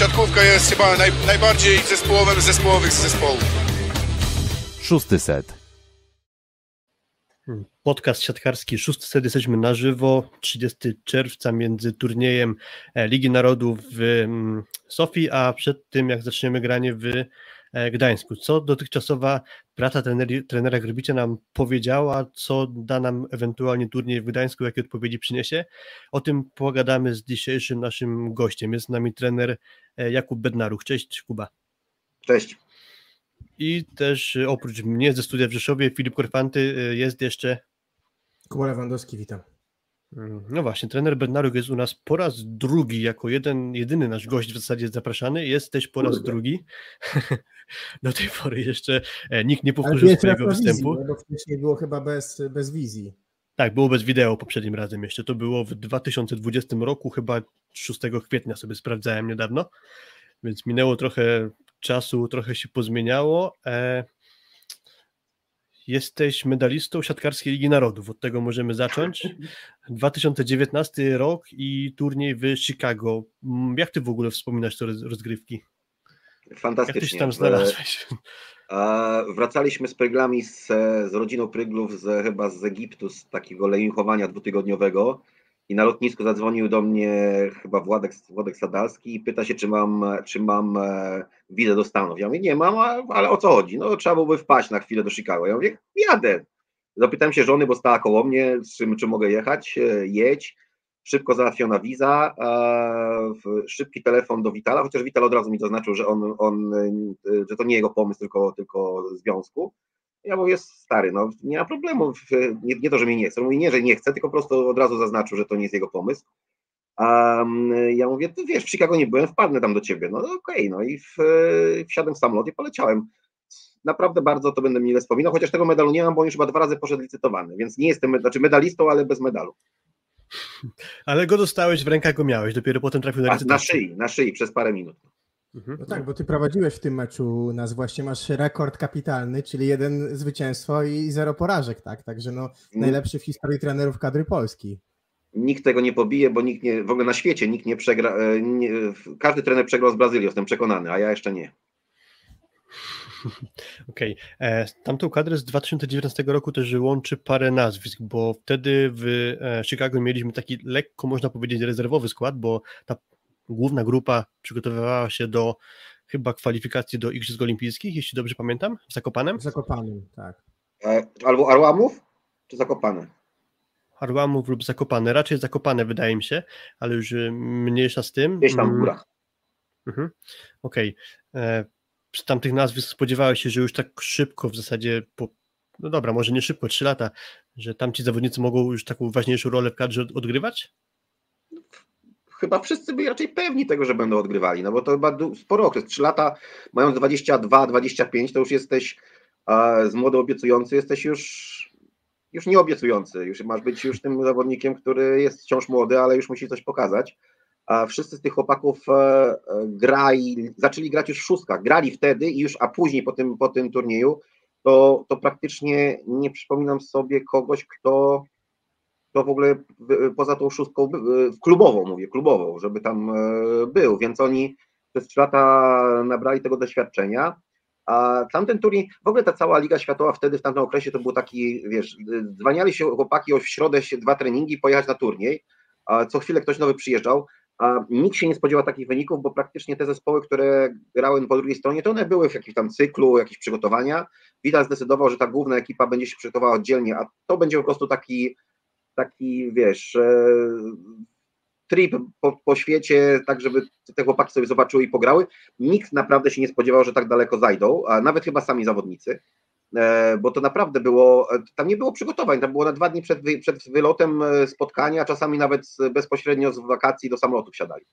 siatkówka jest chyba naj, najbardziej zespołowym zespołowych zespołów. Szósty set. Podcast siatkarski, szósty set, jesteśmy na żywo, 30 czerwca między turniejem e, Ligi Narodów w mm, Sofii, a przed tym jak zaczniemy granie w e, Gdańsku. Co dotychczasowa praca treneri, trenera Grbicia nam powiedziała, co da nam ewentualnie turniej w Gdańsku, jakie odpowiedzi przyniesie? O tym pogadamy z dzisiejszym naszym gościem. Jest z nami trener Jakub Bednaruch. Cześć Kuba. Cześć. I też oprócz mnie ze studia w Rzeszowie, Filip Korfanty, jest jeszcze Kuba Lewandowski, witam. No właśnie, trener Bednaruk jest u nas po raz drugi, jako jeden, jedyny nasz gość w zasadzie zapraszany, jest też po raz Kurde. drugi. Do tej pory jeszcze e, nikt nie powtórzył swojego występu. Wizji, bo wcześniej było chyba bez, bez wizji. Tak, było bez wideo poprzednim razem jeszcze. To było w 2020 roku, chyba 6 kwietnia sobie sprawdzałem niedawno, więc minęło trochę czasu, trochę się pozmieniało. E, Jesteś medalistą siatkarskiej Ligi Narodów, od tego możemy zacząć. 2019 rok i turniej w Chicago. Mm, jak ty w ogóle wspominasz te rozgrywki? Fantastycznie. Jak ty się tam znalazłeś? Wracaliśmy z pryglami z, z rodziną pryglów z, chyba z Egiptu, z takiego leniuchowania dwutygodniowego i na lotnisku zadzwonił do mnie chyba Władek, Władek Sadalski i pyta się, czy mam, czy mam e, wizę do Stanów. Ja mówię, nie mam, ale o co chodzi? No trzeba byłoby wpaść na chwilę do Chicago. Ja mówię, jadę. Zapytałem się żony, bo stała koło mnie, czy, czy mogę jechać, e, jedź. Szybko załatwiona wiza, e, szybki telefon do Witala, chociaż Wital od razu mi zaznaczył, że on, on że to nie jego pomysł, tylko, tylko związku. Ja mówię, jest stary, no nie ma problemu, nie, nie to, że mnie nie chce, mówi nie, że nie chce, tylko po prostu od razu zaznaczył, że to nie jest jego pomysł. A ja mówię, ty wiesz, w Chicago nie byłem, wpadnę tam do ciebie. No okej, okay, no i w, wsiadłem w samolot i poleciałem. Naprawdę bardzo to będę mile wspominał, chociaż tego medalu nie mam, bo on już chyba dwa razy poszedł licytowany, więc nie jestem, znaczy medalistą, ale bez medalu. Ale go dostałeś, w rękach go miałeś, dopiero potem trafił na licytację. Na szyi, na szyi, przez parę minut. Mhm. No tak, bo ty prowadziłeś w tym meczu nas właśnie, masz rekord kapitalny, czyli jeden zwycięstwo i zero porażek, tak? Także no, najlepszy w historii trenerów kadry Polski. Nikt tego nie pobije, bo nikt nie, w ogóle na świecie nikt nie przegra, e, nie, każdy trener przegrał z Brazylią, jestem przekonany, a ja jeszcze nie. Okej. Okay. E, tamtą kadrę z 2019 roku też łączy parę nazwisk, bo wtedy w e, Chicago mieliśmy taki lekko, można powiedzieć, rezerwowy skład, bo ta główna grupa przygotowywała się do chyba kwalifikacji do Igrzysk Olimpijskich, jeśli dobrze pamiętam, w Zakopanem? W Zakopanem, tak. E, albo Arłamów, czy Zakopane? Arłamów lub Zakopane, raczej Zakopane wydaje mi się, ale już mniejsza z tym. Gdzieś tam w mm. górach. Mhm. Okej. Okay. E, z tamtych nazwisk spodziewałeś się, że już tak szybko w zasadzie po, no dobra, może nie szybko, trzy lata, że tamci zawodnicy mogą już taką ważniejszą rolę w kadrze odgrywać? chyba wszyscy byli raczej pewni tego, że będą odgrywali, no bo to chyba sporo okres, 3 lata, mając 22, 25, to już jesteś z młody obiecujący, jesteś już już nie obiecujący, już masz być już tym zawodnikiem, który jest wciąż młody, ale już musi coś pokazać. Wszyscy z tych chłopaków e, e, grali, zaczęli grać już w szóstkach, grali wtedy i już, a później po tym, po tym turnieju, to, to praktycznie nie przypominam sobie kogoś, kto to w ogóle poza tą szóstką, klubową mówię, klubową, żeby tam e, był, więc oni przez trzy lata nabrali tego doświadczenia, a tamten turniej, w ogóle ta cała Liga Światowa wtedy, w tamtym okresie to był taki, wiesz, dzwaniali się chłopaki w środę się dwa treningi pojechać na turniej, co chwilę ktoś nowy przyjeżdżał, a nikt się nie spodziewał takich wyników, bo praktycznie te zespoły, które grały po drugiej stronie, to one były w jakimś tam cyklu, jakieś przygotowania. Widać zdecydował, że ta główna ekipa będzie się przygotowała oddzielnie, a to będzie po prostu taki taki, wiesz, e, trip po, po, świecie, tak żeby te chłopaki sobie zobaczyły i pograły. Nikt naprawdę się nie spodziewał, że tak daleko zajdą, a nawet chyba sami zawodnicy, bo to naprawdę było, e, tam nie było przygotowań, tam było na dwa dni przed, przed wylotem spotkania, czasami nawet bezpośrednio z wakacji do samolotu wsiadali.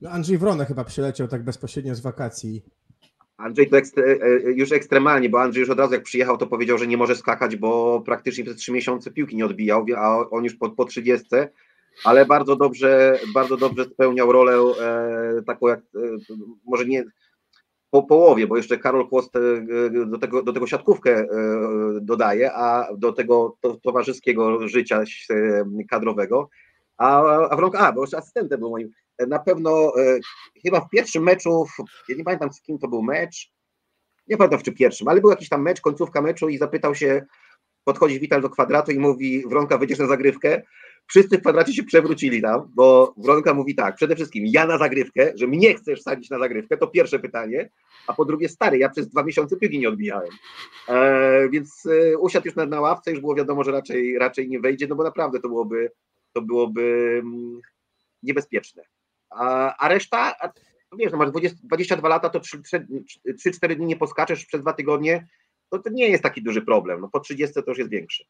No Andrzej Wrona chyba przyleciał tak bezpośrednio z wakacji. Andrzej to ekstre, już ekstremalnie, bo Andrzej już od razu jak przyjechał, to powiedział, że nie może skakać, bo praktycznie przez trzy miesiące piłki nie odbijał, a on już po, po 30, ale bardzo dobrze, bardzo dobrze spełniał rolę e, taką jak, e, może nie po połowie, bo jeszcze Karol Kłost e, do tego, do tego siatkówkę e, dodaje, a do tego to, towarzyskiego życia e, kadrowego A, a a, bo już asystentem był moim. Na pewno chyba w pierwszym meczu, ja nie pamiętam z kim to był mecz, nie pamiętam w czym pierwszym, ale był jakiś tam mecz, końcówka meczu i zapytał się, podchodzi Wital do kwadratu i mówi, Wronka, wyjdziesz na zagrywkę. Wszyscy w kwadracie się przewrócili tam, bo Wronka mówi tak, przede wszystkim ja na zagrywkę, że mnie chcesz sadzić na zagrywkę, to pierwsze pytanie, a po drugie stary, ja przez dwa miesiące piłki nie odbijałem. E, więc e, usiadł już na, na ławce, już było wiadomo, że raczej, raczej nie wejdzie, no bo naprawdę to byłoby, to byłoby mm, niebezpieczne. A, a reszta, a, no wiesz, no masz 20, 22 lata, to 3-4 dni nie poskaczesz przez dwa tygodnie, to, to nie jest taki duży problem. No po 30 to już jest większy.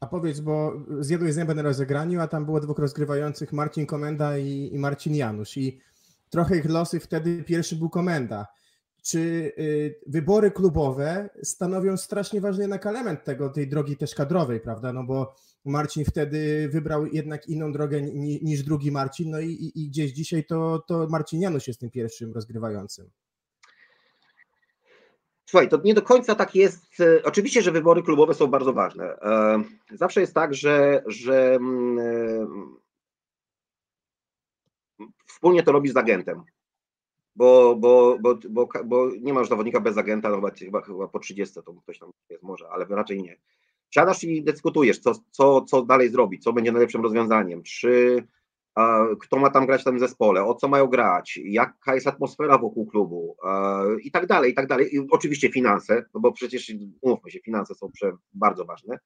A powiedz, bo zjadłeś zębę na rozegraniu, a tam było dwóch rozgrywających, Marcin Komenda i, i Marcin Janusz. I trochę ich losy wtedy pierwszy był Komenda. Czy y, wybory klubowe stanowią strasznie ważny jednak element tego, tej drogi też kadrowej, prawda? No bo Marcin wtedy wybrał jednak inną drogę ni, niż drugi Marcin, no i, i, i gdzieś dzisiaj to, to Marcin Janusz jest tym pierwszym rozgrywającym. Słuchaj, to nie do końca tak jest. E, oczywiście, że wybory klubowe są bardzo ważne. E, zawsze jest tak, że, że mm, e, wspólnie to robisz z agentem. Bo, bo, bo, bo, bo nie masz zawodnika bez agenta, no chyba, chyba po 30 to ktoś tam jest może, ale raczej nie. Siadasz i dyskutujesz, co, co, co dalej zrobić, co będzie najlepszym rozwiązaniem, czy kto ma tam grać w tym zespole, o co mają grać, jaka jest atmosfera wokół klubu i tak dalej, i tak dalej. I oczywiście finanse, no bo przecież umówmy się, finanse są bardzo ważne.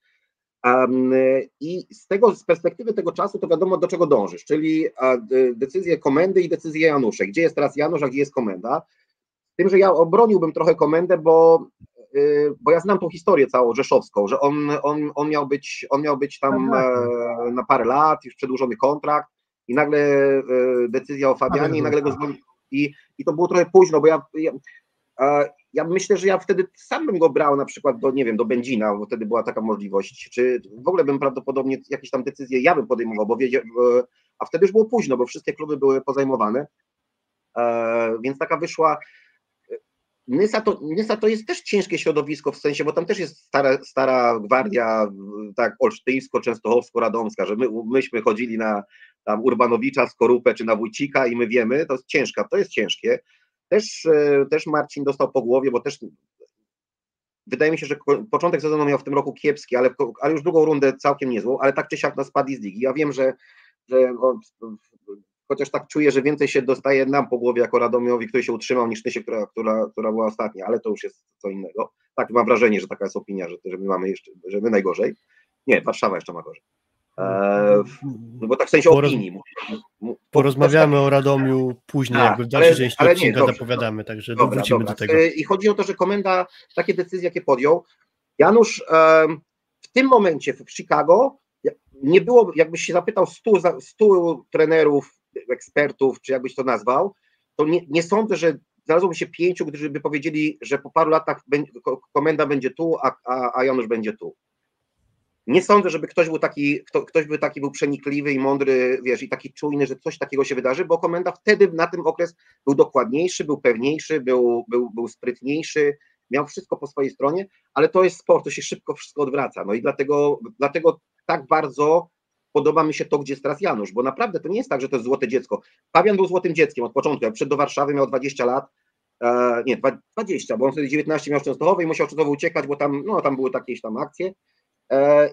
I z tego, z perspektywy tego czasu to wiadomo do czego dążysz, czyli decyzje komendy i decyzje Janusze. Gdzie jest teraz Janusz, a gdzie jest komenda? Z tym, że ja obroniłbym trochę komendę, bo, y, bo ja znam tą historię całą rzeszowską, że on, on, on, miał, być, on miał być tam tak, tak. E, na parę lat, już przedłużony kontrakt, i nagle e, decyzja o Fabianie i nagle go zwolnił. I, I to było trochę późno, bo ja, ja, ja myślę, że ja wtedy sam bym go brał na przykład do, nie wiem, do Będzina, bo wtedy była taka możliwość, czy w ogóle bym prawdopodobnie jakieś tam decyzje ja bym podejmował, bo wiedział, a wtedy już było późno, bo wszystkie kluby były pozajmowane, e, więc taka wyszła, Nysa to, Nysa to jest też ciężkie środowisko w sensie, bo tam też jest stara, stara gwardia, tak olsztyńsko, częstochowsko, radomska, że my, myśmy chodzili na tam Urbanowicza, Skorupę czy na Wójcika i my wiemy, to jest ciężka, to jest ciężkie. Też, e, też Marcin dostał po głowie, bo też wydaje mi się, że początek sezonu miał w tym roku kiepski, ale, ale już drugą rundę całkiem niezłą, ale tak czy siak nas spadli z ligi. Ja wiem, że, że chociaż tak czuję, że więcej się dostaje nam po głowie jako Radomiowi, który się utrzymał, niż Tysie, która, która, która była ostatnia, ale to już jest co innego. Tak, mam wrażenie, że taka jest opinia, że, że my mamy jeszcze, że my najgorzej. Nie, Warszawa jeszcze ma gorzej. Eee, no bo tak w sensie Poroz... opinii. Porozmawiamy o Radomiu później, tak, jakby w dalszej ale, części ale odcinka nie, dobrze, zapowiadamy, także dobra, wrócimy dobra. do tego. I chodzi o to, że komenda takie decyzje, jakie podjął. Janusz w tym momencie w Chicago nie było, jakbyś się zapytał stu, stu trenerów, ekspertów, czy jakbyś to nazwał, to nie, nie sądzę, że znalazłoby się pięciu, którzy by powiedzieli, że po paru latach komenda będzie tu, a, a, a Janusz będzie tu nie sądzę, żeby ktoś był taki, kto, ktoś by taki był przenikliwy i mądry, wiesz, i taki czujny, że coś takiego się wydarzy, bo komenda wtedy na tym okres był dokładniejszy, był pewniejszy, był, był, był sprytniejszy, miał wszystko po swojej stronie, ale to jest sport, to się szybko wszystko odwraca. No i dlatego, dlatego tak bardzo podoba mi się to, gdzie jest teraz Janusz, bo naprawdę to nie jest tak, że to jest złote dziecko. Fabian był złotym dzieckiem od początku, jak przyszedł do Warszawy, miał 20 lat, e, nie, 20, bo on wtedy 19 miał w Częstochowej i musiał Częstochowy uciekać, bo tam, no, tam były jakieś tam akcje,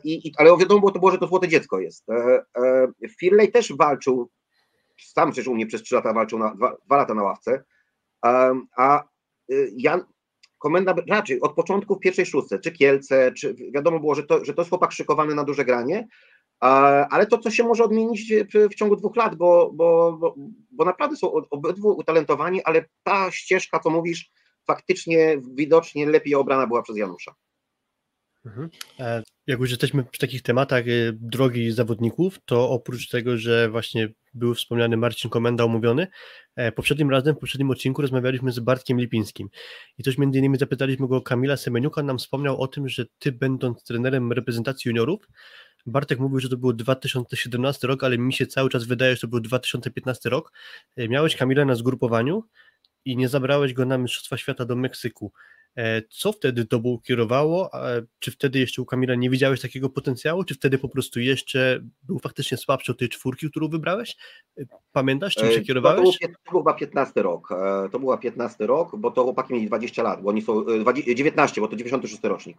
I, i, ale wiadomo było to było, że to złote dziecko jest. E, e, Firley też walczył, sam przecież u mnie przez trzy lata walczył, na, dwa, dwa lata na ławce, a Jan, komenda raczej od początku w pierwszej szóstce, czy Kielce, czy wiadomo było, że to, że to jest chłopak szykowany na duże granie, ale to, co się może odmienić w ciągu dwóch lat, bo, bo, bo, bo naprawdę są obydwu utalentowani, ale ta ścieżka, co mówisz, faktycznie widocznie lepiej obrana była przez Janusza. Mhm. E, jak już jesteśmy przy takich tematach e, drogi zawodników, to oprócz tego, że właśnie był wspomniany Marcin Komenda omówiony, e, poprzednim razem, w poprzednim odcinku rozmawialiśmy z Bartkiem Lipińskim i też między innymi zapytaliśmy go Kamila Semeniuka, nam wspomniał o tym, że ty będąc trenerem reprezentacji juniorów, Bartek mówił, że to był 2017 rok, ale mi się cały czas wydaje, że to był 2015 rok. Miałeś Kamila na zgrupowaniu i nie zabrałeś go na Mistrzostwa Świata do Meksyku. E, co wtedy tobą kierowało? Czy wtedy jeszcze u Kamila nie widziałeś takiego potencjału? Czy wtedy po prostu jeszcze był faktycznie słabszy od tej czwórki, którą wybrałeś? E, pamiętasz, czym się kierowałeś? To, był, to był chyba 15 rok. To był 15 rok, bo to chłopaki mieli 20 lat, bo oni są 19, bo to 96 rocznik.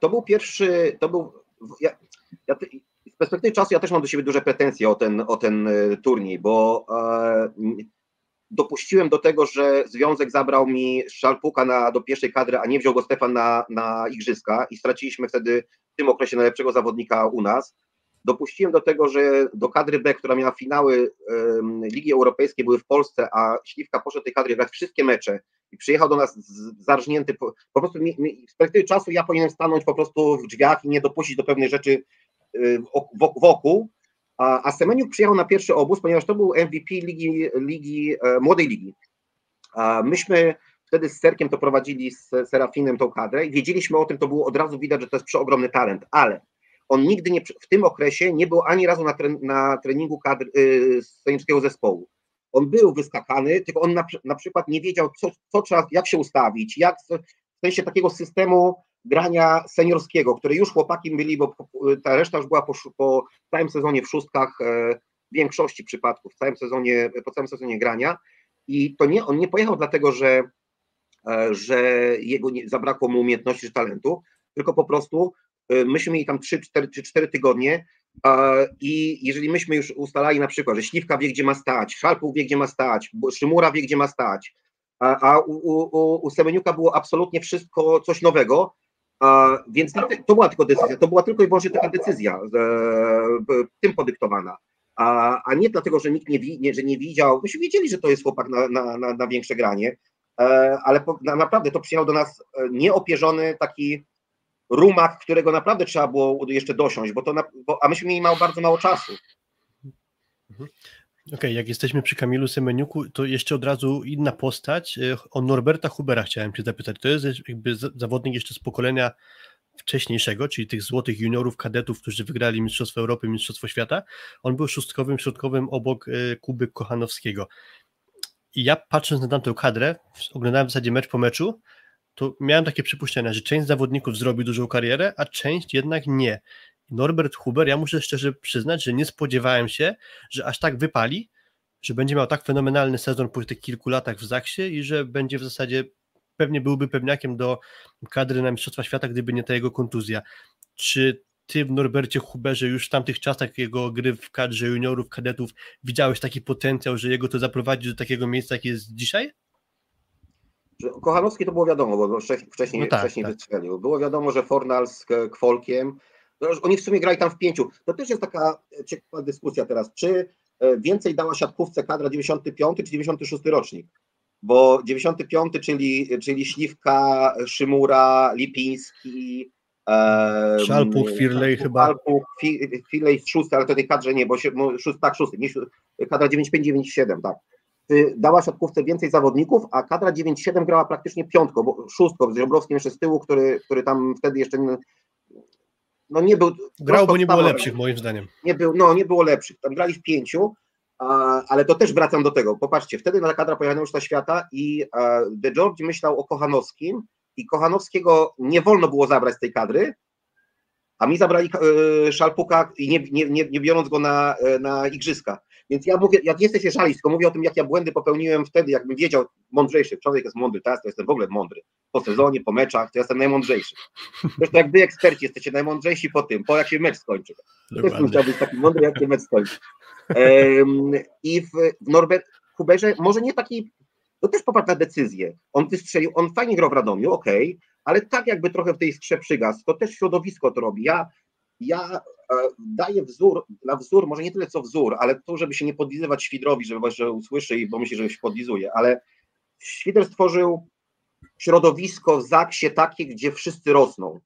To był pierwszy, to był. Ja, ja, z perspektywy czasu ja też mam do siebie duże pretensje o ten, o ten turniej, bo dopuściłem do tego, że związek zabrał mi Szalpuka na, do pierwszej kadry, a nie wziął go Stefan na, na igrzyska i straciliśmy wtedy w tym okresie najlepszego zawodnika u nas. Dopuściłem do tego, że do kadry B, która miała finały um, Ligi Europejskiej, były w Polsce, a Śliwka poszedł tej kadry grać wszystkie mecze i przyjechał do nas zarżnięty. Po, po prostu mi, mi, z perspektywy czasu ja powinienem stanąć po prostu w drzwiach i nie dopuścić do pewnej rzeczy y, wokół, a, Semeniuk przyjechał na pierwszy obóz, ponieważ to był MVP ligi, ligi e, młodej ligi. Myśmy wtedy z Serkiem to prowadzili z Serafinem tą kadrę i wiedzieliśmy o tym, to było od razu widać, że to jest przeogromny talent, ale on nigdy nie, w tym okresie nie był ani razu na, na treningu kadr, y, scenicznego zespołu. On był wyskakany, tylko on na, na przykład nie wiedział, co, co trzeba, jak się ustawić, jak w sensie takiego systemu grania seniorskiego, które już chłopaki byli, bo ta reszta już była po, po całym sezonie w szóstkach, e, w większości przypadków, w całym sezonie, po całym sezonie grania. I to nie, on nie pojechał dlatego, że, e, że jego nie, zabrakło mu umiejętności czy talentu, tylko po prostu e, myśmy mieli tam 3, 4 czy 4 tygodnie i jeżeli myśmy już ustalali na przykład, że Śliwka wie, gdzie ma stać, Szalpów wie, gdzie ma stać, Szymura wie, gdzie ma stać, a, u, u, u Semeniuka było absolutnie wszystko coś nowego, więc to była tylko decyzja, to była tylko i wyłącznie taka decyzja e, tym podyktowana, a, a nie dlatego, że nikt nie, nie, że nie widział, myśmy wiedzieli, że to jest chłopak na, na, na, na większe granie, e, ale po, na, naprawdę to przyjechał do nas e, nieopierzony taki rumak, którego naprawdę trzeba było jeszcze dosiąść, bo to bo, a myśmy mieli mało, bardzo mało czasu. Mhm. Okej, okay, jak jesteśmy przy Kamilu Semeniuku, to jeszcze od razu inna postać. E, o Norberta Hubera chciałem Cię zapytać. To jest jakby zawodnik jeszcze z pokolenia wcześniejszego, czyli tych złotych juniorów, kadetów, którzy wygrali Mistrzostwo Europy, Mistrzostwo Świata. On był szóstkowym, środkowym obok e, Kuby Kochanowskiego. I ja patrząc na tamtą kadrę, oglądałem w zasadzie mecz po meczu, to miałem takie przypuszczenia, że część zawodników zrobi dużą karierę, a część jednak nie. Norbert Huber, ja muszę szczerze przyznać, że nie spodziewałem się, że aż tak wypali, że będzie miał tak fenomenalny sezon po tych kilku latach w Zaksie i że będzie w zasadzie pewnie byłby pewniakiem do kadry na Mistrzostwa Świata, gdyby nie ta jego kontuzja. Czy ty w Norbercie Huberze już w tamtych czasach jego gry w kadrze juniorów, kadetów widziałeś taki potencjał, że jego to zaprowadzi do takiego miejsca, jakie jest dzisiaj? Kochanowski to było wiadomo, bo wcześniej, no tak, wcześniej tak. wystrzelił. Było wiadomo, że Fornal z Kwolkiem oni w sumie grali tam w pięciu. To też jest taka ciekawa dyskusja teraz, czy e, więcej dała siatkówce kadra 95 czy 96 rocznik? Bo 95, czyli, czyli Śliwka, Szymura, Lipiński, Szalpuch, Firlej chyba. Szalpuch, Firlej szósty, ale to tej kadrze nie, bo się, szósty, tak, szósty, nie, kadra 95-97, tak. Dała siatkówce więcej zawodników, a kadra 9-7 grała praktycznie piątką, bo szóstką, z Żebrowskim jeszcze z tyłu, który, który tam wtedy jeszcze no nie był. Grał, bo nie było lepszych, moim zdaniem. Nie był, no nie było lepszych. Tam grali w pięciu, ale to też wracam do tego. Popatrzcie, wtedy na kadra pojechała już na świata i De George myślał o Kochanowskim i Kochanowskiego nie wolno było zabrać z tej kadry, a mi zabrali e, Szalpuka i nie, nie, nie, nie biorąc go na, e, na igrzyska. Więc ja mówię, ja nie chcę się żalić, tylko mówię o tym, jak ja błędy popełniłem wtedy, jakbym wiedział, mądrzejszy, człowiek jest mądry, teraz to jestem w ogóle mądry. Po sezonie, po meczach, to jestem najmądrzejszy. Zresztą jak wy eksperci jesteście najmądrzejsi po tym, po jak się mecz skończy. Też musiał być taki mądry, jak się mecz skończy. Um, I w, w Norbert Huberze może nie taki, to też popatrz na decyzję. On wystrzelił, on fajnie grał w Radomiu, okej, okay, ale tak jakby trochę w tej skrze przygasł, to też środowisko to robi. Ja, ja e, daję wzór, na wzór, może nie tyle co wzór, ale to, żeby się nie podlizywać Świdrowi, żeby że usłyszy i bo myśli, że się podlizuje, ale Świder stworzył środowisko w Zaksie takie, gdzie wszyscy rosną,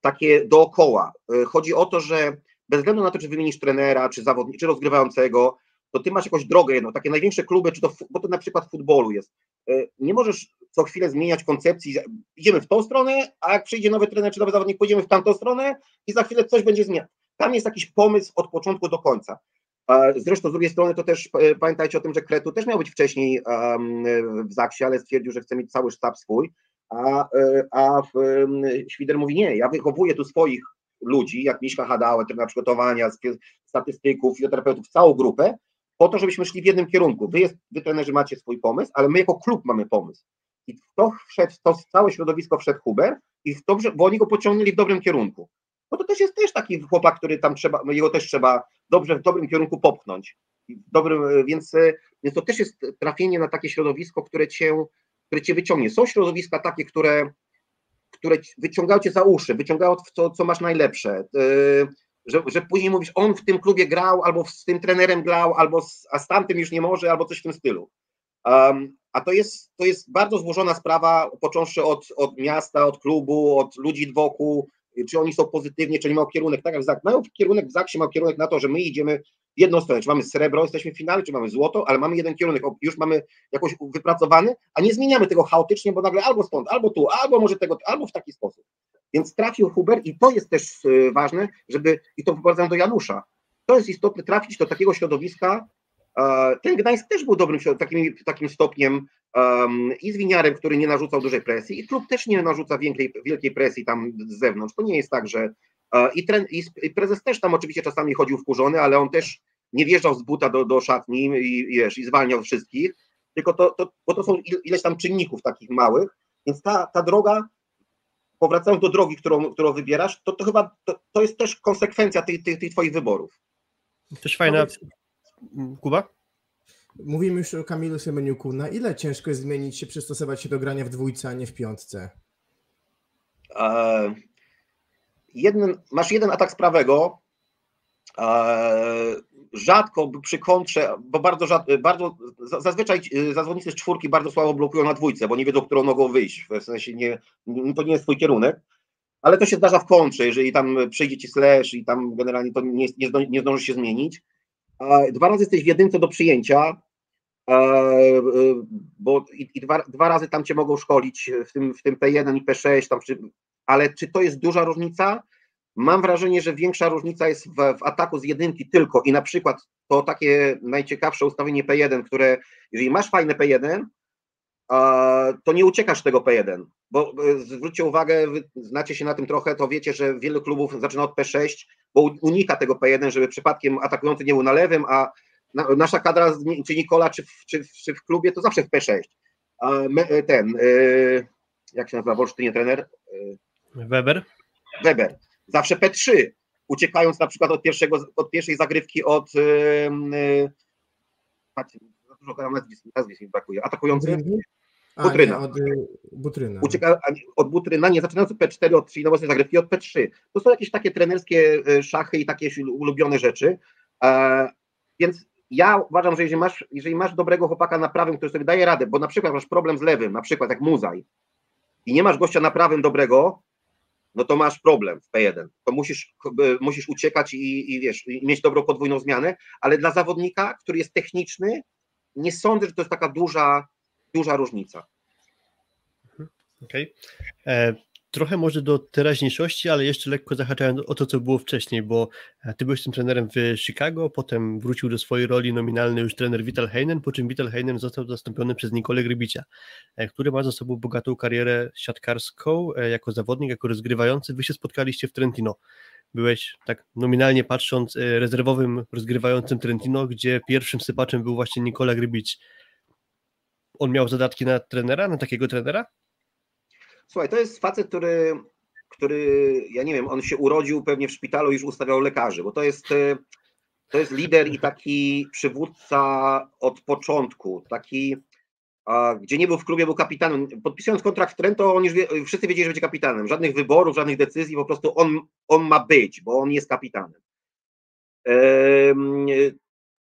takie dookoła. E, chodzi o to, że bez względu na to, czy wymienisz trenera, czy zawodnika, czy rozgrywającego, to ty masz jakąś drogę jedną, takie największe kluby, czy to, bo to na przykład w futbolu jest. E, nie możesz co chwilę zmieniać koncepcji, idziemy w tą stronę, a jak przyjdzie nowy trener czy nowy zawodnik, pójdziemy w tamtą stronę i za chwilę coś będzie zmieniać. Tam jest jakiś pomysł od początku do końca. Zresztą z drugiej strony to też pamiętajcie o tym, że Kretu też miał być wcześniej w Zaksie, ale stwierdził, że chce mieć cały sztab swój, a, a Świder mówi nie, ja wychowuję tu swoich ludzi, jak Miśka Hadałę, trener przygotowania, statystyków, fizjoterapeutów, całą grupę, po to, żebyśmy szli w jednym kierunku. Wy, jest, wy trenerzy macie swój pomysł, ale my jako klub mamy pomysł. I w to wszedł, to całe środowisko wszedł Huber i dobrze, bo oni go pociągnęli w dobrym kierunku. Bo to też jest też taki chłopak, który tam trzeba, no jego też trzeba dobrze w dobrym kierunku popchnąć. Dobrym, więc, więc to też jest trafienie na takie środowisko, które cię, które cię wyciągnie. Są środowiska takie, które, które wyciągają cię za uszy, wyciągają to, co masz najlepsze. Że, że później mówisz, on w tym klubie grał, albo z tym trenerem grał, albo z, a z tamtym już nie może, albo coś w tym stylu. Um, a to jest, to jest bardzo złożona sprawa, począwszy od, od miasta, od klubu, od ludzi wokół, czy oni są pozytywnie, czy nie mają kierunek, tak jak ZAK. Mają kierunek w ZAKsie, ma kierunek na to, że my idziemy w jedną stronę, czy mamy srebro, jesteśmy w finale, czy mamy złoto, ale mamy jeden kierunek, już mamy jakoś wypracowany, a nie zmieniamy tego chaotycznie, bo nagle albo stąd, albo tu, albo może tego, albo w taki sposób. Więc trafił Huber i to jest też y, ważne, żeby, i to wyprowadzam do Janusza, to jest istotne trafić do takiego środowiska, ten Gdańsk też był dobrym takim, takim stopniem um, i z winiarem, który nie narzucał dużej presji, i klub też nie narzuca wielkiej, wielkiej presji tam z zewnątrz. To nie jest tak, że. Uh, i, i, prezes też tam oczywiście czasami chodził wkurzony, ale on też nie wjeżdżał z buta do, do szatni i, wiesz, i zwalniał wszystkich, tylko to, to, bo to są ileś tam czynników takich małych, więc ta, ta droga, powracając do drogi, którą, którą wybierasz, to, to chyba to, to jest też konsekwencja tych, tych, tych twoich wyborów. Też fajna, Kuba? Mówimy już o Kamilu Semeniuku. Na ile ciężko jest zmienić się, przystosować się do grania w dwójce, a nie w piątce? E, jeden, masz jeden atak z prawego. E, rzadko przy kontrze, bo bardzo, rzadko, bardzo zazwyczaj e, zawodnicy z czwórki bardzo słabo blokują na dwójce, bo nie wiedzą, którą nogą wyjść. W sensie nie, to nie jest twój kierunek. Ale to się zdarza w kontrze, jeżeli tam przyjdzie ci slash i tam generalnie to nie, nie, nie zdąży się zmienić dwa razy jesteś w jedynce do przyjęcia, e, e, bo i, dwa, dwa razy tam cię mogą szkolić w tym, w tym P1 i P6, tam, ale czy to jest duża różnica? Mam wrażenie, że większa różnica jest w, w, ataku z jedynki tylko i na przykład to takie najciekawsze ustawienie P1, które jeżeli masz fajne P1, to nie uciekasz tego P1, bo e, zwróćcie uwagę, znacie się na tym trochę, to wiecie, że wiele klubów zaczyna od P6, bo unika tego P1, żeby przypadkiem atakujący nie był na lewym, a nasza kadra, czy Nikola, czy w, czy, czy w klubie, to zawsze w P6. A e, ten, e, jak się nazywa w Olsztynie trener? Weber. Weber. Zawsze P3, uciekając na przykład od, pierwszego, od pierwszej zagrywki od dużo nazwisk, nazwisk mi brakuje. Atakujący? Butryna. od y, Butryna. Ucieka od Butryna, nie zaczynając od P4, od 3 nowoczesnej zagrywki, od P3. To są jakieś takie trenerskie y, szachy i takie ulubione rzeczy. E, więc ja uważam, że jeżeli masz, jeżeli masz dobrego chłopaka na prawym, który sobie daje radę, bo na przykład masz problem z lewym, na przykład jak Muzaj, i nie masz gościa na prawym dobrego, no to masz problem w P1. To musisz, musisz uciekać i, i wiesz, i mieć dobrą podwójną zmianę, ale dla zawodnika, który jest techniczny, nie sądzę, że to jest taka duża, duża różnica. Mhm. Okej. Okay. E, trochę może do teraźniejszości, ale jeszcze lekko zahaczając o to, co było wcześniej, bo e, ty byłeś tym trenerem w Chicago, potem wrócił do swojej roli nominalnej już trener Vital Heinen, po czym Vital Heinen został zastąpiony przez Nikolę Grybicia, e, który ma za sobą bogatą karierę siatkarską jako zawodnik, jako rozgrywający. Wy się spotkaliście w Trentino byłeś tak nominalnie patrząc e, rezerwowym rozgrywającym Trentino, gdzie pierwszym sypaczem był właśnie Nikola Grybic. On miał zadatki na trenera, na takiego trenera? Słuchaj, to jest facet, który, który ja nie wiem, on się urodził pewnie w szpitalu i już ustawiał lekarzy, bo to jest, e, to jest lider i taki przywódca od początku, taki gdzie nie był w klubie, był kapitanem. Podpisując kontrakt w Trento, on już wie, wszyscy wiedzieli, że będzie kapitanem. Żadnych wyborów, żadnych decyzji, po prostu on, on ma być, bo on jest kapitanem.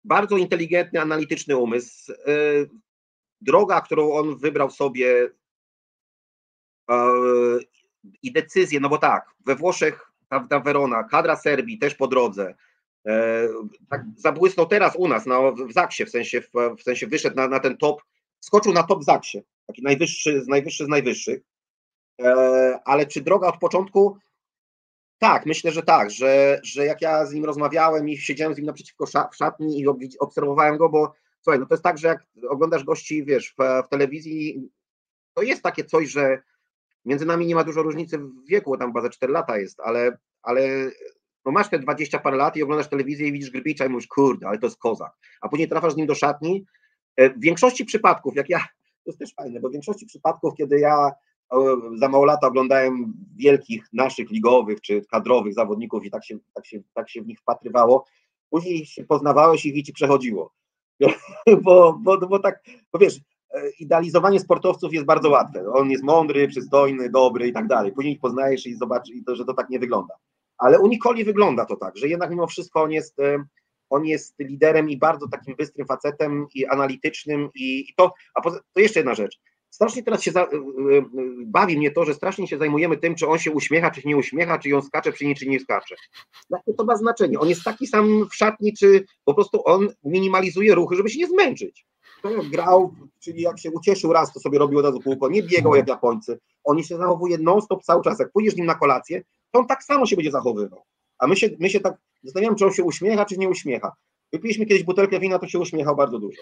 Bardzo inteligentny, analityczny umysł. Droga, którą on wybrał sobie i decyzje, no bo tak, we Włoszech ta Verona, kadra Serbii też po drodze, tak zabłysnął teraz u nas no, w Zaksie, w sensie, w, w sensie wyszedł na, na ten top skoczył na top Zaksie, taki najwyższy, z najwyższy z najwyższych. E, ale czy droga od początku? tak, myślę, że tak, że, że jak ja z nim rozmawiałem i siedziałem z nim naprzeciwko w szatni i obserwowałem go, bo słuchaj, no to jest tak, że jak oglądasz gości, wiesz, w, w telewizji, to jest takie coś, że między nami nie ma dużo różnicy w wieku, bo tam chyba za 4 lata jest, ale, ale no masz te 20 parę lat i oglądasz telewizję i widzisz Grbicza i mówisz, kurde, ale to jest kozak. A później trafiasz z nim do szatni. E, w większości przypadków, jak ja, to jest też fajne, bo w większości przypadków, kiedy ja za mało lata oglądałem wielkich naszych ligowych czy kadrowych zawodników i tak się, tak się, tak się w nich wpatrywało, później się poznawałeś i ci przechodziło. bo, bo, bo tak, bo wiesz, idealizowanie sportowców jest bardzo łatwe. On jest mądry, przystojny, dobry i tak dalej. Później ich poznajesz i zobaczysz, że to tak nie wygląda. Ale u Nikoli wygląda to tak, że jednak mimo wszystko on jest, e, on jest liderem i bardzo takim bystrym facetem i analitycznym i, i to, a poza, to jeszcze jedna rzecz. Strasznie teraz się za, e, bawi mnie to, że strasznie się zajmujemy tym, czy on się uśmiecha, czy się nie uśmiecha, czy on skacze przy niej, czy nie skacze. Jakie to ma znaczenie? On jest taki sam w szatni, czy po prostu on minimalizuje ruchy, żeby się nie zmęczyć. Grał, czyli jak się ucieszył raz, to sobie robił od razu kółko, nie biegał jak Japońcy. On się zachowuje non-stop cały czas. Jak pójdziesz nim na kolację, to on tak samo się będzie zachowywał. A my się, my się tak zastanawiamy, czy on się uśmiecha, czy nie uśmiecha. Wypiliśmy kiedyś butelkę wina, to się uśmiechał bardzo dużo.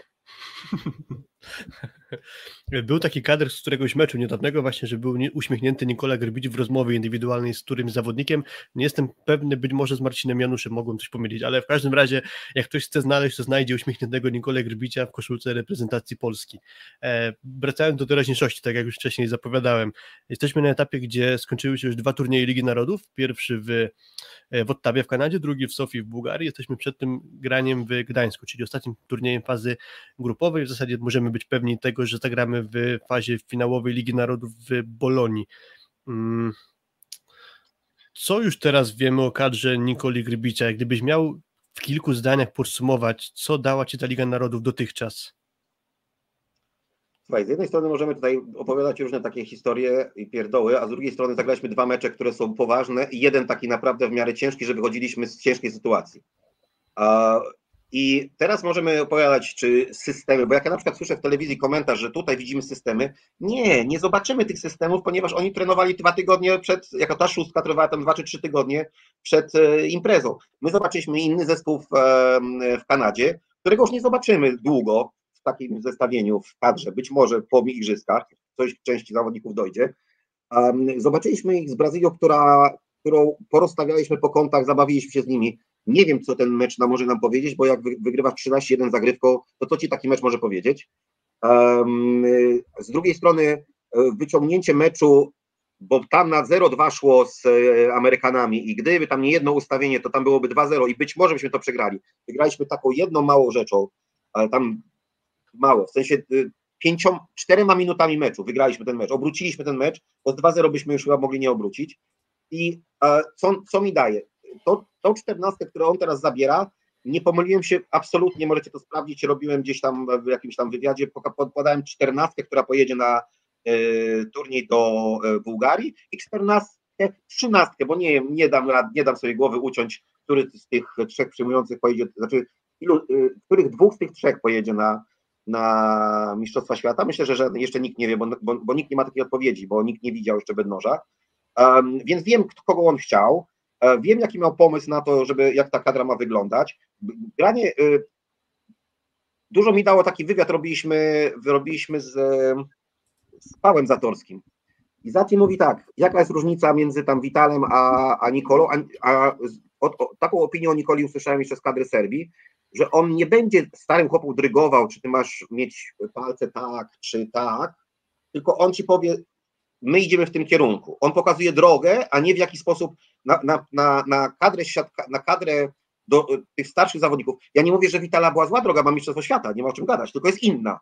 Był taki kadr z któregoś meczu niedawnego właśnie, że był uśmiechnięty Nikola Grbić w rozmowie indywidualnej z którymś zawodnikiem. Nie jestem pewny, być może z Marcinem Januszem mogłem coś pomylić, ale w każdym razie jak ktoś chce znaleźć, to znajdzie uśmiechniętego Nikolę Grbicia w koszulce reprezentacji Polski. E, wracając do teraźniejszości, tak jak już wcześniej zapowiadałem, jesteśmy na etapie, gdzie skończyły się już dwa turnieje Ligi Narodów. Pierwszy w, e, w Ottawie w Kanadzie, drugi w Sofii w Bułgarii. Jesteśmy przed tym graniem w Gdańsku, czyli ostatnim turniejem fazy grupowej. W zasadzie możemy być pewni tego, że zagramy w fazie finałowej Ligi Narodów w Bolonii. Mm. Co już teraz wiemy o kadrze Nikoli Grybicia? Gdybyś miał w kilku zdaniach podsumować, co dała Ci ta Liga Narodów dotychczas? Słuchaj, z jednej strony możemy tutaj opowiadać różne takie historie i pierdoły, a z drugiej strony zagraliśmy dwa mecze, które są poważne i jeden taki naprawdę w miarę ciężki, że wychodziliśmy z ciężkiej sytuacji. I teraz możemy opowiadać, czy systemy, bo jak ja na przykład słyszę w telewizji komentarz, że tutaj widzimy systemy, nie, nie zobaczymy tych systemów, ponieważ oni trenowali dwa tygodnie przed, jako ta szóstka trwała tam dwa czy trzy tygodnie przed e, imprezą. My zobaczyliśmy inny zespół w, w Kanadzie, którego już nie zobaczymy długo w takim zestawieniu w kadrze, być może po igrzyskach, coś części zawodników dojdzie. Zobaczyliśmy ich z Brazylią, która, którą porozstawialiśmy po kątach, zabawiliśmy się z nimi nie wiem, co ten mecz nam może nam powiedzieć, bo jak wygrywasz 13-1 zagrywką, to co ci taki mecz może powiedzieć? Z drugiej strony e, wyciągnięcie meczu, bo tam na 0-2 szło z e, Amerykanami i gdyby tam nie jedno ustawienie, to tam byłoby 2-0 i być może byśmy to przegrali. Wygraliśmy taką jedną małą rzeczą, ale tam mało, w sensie y, pięciom, czterema minutami meczu wygraliśmy ten mecz, obróciliśmy ten mecz, bo 2-0 byśmy już chyba mogli nie obrócić. I e, co, co mi daje? To, tą czternastkę, którą on teraz zabiera, nie pomyliłem się absolutnie, możecie to sprawdzić, robiłem gdzieś tam w jakimś tam wywiadzie, podałem czternastkę, która pojedzie na y, turniej do y, Bułgarii i czternastkę, trzynastkę, bo nie, nie, dam, nie dam sobie głowy uciąć, który z tych trzech przyjmujących pojedzie, znaczy ilu, y, których dwóch z tych trzech pojedzie na, na Mistrzostwa Świata. Myślę, że, że jeszcze nikt nie wie, bo, bo, bo, nikt nie ma takiej odpowiedzi, bo nikt nie widział jeszcze Bednoża. Um, więc wiem, kogo on chciał. E, wiem, jaki miał pomysł na to, żeby jak ta kadra ma wyglądać. Granie. Y, dużo mi dało taki wywiad, robiliśmy, robiliśmy z, z Pałem Zatorskim. I Zati mówi tak, jaka jest różnica między tam Witalem a, a Nikolą, a, a o, taką opinię o Nikoli usłyszałem jeszcze z kadry Serbii, że on nie będzie starym chłopu drygował, czy ty masz mieć palce tak, czy tak, tylko on ci powie, my idziemy w tym kierunku. On pokazuje drogę, a nie w jaki sposób na, na, na, na kadrę, na kadrę do tych starszych zawodników. Ja nie mówię, że Witala była zła droga, ma Mistrzostwo Świata, nie ma o czym gadać, tylko jest inna.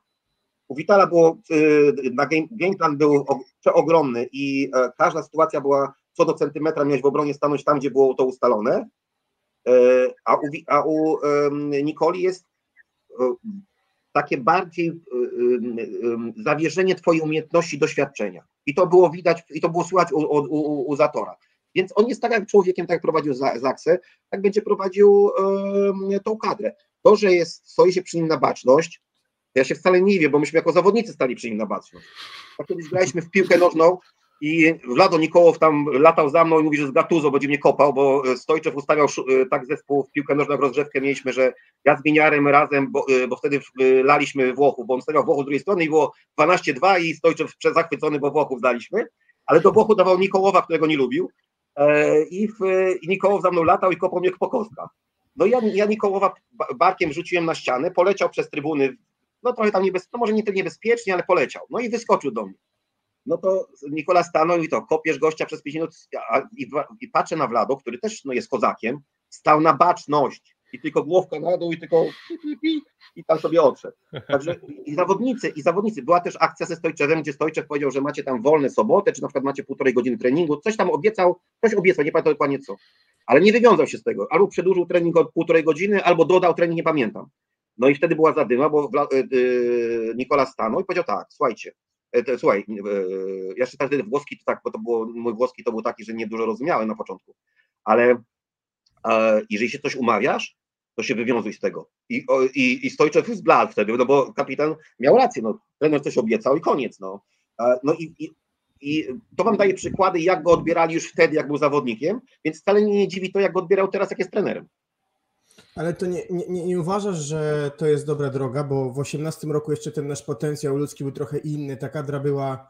U Witala było, y, na game, game plan był przeogromny i e, każda sytuacja była co do centymetra miałeś w obronie stanąć tam, gdzie było to ustalone, e, a u, a u Nikoli jest e, takie bardziej zawierzenie twojej umiejętności doświadczenia. I to było widać, i to było słychać u, u, u Zatora. Więc on jest tak jak człowiekiem, tak jak prowadził Zaksę, tak będzie prowadził tą kadrę. To, że jest, stoi się przy nim na baczność, ja się wcale nie wiem, bo myśmy jako zawodnicy stali przy nim na baczność. Jak kiedyś graliśmy w piłkę nożną, i Wlado Nikołow tam latał za mną i mówi, że z Gattuso będzie mnie kopał, bo Stojczew ustawiał tak zespół w piłkę nożną, jak rozgrzewkę mieliśmy, że ja z Winiarem razem, bo, bo wtedy laliśmy Włochów, bo on stawiał Włochów z drugiej strony i było 12-2 i Stojczew zachwycony, bo Włochów daliśmy, ale do Włochu dawał Nikołowa, którego nie lubił i, w, i Nikołow za mną latał i kopał mnie po kostkach. No ja, ja Nikołowa barkiem rzuciłem na ścianę, poleciał przez trybuny, no trochę tam niebezpiecznie, no może nie tyle niebezpiecznie, ale poleciał. No i wyskoczył do mnie. No to Nikola stanął i to, kopiesz gościa przez 5 minut i, i patrzę na Wlado, który też no, jest kozakiem, stał na baczność i tylko głowka na dół i tylko i tam sobie odszedł. Także i zawodnicy, i zawodnicy. Była też akcja ze Stojczewem, gdzie Stojczew powiedział, że macie tam wolne sobotę, czy na przykład macie półtorej godziny treningu, coś tam obiecał, coś obiecał, nie pamiętam dokładnie co. Ale nie wywiązał się z tego. Albo przedłużył trening o półtorej godziny, albo dodał trening, nie pamiętam. No i wtedy była zadyma, bo yy, Nikola stanął i powiedział tak, słuchajcie, yy, słuchaj, yy, ja jeszcze wtedy włoski to tak, bo to było, mój włoski to był taki, że nie dużo rozumiałem na początku, ale jeżeli się coś umawiasz, to się wywiązuj z tego. I, i, i Stojczew zbladł wtedy, no bo kapitan miał rację, no, trener coś obiecał i koniec, no. No i, i, i to wam daje przykłady, jak go odbierali już wtedy, jak był zawodnikiem, więc wcale nie dziwi to, jak go odbierał teraz, jak jest trenerem. Ale to nie, nie, nie uważasz, że to jest dobra droga, bo w 18 roku jeszcze ten nasz potencjał ludzki był trochę inny, ta kadra była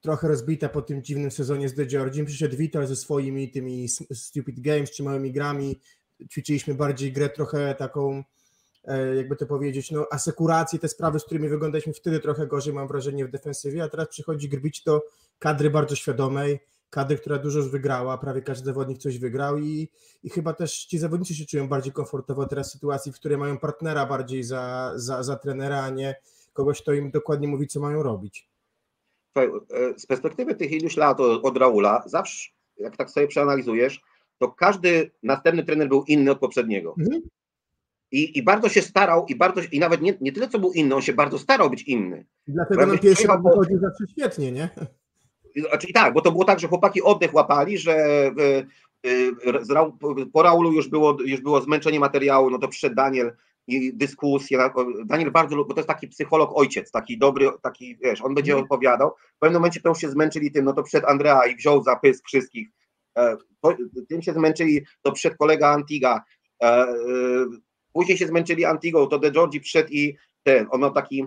trochę rozbita po tym dziwnym sezonie z The Georgiem. Przyszedł Vital ze swoimi tymi stupid games czy małymi grami, ćwiczyliśmy bardziej grę trochę taką, e, jakby to powiedzieć, no asekurację, te sprawy, z którymi wyglądaliśmy wtedy trochę gorzej, mam wrażenie, w defensywie, a teraz przychodzi Grbić do kadry bardzo świadomej, kadry, która dużo już wygrała, prawie każdy zawodnik coś wygrał i, i chyba też ci zawodnicy się czują bardziej komfortowo teraz w sytuacji, w której mają partnera bardziej za, za, za trenera, a nie kogoś, kto im dokładnie mówi, co mają robić. E, z perspektywy tych iluś lat od, Raula, zawsze, jak tak sobie przeanalizujesz, to każdy następny trener był inny od poprzedniego. Mhm. I, I bardzo się starał, i bardzo i nawet nie, nie tyle, co był inny, on się bardzo starał być inny. Dlatego na pierwszy raz wychodził zawsze świetnie, nie? Znaczy, tak, bo to było tak, że chłopaki oddech łapali, że y, y, po Raulu już było, już było zmęczenie materiału, no to przyszedł Daniel i dyskusje. Daniel bardzo, bo to jest taki psycholog ojciec, taki dobry, taki, wiesz, on będzie mhm. opowiadał. W pewnym momencie to już się zmęczyli tym, no to przed Andrea i wziął za pysk wszystkich E, tym się zmęczyli, to przed kolega Antiga, e, e, później się zmęczyli Antigą, to De Giorgi przyszedł i ten, on miał taki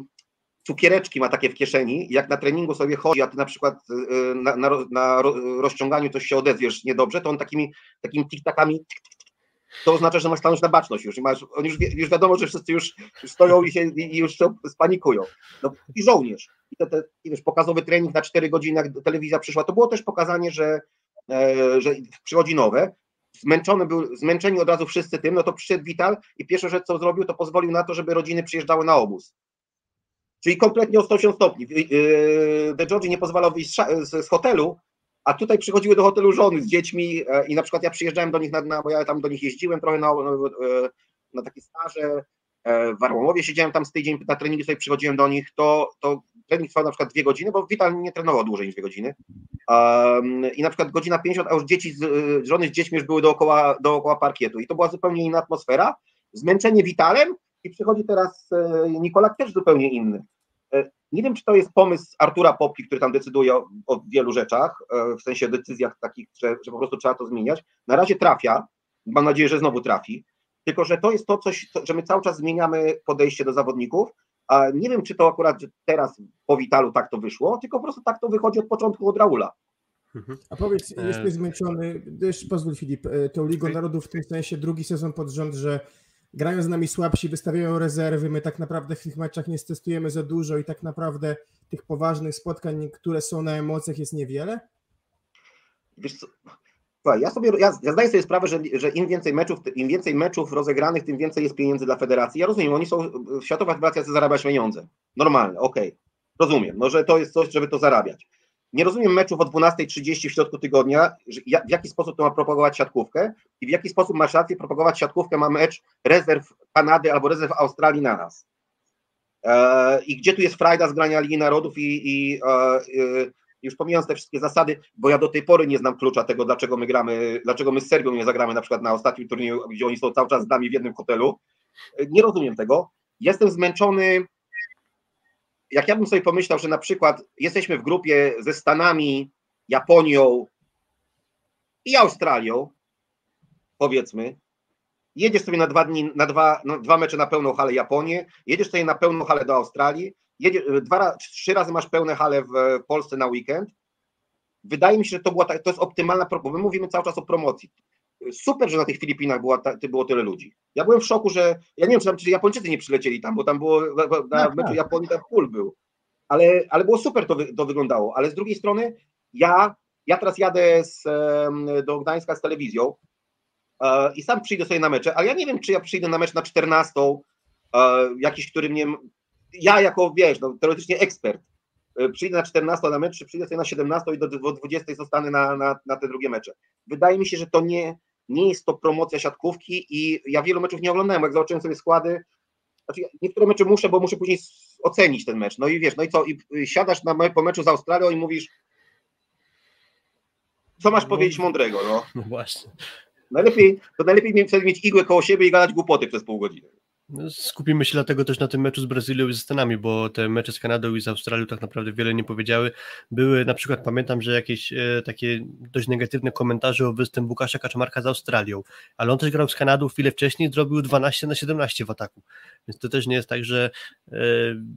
cukiereczki ma takie w kieszeni, jak na treningu sobie chodzi, a ty na przykład na, na, na rozciąganiu coś się odezwiesz niedobrze, to on takimi, takimi tik-takami to oznacza, że masz stanąć na baczność już i masz, on już, już wiadomo, że wszyscy już, już stoją i, się, i już spanikują. No, I żołnierz. I te, te, i wiesz, pokazowy trening na 4 godziny, jak telewizja przyszła, to było też pokazanie, że E, że przychodzi nowe, zmęczony był, zmęczeni od razu wszyscy tym, no to przyszedł Vital i pierwsze rzecz, co zrobił, to pozwolił na to, żeby rodziny przyjeżdżały na obóz. Czyli kompletnie o 180 stopni. De e, Giorgi nie pozwalał wyjść z hotelu, a tutaj przychodziły do hotelu żony z dziećmi e, i na przykład ja przyjeżdżałem do nich, na, na, bo ja tam do nich jeździłem trochę na, na takie staże, w Arłamowie siedziałem tam z tydzień, na treningi sobie przychodziłem do nich, to, to trening trwał na przykład dwie godziny, bo Vital nie trenował dłużej niż dwie godziny. Um, I na przykład godzina 50, a już dzieci, z, żony z dziećmi już były dookoła, dookoła parkietu. I to była zupełnie inna atmosfera. Zmęczenie Vitalem i przychodzi teraz e, Nikolak też zupełnie inny. E, nie wiem, czy to jest pomysł Artura Popki, który tam decyduje o, o wielu rzeczach, e, w sensie decyzjach takich, że, że po prostu trzeba to zmieniać. Na razie trafia, mam nadzieję, że znowu trafi, tylko że to jest to coś, że my cały czas zmieniamy podejście do zawodników, a nie wiem, czy to akurat teraz po Witalu tak to wyszło, tylko po prostu tak to wychodzi od początku od Raula. Mhm. A powiedz, e, jesteś zmęczony, też pozwól Filip, e, tą Ligą Narodów w tym sensie drugi sezon pod rząd, że grają z nami słabsi, wystawiają rezerwy, my tak naprawdę w tych meczach nie stestujemy za dużo i tak naprawdę tych poważnych spotkań, które są na emocjach jest niewiele? Wiesz co, ja sobie, ja, ja zdaję sobie sprawę, że, że im więcej meczów, im więcej meczów rozegranych, tym więcej jest pieniędzy dla federacji. Ja rozumiem, oni są, Światowa Federacja chce zarabiać pieniądze. Normalne, okej. Okay. Rozumiem, no, że to jest coś, żeby to zarabiać. Nie rozumiem meczów o 12.30 w środku tygodnia, w jaki sposób to ma propagować siatkówkę i w jaki sposób masz rację propagować siatkówkę, ma mecz rezerw Kanady albo rezerw Australii na nas. Eee, I gdzie tu jest frajda z grania Ligi Narodów i, i e, już pomijając te wszystkie zasady, bo ja do tej pory nie znam klucza tego, dlaczego my gramy, dlaczego my z Serbią nie zagramy na przykład na ostatnim turnieju, gdzie oni są cały czas z nami w jednym hotelu. Nie rozumiem tego. Jestem zmęczony. Jak ja bym sobie pomyślał, że na przykład jesteśmy w grupie ze Stanami, Japonią i Australią, powiedzmy, jedziesz sobie na dwa dni, na dwa, na dwa mecze na pełną halę Japonię, jedziesz sobie na pełną halę do Australii, jedziesz, dwa, trzy razy masz pełne hale w Polsce na weekend. Wydaje mi się, że to była ta, to jest optymalna propozycja. My mówimy cały czas o promocji. Super, że na tych Filipinach była ta, było tyle ludzi. Ja byłem w szoku, że ja nie wiem, czy, tam, czy Japończycy nie przylecieli tam, bo tam było na, na Tak, meczu tak. Japonii tam full był. Ale, ale było super to, to wyglądało. Ale z drugiej strony ja, ja teraz jadę z, do Gdańska z telewizją e, i sam przyjdę sobie na mecze, ale ja nie wiem, czy ja przyjdę na mecz na 14, e, jakiś, który mnie. Ja jako wiesz, no, teoretycznie ekspert. E, Przyjdę na 14 na mecz, czy przyjdę sobie na 17 i do, do 20 zostanę na, na, na te drugie mecze. Wydaje mi się, że to nie, nie jest to promocja siatkówki i ja wielu meczów nie oglądałem, jak zobaczyłem sobie składy. Znaczy, niektóre mecze muszę, bo muszę później ocenić ten mecz. No i wiesz, no i co? I y, siadasz na po meczu z Australią i mówisz, co masz No. powiedzieć mądrego, no. No właśnie. Najlepiej, to najlepiej mieć- wtedy mieć igłę koło siebie i gadać głupoty przez pół godziny. No, Skupimy się dlatego też na tym meczu z Brazylią i ze Stanami, bo te mecze z Kanadą i z Australią tak naprawdę wiele nie powiedziały. Były na przykład, pamiętam, że jakieś e, takie dość negatywne komentarze o występ Łukasza Kaczmarka z Australią, ale on też grał z Kanadą chwilę wcześniej, zrobił 12 na 17 w ataku. Więc to też nie jest tak, że e,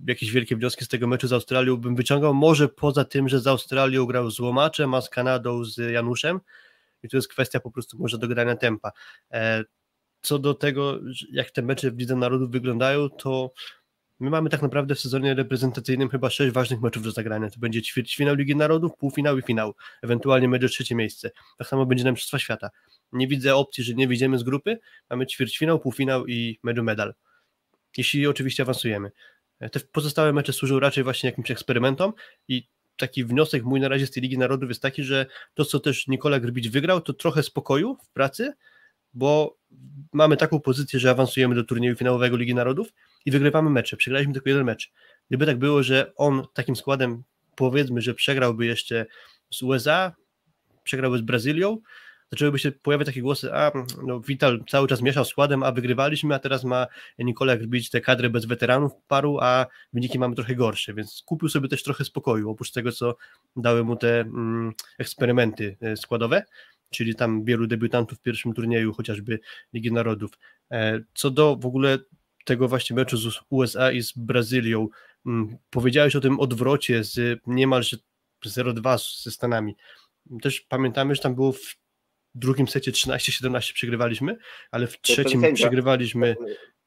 jakieś wielkie wnioski z tego meczu z Australią bym wyciągał. Może poza tym, że z Australią grał z Łomaczem, a z Kanadą z Januszem. I to jest kwestia po prostu może dogrania tempa. E, co do tego, jak te mecze w Lidze Narodów wyglądają, to my mamy tak naprawdę w sezonie reprezentacyjnym chyba sześć ważnych meczów do zagrania. To będzie ćwierćfinał Ligi Narodów, półfinał i finał. Ewentualnie będzie trzecie miejsce. Tak samo będzie na Mistrzostwa Świata. Nie widzę opcji, że nie wyjdziemy z grupy. Mamy ćwierćfinał, półfinał i medal medal. Jeśli oczywiście awansujemy. Te pozostałe mecze służą raczej właśnie jakimś eksperymentom i taki wniosek mój na razie z tej Ligi Narodów jest taki, że to, co też Nikola Grbić wygrał, to trochę spokoju w pracy, bo mamy taką pozycję, że awansujemy do turnieju finałowego Ligi Narodów i wygrywamy mecze. Przegraliśmy tylko jeden mecz. Gdyby tak było, że on takim składem, powiedzmy, że przegrałby jeszcze z USA, przegrałby z Brazylią, zaczęłyby się pojawiać takie głosy, a no Vital cały czas mieszał składem, a wygrywaliśmy, a teraz ma Nikola Grbić tę kadrę bez weteranów paru, a wyniki mamy trochę gorsze, więc kupił sobie też trochę spokoju, oprócz tego, co dały mu te mm, eksperymenty e, składowe, czyli tam wielu debiutantów w pierwszym turnieju, chociażby Ligi Narodów. E, Co do w ogóle tego właśnie meczu z USA i z Brazylią, mm, powiedziałeś o tym odwrocie z niemalże 0-2 ze Stanami. Też pamiętamy, że tam było w drugim secie 13-17 przegrywaliśmy, ale w trzecim przegrywaliśmy.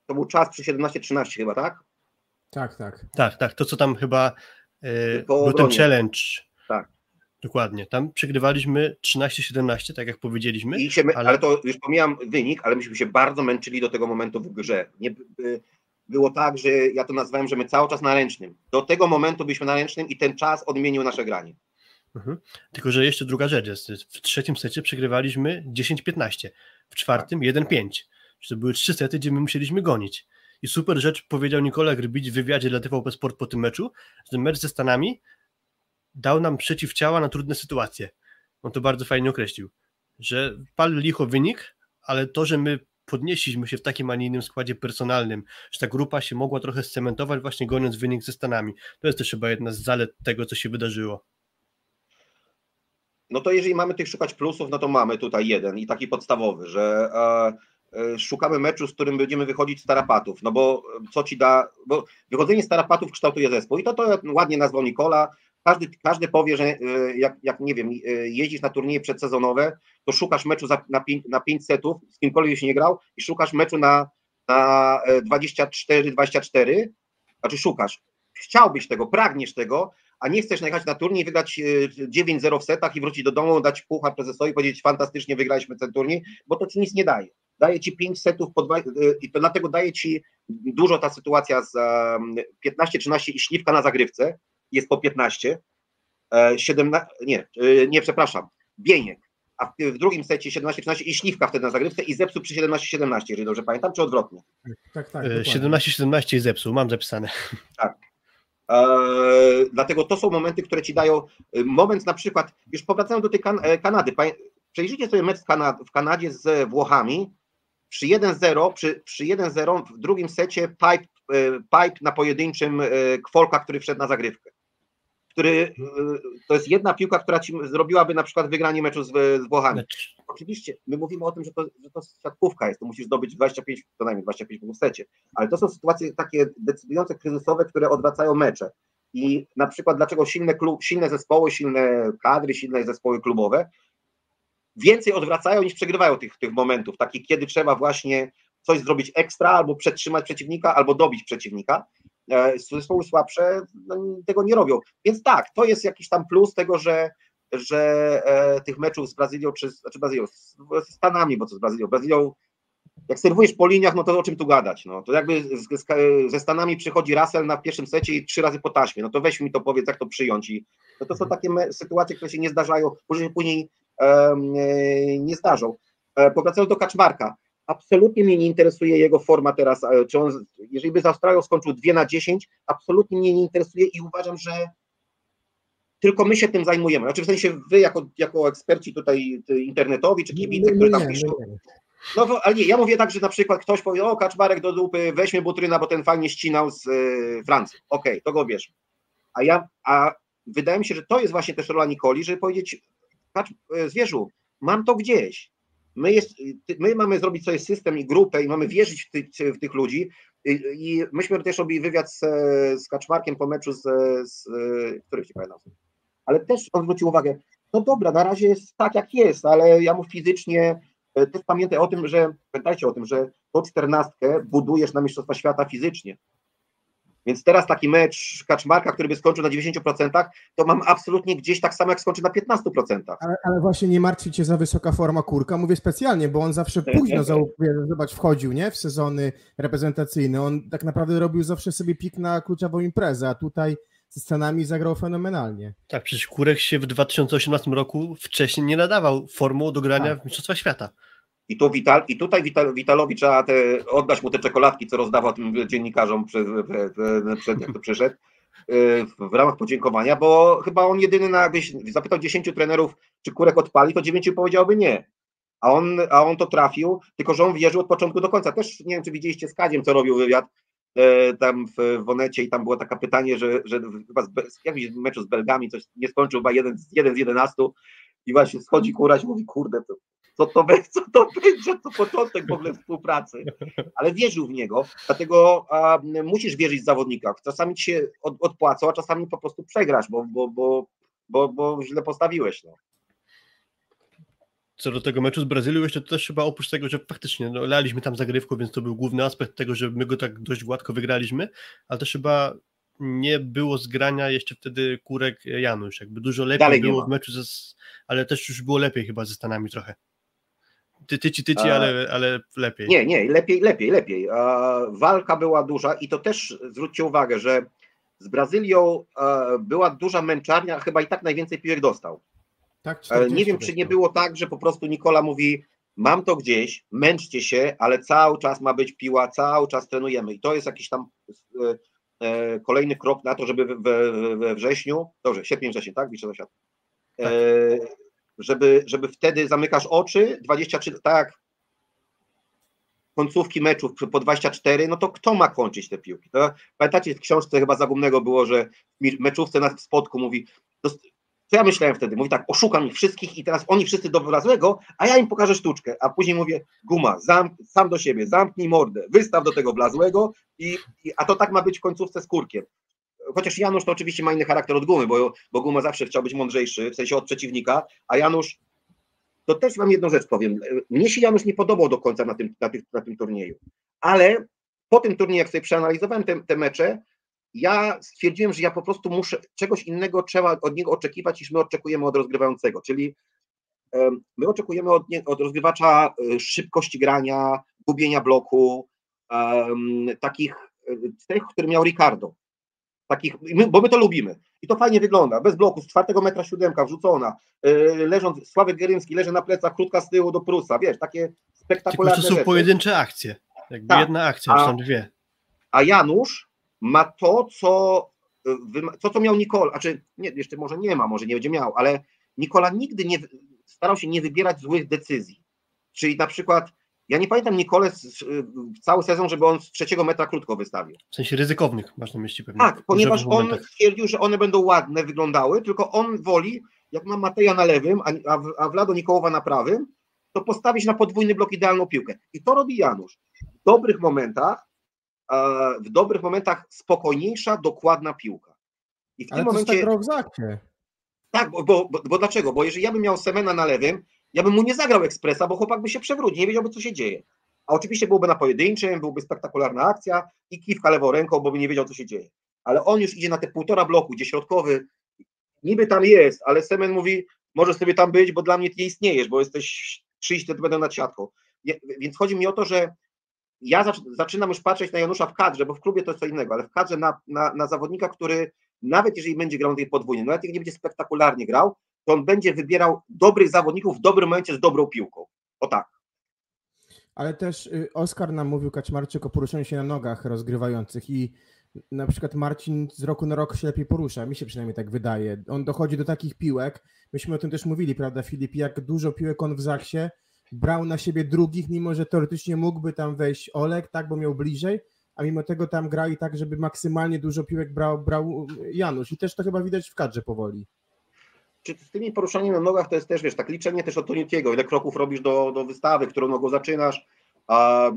To był czas przy 17-13 chyba, tak? Tak, tak. Tak, tak, to co tam chyba e, był ten challenge. Dokładnie. Tam przegrywaliśmy 13-17, tak jak powiedzieliśmy. Się, ale- ale... to już pomijam wynik, ale myśmy się bardzo męczyli do tego momentu w grze. Nie, by- było tak, że ja to nazwałem, że my cały czas na ręcznym. Do tego momentu byliśmy na ręcznym i ten czas odmienił nasze granie. Mhm. Tylko, że jeszcze druga rzecz jest. W trzecim secie przegrywaliśmy 10-15, w czwartym 1-5. Czyli to były trzy sety, gdzie my musieliśmy gonić. I super rzecz powiedział Nikola Grbić w wywiadzie dla TVP Sport po tym meczu, że mecz ze Stanami dał nam przeciwciała na trudne sytuacje. On to bardzo fajnie określił, że pal licho wynik, ale to, że my podnieśliśmy się w takim, a nie innym składzie personalnym, że ta grupa się mogła trochę scementować właśnie goniąc wynik ze Stanami. To jest też chyba jedna z zalet tego, co się wydarzyło. No to jeżeli mamy tych szukać plusów, no to mamy tutaj jeden i taki podstawowy, że e, e, szukamy meczu, z którym będziemy wychodzić z tarapatów, no bo e, co ci da, bo wychodzenie z tarapatów kształtuje zespół i to to ładnie nazwał Nikola, każdy, każdy powie, że e, jak, jak nie wiem, e, jeździsz na turnieje przedsezonowe, to szukasz meczu za, na, pięć, na pięć setów, z kimkolwiek się nie grał i szukasz meczu na, na e, 24-24, znaczy szukasz, chciałbyś tego, pragniesz tego, a nie chcesz najechać na turniej, wygrać e, 9-0 w setach i wrócić do domu, dać puchar prezesowi powiedzieć fantastycznie wygraliśmy ten turniej, bo to ci nic nie daje. Daje ci 5 setów po dwa, e, i to dlatego daje ci dużo ta sytuacja z e, 15-13 i śliwka na zagrywce, jest po 15, e, 17, nie, e, nie, przepraszam, Bieniek, a w, drugim secie 17-13 i śliwka wtedy na zagrywce i zepsuł przy 17-17, jeżeli dobrze pamiętam, czy odwrotnie? Tak, tak. E, dokładnie. 17-17 zepsuł, mam zapisane. Eee, dlatego to są momenty, które ci dają e, moment na przykład, już powracając do tej kan e, Kanady, przejrzyjcie sobie mecz w, Kana w Kanadzie z Włochami, przy 1-0, przy, przy 1-0 w drugim secie pipe, e, pipe na pojedynczym e, Kwolka, który wszedł na zagrywkę. Który y, to jest jedna piłka, która ci zrobiłaby na przykład wygranie meczu z, z Włochami. Oczywiście, my mówimy o tym, że to, że to siatkówka jest, to musisz zdobyć 25, co najmniej 25 punktów w secie, ale to są sytuacje takie decydujące, kryzysowe, które odwracają mecze. I na przykład dlaczego silne, klub, silne zespoły, silne kadry, silne zespoły klubowe więcej odwracają niż przegrywają tych, tych momentów, takich kiedy trzeba właśnie coś zrobić ekstra, albo przetrzymać przeciwnika, albo dobić przeciwnika. E, Zespoły słabsze no, tego nie robią. Więc tak, to jest jakiś tam plus tego, że, że e, tych meczów z Brazylią, czy znaczy Brazylią, z, Stanami, bo co z Brazylią, Brazylią jak serwujesz po liniach, no to o czym tu gadać? No, to jakby z, z, ze Stanami przychodzi Russell na pierwszym secie i trzy razy po taśmie, no to weź mi to powiedz, jak to przyjąć. I no to są takie me, sytuacje, które się nie zdarzają, może się później um, nie zdarzą. E, do Kaczmarka, absolutnie mnie nie interesuje jego forma teraz, e, czy on, jeżeli by z Australią skończył 2 na 10, absolutnie mnie nie interesuje i uważam, że tylko my się tym zajmujemy. Znaczy w sensie wy jako, jako eksperci tutaj internetowi, czy kibice, którzy tam piszą, no ale nie, ja mówię tak, że na przykład ktoś powie, o Kaczmarek do dupy, weźmy Butryna, bo ten fajnie ścinał z y, Francji. Okej, okay, to go wiesz. A ja, a wydaje mi się, że to jest właśnie też rola Nikoli, żeby powiedzieć, Kacz, y, zwierzu, mam to gdzieś. My, jest, my mamy zrobić sobie system i grupę i mamy wierzyć w, ty, w tych ludzi I, i myśmy też robili wywiad z, z Kaczmarkiem po meczu z, z których nie pamiętam. Ale też on zwrócił uwagę, no dobra, na razie jest tak jak jest, ale ja mu fizycznie E, też pamiętaj o tym, że pamiętajcie o tym, że po czternastkę budujesz na Mistrzostwa Świata fizycznie. Więc teraz taki mecz Kaczmarka, który by skończył na 90%, to mam absolutnie gdzieś tak samo, jak skończy na 15%. Ale, ale właśnie nie martwcie się za wysoka forma kurka, mówię specjalnie, bo on zawsze późno, zobacz, wchodził, nie? W sezony reprezentacyjne. On tak naprawdę robił zawsze sobie pik na kluczową imprezę, a tutaj ze Stanami zagrał fenomenalnie. Tak, przecież Kurek się w 2018 roku wcześniej nie nadawał formą do grania tak. w Mistrzostwa Świata. I, tu Wital, i tutaj Wital, Witalowi trzeba te, oddać mu te czekoladki, co rozdawał tym dziennikarzom przed, przed jak to przyszedł, y, w ramach podziękowania, bo chyba on jedyny, na, jakbyś zapytał 10 trenerów, czy Kurek odpali, to 9 powiedziałby nie. A on, a on to trafił, tylko że on wierzył od początku do końca. Też nie wiem, czy widzieliście z Kadziem, co robił wywiad, E, tam w Wonecie i tam było takie pytanie, że, że chyba z, jakimś meczu z Belgami coś nie skończył, chyba jeden, jeden z jedenastu i właśnie schodzi kuraś mówi, kurde, to, co to co to będzie, to początek w ogóle współpracy. Ale wierzył w niego, dlatego a, musisz wierzyć w zawodnika. Czasami ci się od, odpłacą, a czasami po prostu przegrasz, bo, bo, bo, bo, bo źle postawiłeś. No co do tego meczu z Brazylią, jeszcze to też chyba oprócz tego, że faktycznie no, laliśmy tam zagrywką, więc to był główny aspekt tego, że my go tak dość gładko wygraliśmy, ale też chyba nie było zgrania jeszcze wtedy Kurek Janusz, jakby dużo lepiej Dalej było w meczu, ze, ale też już było lepiej chyba ze Stanami trochę. Ty, tyci, tyci, A... ale, ale lepiej. Nie, nie, lepiej, lepiej, lepiej. walka była duża i to też zwróćcie uwagę, że z Brazylią była duża męczarnia, chyba i tak najwięcej piłek dostał. Tak, nie wiem, czy nie było tak, że po prostu Nikola mówi, mam to gdzieś, męczcie się, ale cały czas ma być piła, cały czas trenujemy. I to jest jakiś tam e, e, kolejny krok na to, żeby we, wrześniu, dobrze, sierpień, wrzesień, tak? Świat. E, tak. Żeby, żeby wtedy zamykasz oczy, 23, tak, końcówki meczów po 24, no to kto ma kończyć te piłki? To, pamiętacie, w książce chyba Zagumnego było, że w meczówce na spodku mówi, co ja myślałem wtedy? Mówi tak, oszukam ich wszystkich i teraz oni wszyscy do wlazłego, a ja im pokażę sztuczkę. A później mówię, guma, zamk, sam do siebie, zamknij mordę, wystaw do tego wlazłego, i, i, a to tak ma być w końcówce z kurkiem. Chociaż Janusz to oczywiście ma inny charakter od gumy, bo, bo guma zawsze chciał być mądrzejszy, w sensie od przeciwnika, a Janusz, to też wam jedną rzecz powiem. Mnie się Janusz nie podobał do końca na tym, na, na tym turnieju, ale po tym turnieju, jak sobie przeanalizowałem te, te mecze, ja stwierdziłem, że ja po prostu muszę, czegoś innego trzeba od niego oczekiwać, niż my oczekujemy od rozgrywającego, czyli my oczekujemy od, nie, od rozgrywacza e, szybkości grania, gubienia bloku, um, takich e, tych, który miał Ricardo. Takich, bo my to lubimy. I to fajnie wygląda. Bez bloku, z czwartego metra siódemka wrzucona, yy, leżąc, Sławek Gerymski leży na plecach, krótka z tyłu do Prusa, wiesz, takie spektakularne Tylko, to są rzeczy. pojedyncze akcje. Jakby tak. jedna akcja, a, są dwie. A Janusz ma to, co, to, co miał Nikola, znaczy nie, jeszcze może nie ma, może nie będzie miał, ale Nikola nigdy nie starał się nie wybierać złych decyzji. Czyli na przykład Ja nie pamiętam Nikole cały sezon, żeby on z trzeciego metra krótko wystawił. W sensie ryzykownych, masz na myśli pewnie. Tak, ponieważ on stwierdził, że one będą ładne, wyglądały, tylko on woli, jak ma Mateja na lewym, a, a Vlado Nikołowa na prawym, to postawić na podwójny blok idealną piłkę. I to robi Janusz. W dobrych momentach, w dobrych momentach spokojniejsza, dokładna piłka. I w Ale tym momencie. Tak w zakcie. Tak, bo, bo, bo, dlaczego? Bo jeżeli ja bym miał Semena na lewym, ja bym mu nie zagrał ekspresa, bo chłopak by się przewrócił, nie wiedziałby, co się dzieje. A oczywiście byłby na pojedynczym, byłby spektakularna akcja i kiwka lewą ręką, bo by nie wiedział, co się dzieje. Ale on już idzie na te półtora bloku, gdzie środkowy niby tam jest, ale Semen mówi, możesz sobie tam być, bo dla mnie ty nie istniejesz, bo jesteś 30 cm nad siatką. Więc chodzi mi o to, że ja zaczynam już patrzeć na Janusza w kadrze, bo w klubie to jest co innego, ale w kadrze na, na, na zawodnika, który nawet jeżeli będzie grał tej podwójnie, nawet jak nie będzie spektakularnie grał, to on będzie wybierał dobrych zawodników w dobrym momencie z dobrą piłką. O tak. Ale też y, Oskar nam mówił, Kaczmarczyk, o poruszaniu się na nogach rozgrywających i na przykład Marcin z roku na rok się lepiej porusza, mi się przynajmniej tak wydaje. On dochodzi do takich piłek, myśmy o tym też mówili, prawda Filip, jak dużo piłek on w Zaksie brał na siebie drugich, mimo że teoretycznie mógłby tam wejść Olek, tak, bo miał bliżej, a mimo tego tam grali tak, żeby maksymalnie dużo piłek brał, brał Janusz i też to chyba widać w kadrze powoli. Czy z tymi poruszaniami na nogach to jest też, wiesz, tak liczenie też od Toniutiego, ile kroków robisz do, do wystawy, którą nogą zaczynasz, a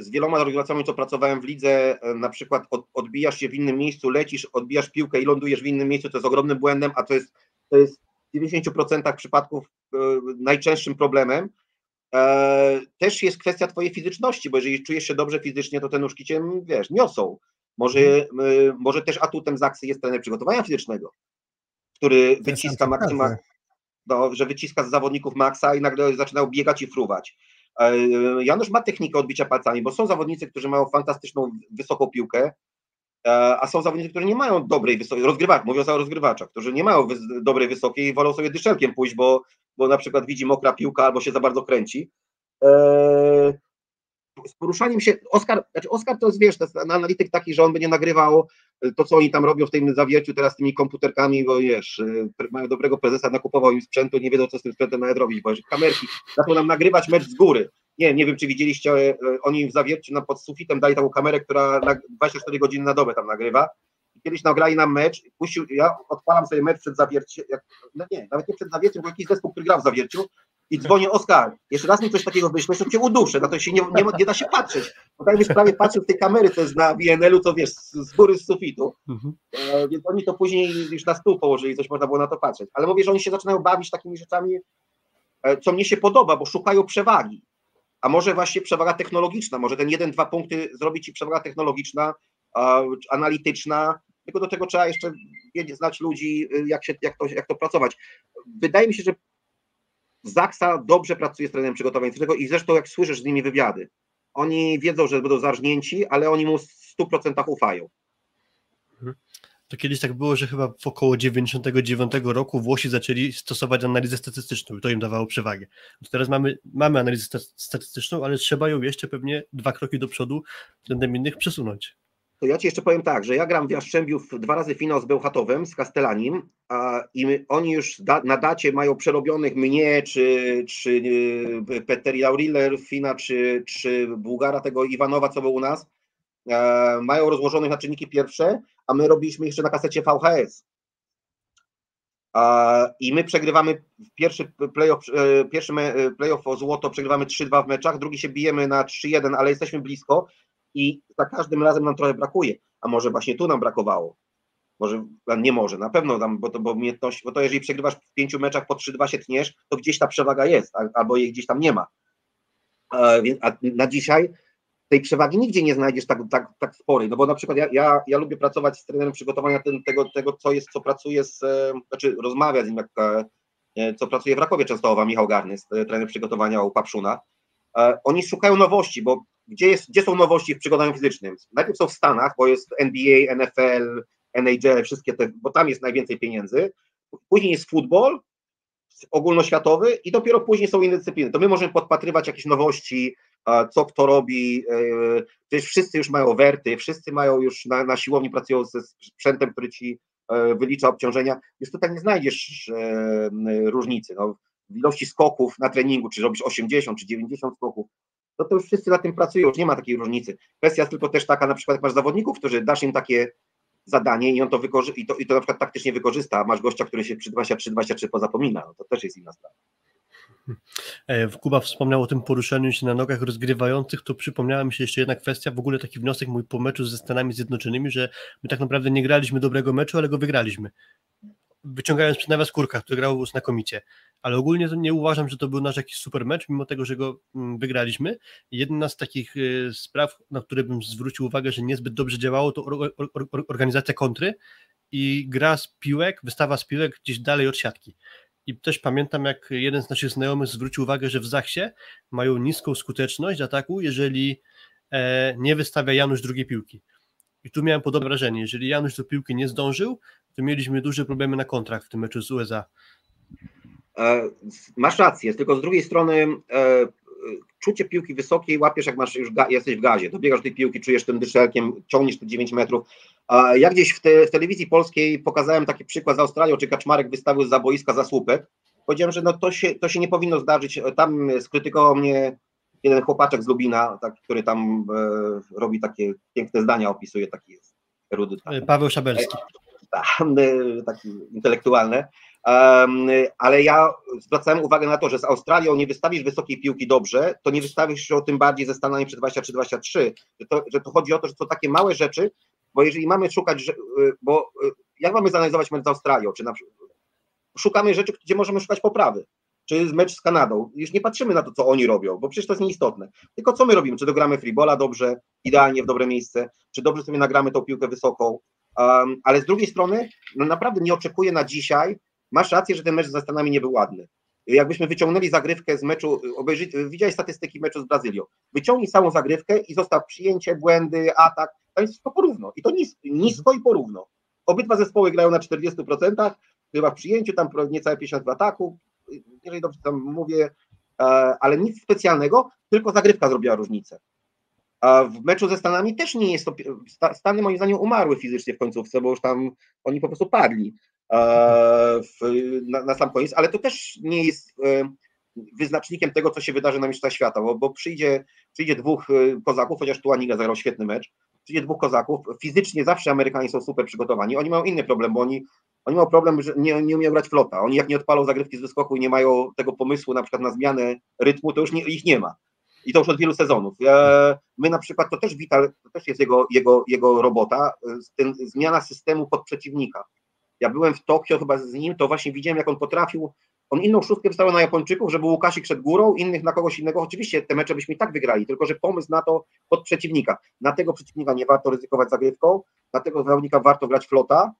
z wieloma organizacjami, co pracowałem w lidze, na przykład od, odbijasz się w innym miejscu, lecisz, odbijasz piłkę i lądujesz w innym miejscu, to jest ogromnym błędem, a to jest, to jest w 90% przypadków e, najczęstszym problemem. E, też jest kwestia twojej fizyczności, bo jeżeli czujesz się dobrze fizycznie, to te nóżki cię, wiesz, niosą. Może, mhm. e, może też atutem Zaksy jest trener przygotowania fizycznego, który wyciska maksymalnie, no, że wyciska z zawodników maksa i nagle zaczynał biegać i fruwać. E, Janusz ma technikę odbicia palcami, bo są zawodnicy, którzy mają fantastyczną, wysoką piłkę, a są zawodnicy, którzy nie mają dobrej, wysokiej, rozgrywacz, mówię o rozgrywaczach, którzy nie mają dobrej, wysokiej i wolą sobie dyszelkiem pójść, bo bo na przykład widzi mokra piłka albo się za bardzo kręci. Z poruszaniem się, Oskar, znaczy Oskar to jest, wiesz, to jest analityk taki, że on będzie nagrywał e, to, co oni tam robią w tym zawierciu teraz z tymi komputerkami, bo wiesz, e, mają dobrego prezesa, nakupował im sprzętu, nie wiedzą, co z tym sprzętem nawet robić, bo kamerki, zaczną nam nagrywać mecz z góry. Nie, nie wiem, czy widzieliście, e, oni w zawierciu na pod sufitem dali taką kamerę, która 24 godziny na dobę tam nagrywa kiedyś nagrali nam mecz, puścił, ja odpalam sobie mecz przed zawierciem, no nie, nawet nie przed zawierciem, bo jakiś zespół, który grał w zawierciu i dzwonię, Oskar, jeszcze raz mi coś takiego wyślesz, to cię uduszę, na to się nie, nie, nie da się patrzeć, bo tak byś prawie patrzył w tej kamery, co jest na WNL-u, co wiesz, z góry, z sufitu, mhm. e, więc oni to później już na stół położyli, coś można było na to patrzeć, ale mówię, że oni się zaczynają bawić takimi rzeczami, e, co mnie się podoba, bo szukają przewagi, a może właśnie przewaga technologiczna, może ten jeden, dwa punkty zrobi ci przewaga technologiczna, analityczna, tylko do tego trzeba jeszcze wiedzieć, znać ludzi, y, jak, się, jak, to, jak to pracować. Wydaje mi się, że Zaksa dobrze pracuje z trenerem przygotowania fizycznego i zresztą jak słyszysz z nimi wywiady, oni wiedzą, że będą zarżnięci, ale oni mu w 100% ufają. Mhm. To kiedyś tak było, że chyba w około 99 roku Włosi zaczęli stosować analizę statystyczną i to im dawało przewagę. Teraz mamy, mamy analizę statystyczną, ale trzeba ją jeszcze pewnie dwa kroki do przodu względem innych przesunąć to ja Ci jeszcze powiem tak, że ja gram w Jastrzębiu dwa razy finał z Bełchatowem, z Kastelanim a, i my, oni już da, na dacie mają przerobionych mnie, czy, czy y, Peter Jauriller, Fina, czy, czy Bułgara, tego Iwanowa, co był u nas, e, mają rozłożonych na czynniki pierwsze, a my robiliśmy jeszcze na kasecie VHS. I my przegrywamy pierwszy playoff, e, pierwszy playoff o złoto, przegrywamy 3-2 w meczach, drugi się bijemy na 3-1, ale jesteśmy blisko i za każdym razem nam trochę brakuje, a może właśnie tu nam brakowało. Może, nie może, na pewno tam, bo to, bo umiejętność, bo to jeżeli przegrywasz w pięciu meczach po 3-2 się tniesz, to gdzieś ta przewaga jest, albo jej gdzieś tam nie ma. A na dzisiaj tej przewagi nigdzie nie znajdziesz tak, tak, tak sporej, no bo na przykład ja, ja, ja lubię pracować z trenerem przygotowania ten, tego, tego, co jest, co pracuje z, e, znaczy rozmawiać z nim, jak, e, co pracuje w Rakowie Częstochowa, Michał Garny, e, trener przygotowania u Papszuna. Oni szukają nowości, bo gdzie, jest, gdzie są nowości w przygotowaniu fizycznym? Najpierw są w Stanach, bo jest NBA, NFL, NHL, wszystkie te, bo tam jest najwięcej pieniędzy. Później jest futbol ogólnoświatowy i dopiero później są inne dyscypliny. To my możemy podpatrywać jakieś nowości, co kto robi. E, przecież wszyscy już mają werty, wszyscy mają już na, na siłowni pracują ze sprzętem, który ci e, wylicza obciążenia. Już tutaj nie znajdziesz e, różnicy. No, w ilości skoków na treningu, czy robisz 80 czy 90 skoków, to, to już wszyscy na tym pracują, już nie ma takiej różnicy. Kwestia jest tylko też taka, na przykład jak masz zawodników, którzy dasz im takie zadanie i on to, wykorzy- i to, i to na przykład taktycznie wykorzysta, masz gościa, który się przy 23-23 pozapomina, no to też jest inna sprawa. E, Kuba wspomniał o tym poruszaniu się na nogach rozgrywających, to przypomniała mi się jeszcze jedna kwestia, w ogóle taki wniosek mój po meczu ze Stanami Zjednoczonymi, że my tak naprawdę nie graliśmy dobrego meczu, ale go wygraliśmy. Wyciągając przy nawias Kurka, który grał znakomicie. Ale ogólnie to nie uważam, że to był nasz jakiś super mecz, mimo tego, że go mm, wygraliśmy. Jedna z takich y, spraw, na które bym zwrócił uwagę, że niezbyt dobrze działało, to or- or- or- organizacja kontry i gra z piłek, wystawa z piłek gdzieś dalej od siatki. I też pamiętam, jak jeden z naszych znajomych zwrócił uwagę, że w Zachsie mają niską skuteczność ataku, jeżeli e, nie wystawia Janusz drugiej piłki. I tu miałem podobne wrażenie. Jeżeli Janusz do piłki nie zdążył, to mieliśmy duże problemy na kontrakt w tym meczu z USA. E, Masz rację, tylko z drugiej strony e, czucie piłki wysokiej łapiesz, jak masz już jesteś w gazie. Dobiegasz do tej piłki, czujesz tym dyszelkiem, ciągniesz te 9 metrów. Ja gdzieś w, te, w telewizji polskiej pokazałem taki przykład z Australią, czy Kaczmarek wystawił za boiska za słupek. Powiedziałem, że no to, się, to się nie powinno zdarzyć. Tam skrytykował mnie jeden chłopaczek z Lubina, tak, który tam e, robi takie piękne zdania, opisuje taki jest erudyt. E, Paweł Szabelski. tam, e, takie intelektualne, um, ale ja zwracałem uwagę na to, że z Australią nie wystawisz wysokiej piłki dobrze, to nie wystawisz się o tym bardziej ze Stanami przy 23-23, że to, że to chodzi o to, że to takie małe rzeczy, bo jeżeli mamy szukać, że, bo jak mamy zanalizować mecz z Australią, czy na przykład szukamy rzeczy, gdzie możemy szukać poprawy, czy mecz z Kanadą, już nie patrzymy na to, co oni robią, bo przecież to jest nieistotne, tylko co my robimy, czy dogramy freebola dobrze, idealnie w dobre miejsce, czy dobrze sobie nagramy tą piłkę wysoką, Um, ale z drugiej strony, no naprawdę nie oczekuję na dzisiaj. Masz rację, że ten mecz ze Stanami nie był ładny. Jakbyśmy wyciągnęli zagrywkę z meczu, obejrzyj, widziałeś statystyki meczu z Brazylią. Wyciągnij całą zagrywkę i zostaw przyjęcie, błędy, atak. To jest wszystko porówno. I to nis, nisko i porówno. Obydwa zespoły grają na 40%, chyba w przyjęciu, tam niecałe 50 w ataku, jeżeli dobrze tam mówię, e, ale nic specjalnego, tylko zagrywka zrobiła różnicę. A w meczu ze Stanami też nie jest to. Stany moim zdaniem umarły fizycznie w końcówce, bo już tam oni po prostu padli w, na, na sam koniec, ale to też nie jest wyznacznikiem tego, co się wydarzy na Mistrzostwach Świata, bo, bo przyjdzie, przyjdzie dwóch kozaków, chociaż Tuaniga zagrał świetny mecz, przyjdzie dwóch kozaków, fizycznie zawsze Amerykanie są super przygotowani, oni mają inny problem, bo oni, oni mają problem, że nie, nie umieją grać flota, oni jak nie odpalą zagrywki z wyskoku i nie mają tego pomysłu na przykład na zmianę rytmu, to już nie, ich nie ma. I to już od wielu sezonów. My na przykład, to też Vital, to też jest jego, jego, jego robota, ten, zmiana systemu pod przeciwnika. Ja byłem w Tokio chyba z nim, to właśnie widziałem, jak on potrafił, on inną szóstkę wstał na Japończyków, żeby Łukasik szedł górą, innych na kogoś innego. Oczywiście te mecze byśmy i tak wygrali, tylko że pomysł na to pod przeciwnika. Na tego przeciwnika nie warto ryzykować zagrywką, na tego zawodnika warto grać flota.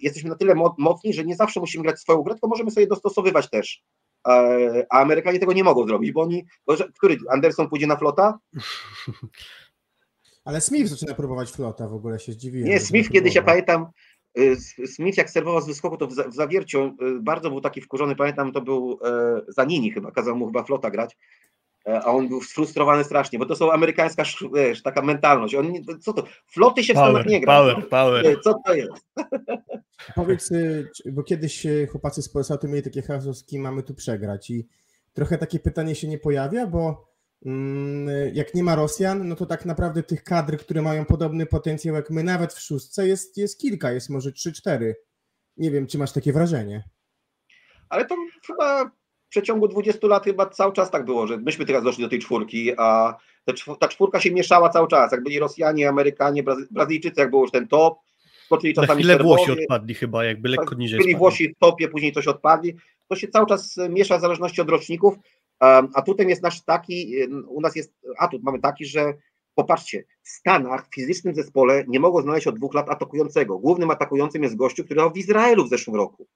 Jesteśmy na tyle mocni, że nie zawsze musimy grać swoją grę, tylko możemy sobie dostosowywać też a Amerykanie tego nie mogą zrobić, bo oni, bo, który Anderson pójdzie na flota? Ale Smith zaczyna próbować flota, w ogóle się zdziwiłem. Nie, Smith kiedyś, ja pamiętam, Smith jak serwował z wyskoku, to w zawierciu bardzo był taki wkurzony, pamiętam, to był Zanini chyba, kazał mu chyba flota grać, a on był sfrustrowany strasznie, bo to są amerykańska wiesz, taka mentalność. On, co to? Floty się w Stanach nie gra. Power, power. Co to jest? Powiedz, bo kiedyś chłopacy z Polsatu mieli takie hasło, z kim mamy tu przegrać i trochę takie pytanie się nie pojawia, bo mm, jak nie ma Rosjan, no to tak naprawdę tych kadr, które mają podobny potencjał jak my, nawet w szóstce, jest, jest kilka, jest może trzy, cztery. Nie wiem, czy masz takie wrażenie. Ale to chyba przeciągu 20 lat chyba cały czas tak było, że myśmy teraz doszli do tej czwórki, a ta czwórka się mieszała cały czas. Jak byli Rosjanie, Amerykanie, Brazy Brazylijczycy, jak było już ten top, skoczyli czasami Na chwilę Włosi odpadli chyba, jakby lekko niżej Byli Włosi w topie, później coś odpadli. To się cały czas miesza w zależności od roczników, a tutaj jest nasz taki, u nas jest atut, mamy taki, że popatrzcie, w Stanach w fizycznym zespole nie mogło znaleźć od dwóch lat atakującego. Głównym atakującym jest gościu, który w Izraelu w zeszłym roku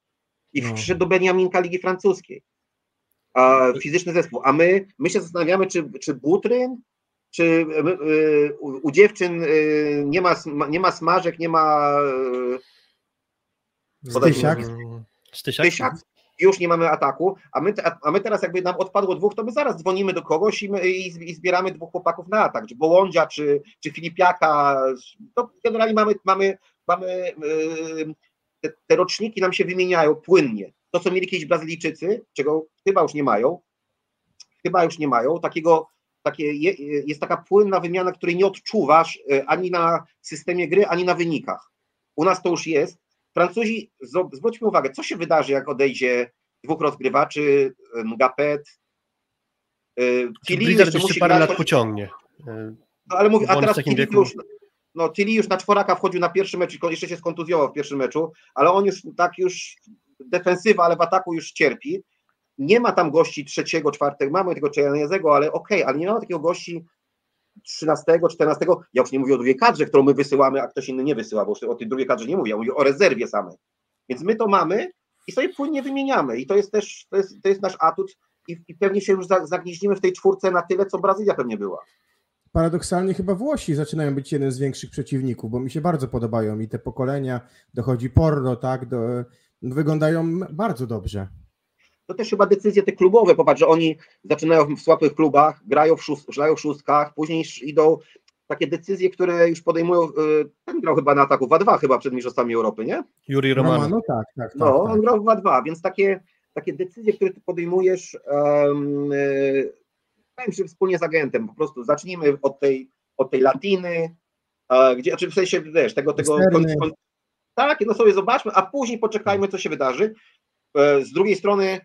i no. przyszedł do Beniaminka Ligi Francuskiej. A, fizyczny zespół. A my, my się zastanawiamy, czy, czy Butryn, czy y, u, u, dziewczyn y, nie, ma, nie ma smażek, nie ma. Y, Stysiak. Stysiak. Stysiak. Już nie mamy ataku, a my, a my teraz jakby nam odpadło dwóch, to my zaraz dzwonimy do kogoś i, my, i, i zbieramy dwóch chłopaków na atak, czy Bołądzia, czy, czy Filipiaka, to generalnie mamy, mamy, mamy te, te roczniki nam się wymieniają płynnie. To, co mieli kiedyś Brazylijczycy, czego chyba już nie mają, chyba już nie mają, takiego takie, jest taka płynna wymiana, której nie odczuwasz e, ani na systemie gry, ani na wynikach. U nas to już jest. Francuzi, zwróćmy uwagę, co się wydarzy, jak odejdzie dwóch rozgrywaczy, Ngapet, Tilly jeszcze musi parę lat pociągnie. No ale mówię, a teraz Tilly już, no Tilly już na czworaka wchodził na pierwszy mecz, jeszcze się skontuzjował w pierwszym meczu, ale on już tak już defensywa, ale w ataku już cierpi. Nie ma tam gości trzeciego, czwartego, mamy tego Czejanezego, ale okej, okay, ale nie ma takiego gości 13, 14, ja już nie mówię o drugiej kadrze, którą my wysyłamy, a ktoś inny nie wysyła, bo o tej drugiej kadrze nie mówię, ja mówię o rezerwie samej. Więc my to mamy i sobie płynnie wymieniamy i to jest też, to jest, to jest nasz atut i, i pewnie się już zagnieździmy w tej czwórce na tyle, co Brazylia pewnie była. Paradoksalnie chyba Włosi zaczynają być jeden z większych przeciwników, bo mi się bardzo podobają i te pokolenia, dochodzi Porro, tak, do, wyglądają bardzo dobrze. To też chyba decyzje te klubowe, popatrz, że oni zaczynają w słabych klubach, grają w, szóst, grają w szóstkach, później idą takie decyzje, które już podejmują, y, ten grał chyba na ataku 2-2 chyba przed Mistrzostwami Europy, nie? Juri Romano. Romano tak, tak, tak. No, tak. on grał w 2-2, więc takie, takie decyzje, które ty podejmujesz, um, się wspólnie z agentem, po prostu zacznijmy od tej, od tej latiny, gdzie, znaczy w sensie, wiesz, tego, tego tak, no sobie zobaczmy, a później poczekajmy, co się wydarzy. E, z drugiej strony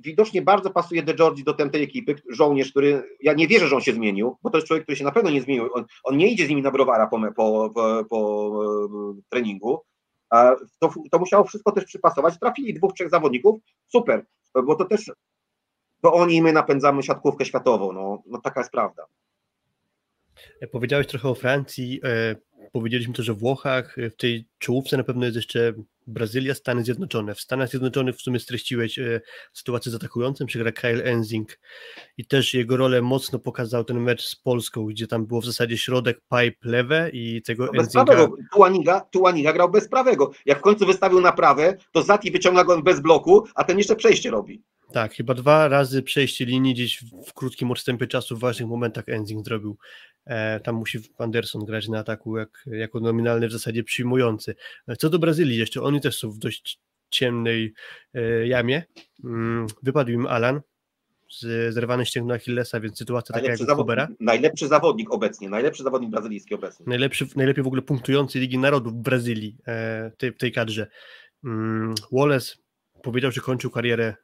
widocznie bardzo pasuje De Giorgi do tej ekipy, żołnierz, który, ja nie wierzę, że on się zmienił, bo to jest człowiek, który się na pewno nie zmienił, on, on nie idzie z nimi na browara po, po, po, po e, treningu, to, to musiało wszystko też przypasować, trafili dwóch, trzech zawodników, super, bo to też, to oni i my napędzamy siatkówkę światową, no, no taka jest prawda. E, powiedziałeś trochę o Francji, powiedzieliśmy też o Włochach, w tej czołówce na pewno jest jeszcze Brazylia, Stany Zjednoczone. W Stanach Zjednoczonych w sumie streściłeś e, sytuację z atakującym, przygra Kyle Enzing i też jego rolę mocno pokazał ten mecz z Polską, gdzie tam było w zasadzie środek pipe lewe i tego no Enzinga... Prawego. Tuaniga, Tuaniga grał bez prawego. Jak w końcu wystawił na prawe, to Zati wyciąga go bez bloku, a ten jeszcze przejście robi. Tak, chyba dwa razy przejście linii gdzieś w krótkim odstępie czasu w ważnych momentach Enzing zrobił. E, tam musi Anderson grać na ataku jak, jako nominalny w zasadzie przyjmujący. E, co do Brazylii jeszcze, oni też są w dość ciemnej e, jamie. Mm, wypadł im Alan, z, zerwany ścięgno Achillesa, więc sytuacja taka jak zawod. Najlepszy zawodnik obecnie, najlepszy zawodnik brazylijski obecnie. Najlepszy, najlepiej w ogóle punktujący Ligi Narodów w Brazylii, tej, tej kadrze. Mm, Wallace powiedział, że kończył karierę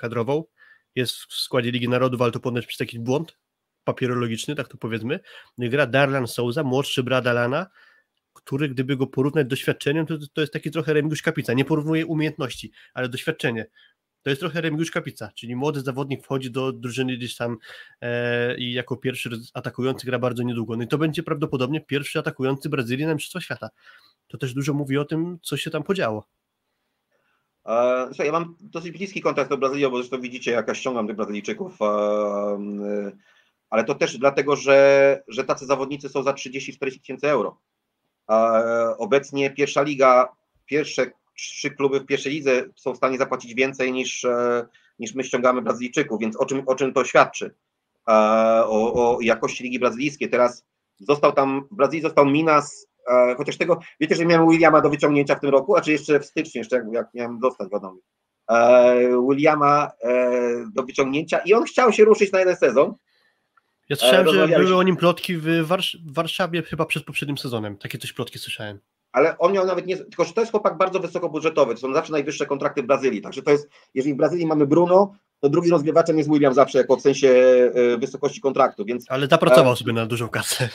kadrową, jest w składzie Ligi Narodów, ale to ponoć przez taki błąd, papierologiczny, tak to powiedzmy, gra Darlan Souza, młodszy brat Alana, który gdyby go porównać doświadczeniem, to, to jest taki trochę Remigiusz Kapica. Nie porównuje umiejętności, ale doświadczenie. To jest trochę Remigiusz Kapica, czyli młody zawodnik wchodzi do drużyny gdzieś tam e, i jako pierwszy atakujący gra bardzo niedługo. No i to będzie prawdopodobnie pierwszy atakujący Brazylii na Mistrzostwa Świata. To też dużo mówi o tym, co się tam podziało. E, słuchaj, ja mam dosyć bliski kontakt do Brazylii, bo zresztą widzicie, jak ja ściągam tych Brazylijczyków. E, e, ale to też dlatego, że, że tacy zawodnicy są za 30-40 tysięcy euro. Obecnie pierwsza liga, pierwsze trzy kluby w pierwszej lidze są w stanie zapłacić więcej niż, niż my ściągamy Brazylijczyków, więc o czym, o czym to świadczy? O, o jakości ligi brazylijskiej. Teraz został tam, w Brazylii został Minas, chociaż tego, wiecie, że miałem Williama do wyciągnięcia w tym roku, a czy jeszcze w styczniu, jeszcze jak, jak miałem dostać wiadomo. E, Williama do wyciągnięcia i on chciał się ruszyć na jeden sezon, ja słyszałem, że były o nim plotki w, Warsz w Warszawie chyba przed poprzednim sezonem. Takie coś plotki słyszałem. Ale on miał nawet nie. Tylko, że to jest chłopak bardzo wysokobudżetowy. To są zawsze najwyższe kontrakty w Brazylii. Także to jest, jeżeli w Brazylii mamy Bruno, to drugi rozgrywaczem jest William zawsze, jako w sensie e, wysokości kontraktu. Więc, ale zapracował e, sobie na dużą kasę.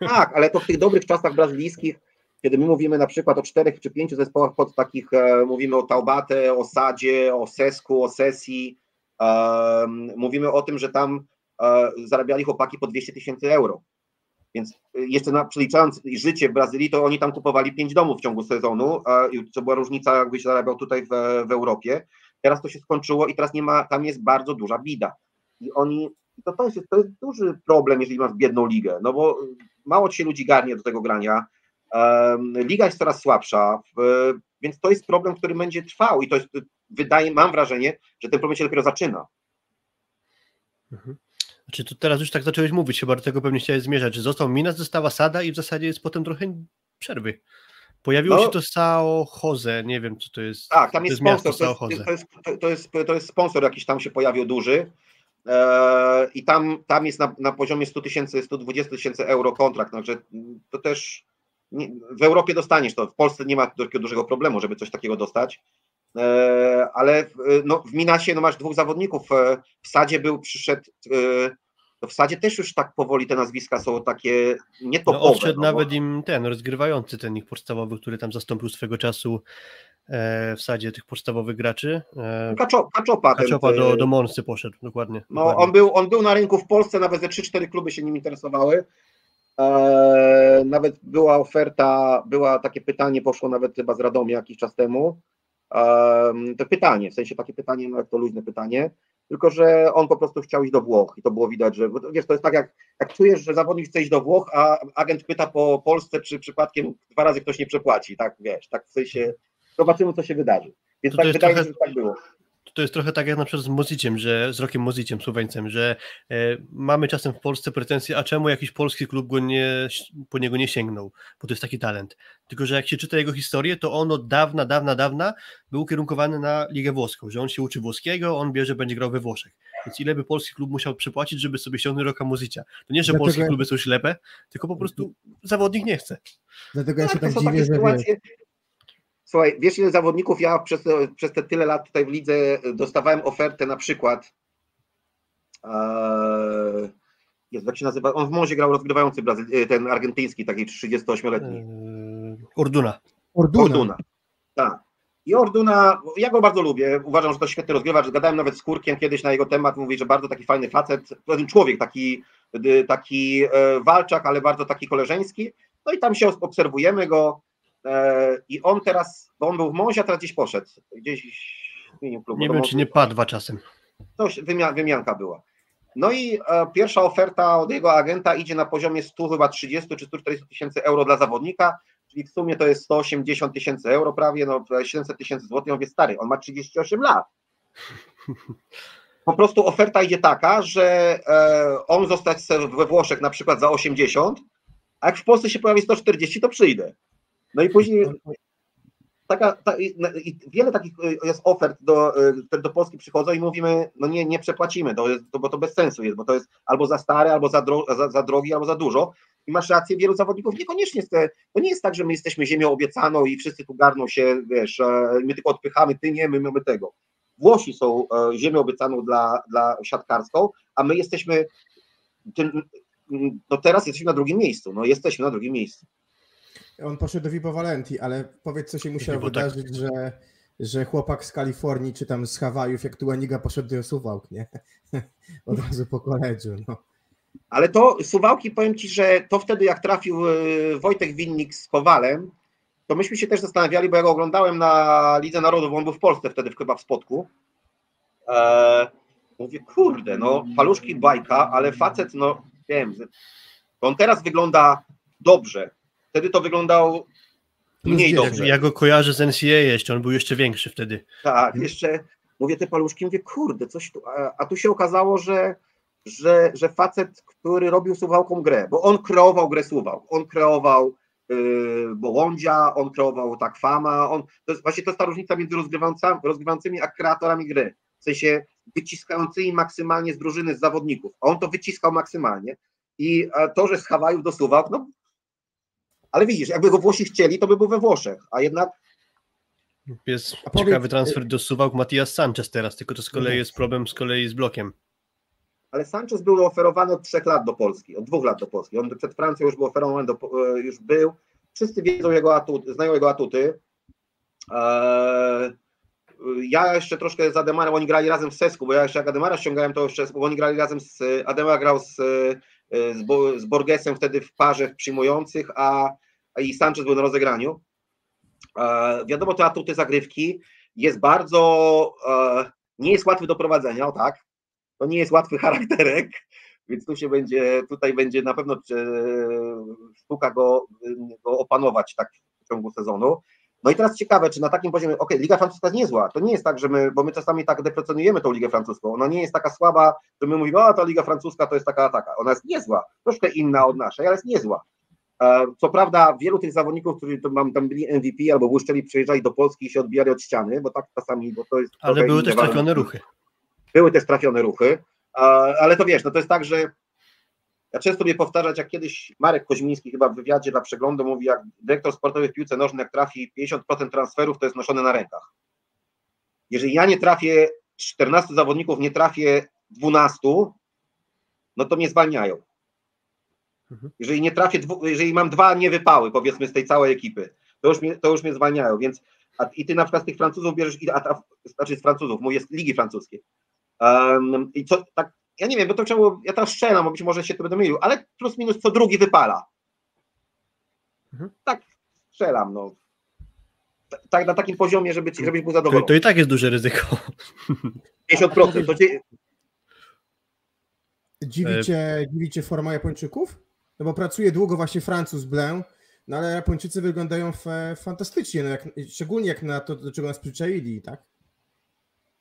Tak, ale to w tych dobrych czasach brazylijskich, kiedy my mówimy na przykład o czterech czy pięciu zespołach pod takich, e, mówimy o Taubate, o Sadzie, o Sesku, o Sesji, mówimy o tym, że tam zarabiali chłopaki po 200 tysięcy euro. Więc jeszcze na, przeliczając życie w Brazylii, to oni tam kupowali pięć domów w ciągu sezonu, co była różnica, jakbyś zarabiał tutaj w, w Europie. Teraz to się skończyło i teraz nie ma, tam jest bardzo duża bida. I oni, to, to, jest, to jest duży problem, jeżeli masz biedną ligę, no bo mało ci się ludzi garnie do tego grania. Liga jest coraz słabsza, więc to jest problem, który będzie trwał i to jest, wydaje, mam wrażenie, że ten problem się dopiero zaczyna. Mhm. Znaczy to teraz już tak zacząłeś mówić, chyba do tego pewnie chciałeś zmierzać, że został Minas, została Sada i w zasadzie jest potem trochę przerwy. Pojawiło no, się to Sao Jose, nie wiem co to jest. Tak, tam jest, to jest sponsor, to jest, to, jest, to, jest, to jest sponsor jakiś tam się pojawił duży. E, i tam, tam jest na, na poziomie 100 tysięcy, 120 tysięcy euro kontrakt, także to też nie, w Europie dostaniesz to, w Polsce nie ma takiego dużego problemu, żeby coś takiego dostać, e, ale no, w Minasie no, masz dwóch zawodników, e, w Sadzie był, przyszedł to w Sadzie też już tak powoli te nazwiska są takie nietopowe. No, odszedł no, nawet im ten rozgrywający, ten ich podstawowy, który tam zastąpił swego czasu w Sadzie tych podstawowych graczy. E, Kaczo, Kaczopa. Kaczopa ten, do, do Monsy poszedł, dokładnie. No, dokładnie. On, był, on był na rynku w Polsce, nawet ze 3-4 kluby się nim interesowały. E, nawet była oferta, była takie pytanie, poszło nawet chyba z Radomia jakiś czas temu. E, to pytanie, w sensie takie pytanie, no jak to luźne pytanie, tylko że on po prostu chciał iść do Włoch i to było widać, że wiesz, to jest tak jak, jak czujesz, że zawodnik chce iść do Włoch, a agent pyta po Polsce, czy przypadkiem dwa razy ktoś nie przepłaci, tak wiesz, tak w sensie zobaczymy, co się wydarzy. Więc To to tak jest wydaje trochę- mi się, że tak było. To jest trochę tak jak na przykład z Moziciem, że z Rokiem Moziciem, Słoweńcem, że e, mamy czasem w Polsce pretensje, a czemu jakiś polski klub go nie, po niego nie sięgnął, bo to jest taki talent. Tylko, że jak się czyta jego historię, to on od dawna, dawna, dawna był ukierunkowany na Ligę Włoską, że on się uczy włoskiego, on bierze, będzie grał we Włoszech. Więc ile by polski klub musiał przypłacić, żeby sobie ściągnąć Roka Mozicia? To nie, że Dlatego- polskie kluby są ślepe, tylko po prostu zawodnik nie chce. Dlatego ja się Tak, to tak dziwię, że sytuacje. Słuchaj, wiesz ile zawodników ja przez, przez te tyle lat tutaj w lidze dostawałem ofertę na przykład Eee, Jezu, jak się nazywa? On w Mozie grał rozgrywający Brazyl, ten argentyński, taki 38-letni. Eee, Orduna. Orduna. Orduna. Tak. I Orduna, ja go bardzo lubię, uważam, że to świetny rozgrywacz, gadałem nawet z Kurkiem kiedyś na jego temat, mówi, że bardzo taki fajny facet, człowiek, taki, y, taki e, walczak, ale bardzo taki koleżeński, no i tam się obserwujemy go e, i on teraz, bo on był w Mozie, a teraz gdzieś poszedł, gdzieś zmienił klub. Nie wiem, czy nie padwa czasem. Coś, wymia, wymianka była. No i e, pierwsza oferta od jego agenta idzie na poziomie 100 chyba 30 czy 140 tysięcy euro dla zawodnika, czyli w sumie to jest 180 tysięcy euro prawie, no 700 tysięcy złotych, on wie stary, on ma 38 lat. Po prostu oferta idzie taka, że e, on zostać we Włoszech na przykład za 80, a jak w Polsce się pojawi 140, to przyjdę. No i później taka, ta, i, no, wiele takich y, jest ofert, do, y, które do Polski przychodzą i mówimy, no nie, nie przepłacimy, to jest, to, bo to bez sensu jest, bo to jest albo za stare, albo za, dro, za, za drogi, albo za dużo. I masz rację, wielu zawodników niekoniecznie chce, to nie jest tak, że my jesteśmy ziemią obiecaną i wszyscy tu garną się, wiesz, e, my tylko odpychamy, ty nie, my mamy tego. Włosi są e, ziemią obiecaną dla, dla siatkarską, a my jesteśmy, tym, no teraz jesteśmy na drugim miejscu, no jesteśmy na drugim miejscu. On poszedł do Vibo Valenti, ale powiedz, co się musiało Vivo, tak. wydarzyć, że, że chłopak z Kalifornii czy tam z Hawajów, jak Tuaniga poszedł do Suwałk, nie? Od razu po koledżu, no. Ale to Suwałki, powiem Ci, że to wtedy jak trafił y, Wojtek Winnik z Kowalem, to myśmy się też zastanawiali, bo ja go oglądałem na Lidze Narodów, on był w Polsce wtedy chyba w Spodku. Eee, mówię, kurde, no paluszki bajka, ale facet, no wiem, on teraz wygląda dobrze. Wtedy to wyglądał mniej dziesięć. dobrze. Ja go kojarzę z NCAA jeszcze, on był jeszcze większy wtedy. Tak, jeszcze mówię te paluszki, mówię, kurde, coś tu, a, a tu się okazało, że, że, że facet, który robił Suwałką grę, bo on kreował grę Suwałk, on kreował yy, Bołądzia, on kreował tak Fama, on, to jest właśnie to jest ta różnica między rozgrywającymi a kreatorami gry, w sensie wyciskającymi maksymalnie z drużyny, z zawodników, a on to wyciskał maksymalnie i to, że z Hawajów do Suwałk, no ale widzisz, jakby go Włosi chcieli, to by był we Włoszech, a jednak Jest A powiedz- ciekawy transfer do Suwałk Matias Sanchez teraz, tylko to z kolei Mhm. jest problem z kolei z blokiem. Ale Sanchez był oferowany od trzech lat do Polski, od dwóch lat do Polski. On przed Francją już był oferowany, do, e, już był. Wszyscy wiedzą jego atuty, znają jego atuty. Eee, ja jeszcze troszkę z Ademarem, oni grali razem w Sesku, bo ja jeszcze jak Ademara ściągałem, to jeszcze, bo oni grali razem z, Ademar grał z, e, z, Bo, z Borgesem wtedy w parze przyjmujących, a, a i Sanchez był na rozegraniu. Eee, wiadomo, te atuty zagrywki jest bardzo, e, nie jest łatwy do prowadzenia, o tak, to nie jest łatwy charakterek, więc tu się będzie, tutaj będzie na pewno e, sztuka go, go opanować tak w ciągu sezonu. No i teraz ciekawe, czy na takim poziomie, ok, Liga Francuska jest niezła, to nie jest tak, że my, bo my czasami tak deprecjonujemy tą Ligę Francuską, ona nie jest taka słaba, że my mówimy, o ta Liga Francuska to jest taka, taka, ona jest niezła, troszkę inna od naszej, ale jest niezła. E, Co prawda wielu tych zawodników, którzy tam byli MVP albo błyszczeli, przyjeżdżali do Polski i się odbijali od ściany, bo tak czasami, bo to jest Ale były też trafione ruchy. Były też trafione ruchy. Ale to wiesz, no to jest tak, że ja często lubię powtarzać, jak kiedyś Marek Koźmiński chyba w wywiadzie dla przeglądu mówi, jak dyrektor sportowy w piłce nożnej, jak trafi 50% transferów, to jest noszone na rękach. Jeżeli ja nie trafię 14 zawodników, nie trafię 12, no to mnie zwalniają. Mhm. Jeżeli nie trafię, jeżeli mam dwa niewypały, powiedzmy, z tej całej ekipy, to już mnie, to już mnie zwalniają, więc a, i ty na przykład z tych Francuzów bierzesz, a, a, znaczy z Francuzów, mówię z Ligi Francuskiej. Um, I co, tak, ja nie wiem, bo to trzeba, ja tam strzelam, bo być może się to będę mylił, ale plus minus co drugi wypala. Mhm. Tak strzelam, no. Tak, na takim poziomie, żeby, żebyś był zadowolony. To, to i tak jest duże ryzyko. 50%. To ci... Dziwicie, dziwicie forma Japończyków? No bo pracuje długo właśnie Francuz Blanc, no ale Japończycy wyglądają fantastycznie, no jak, szczególnie jak na to, do czego nas przyczaili, tak?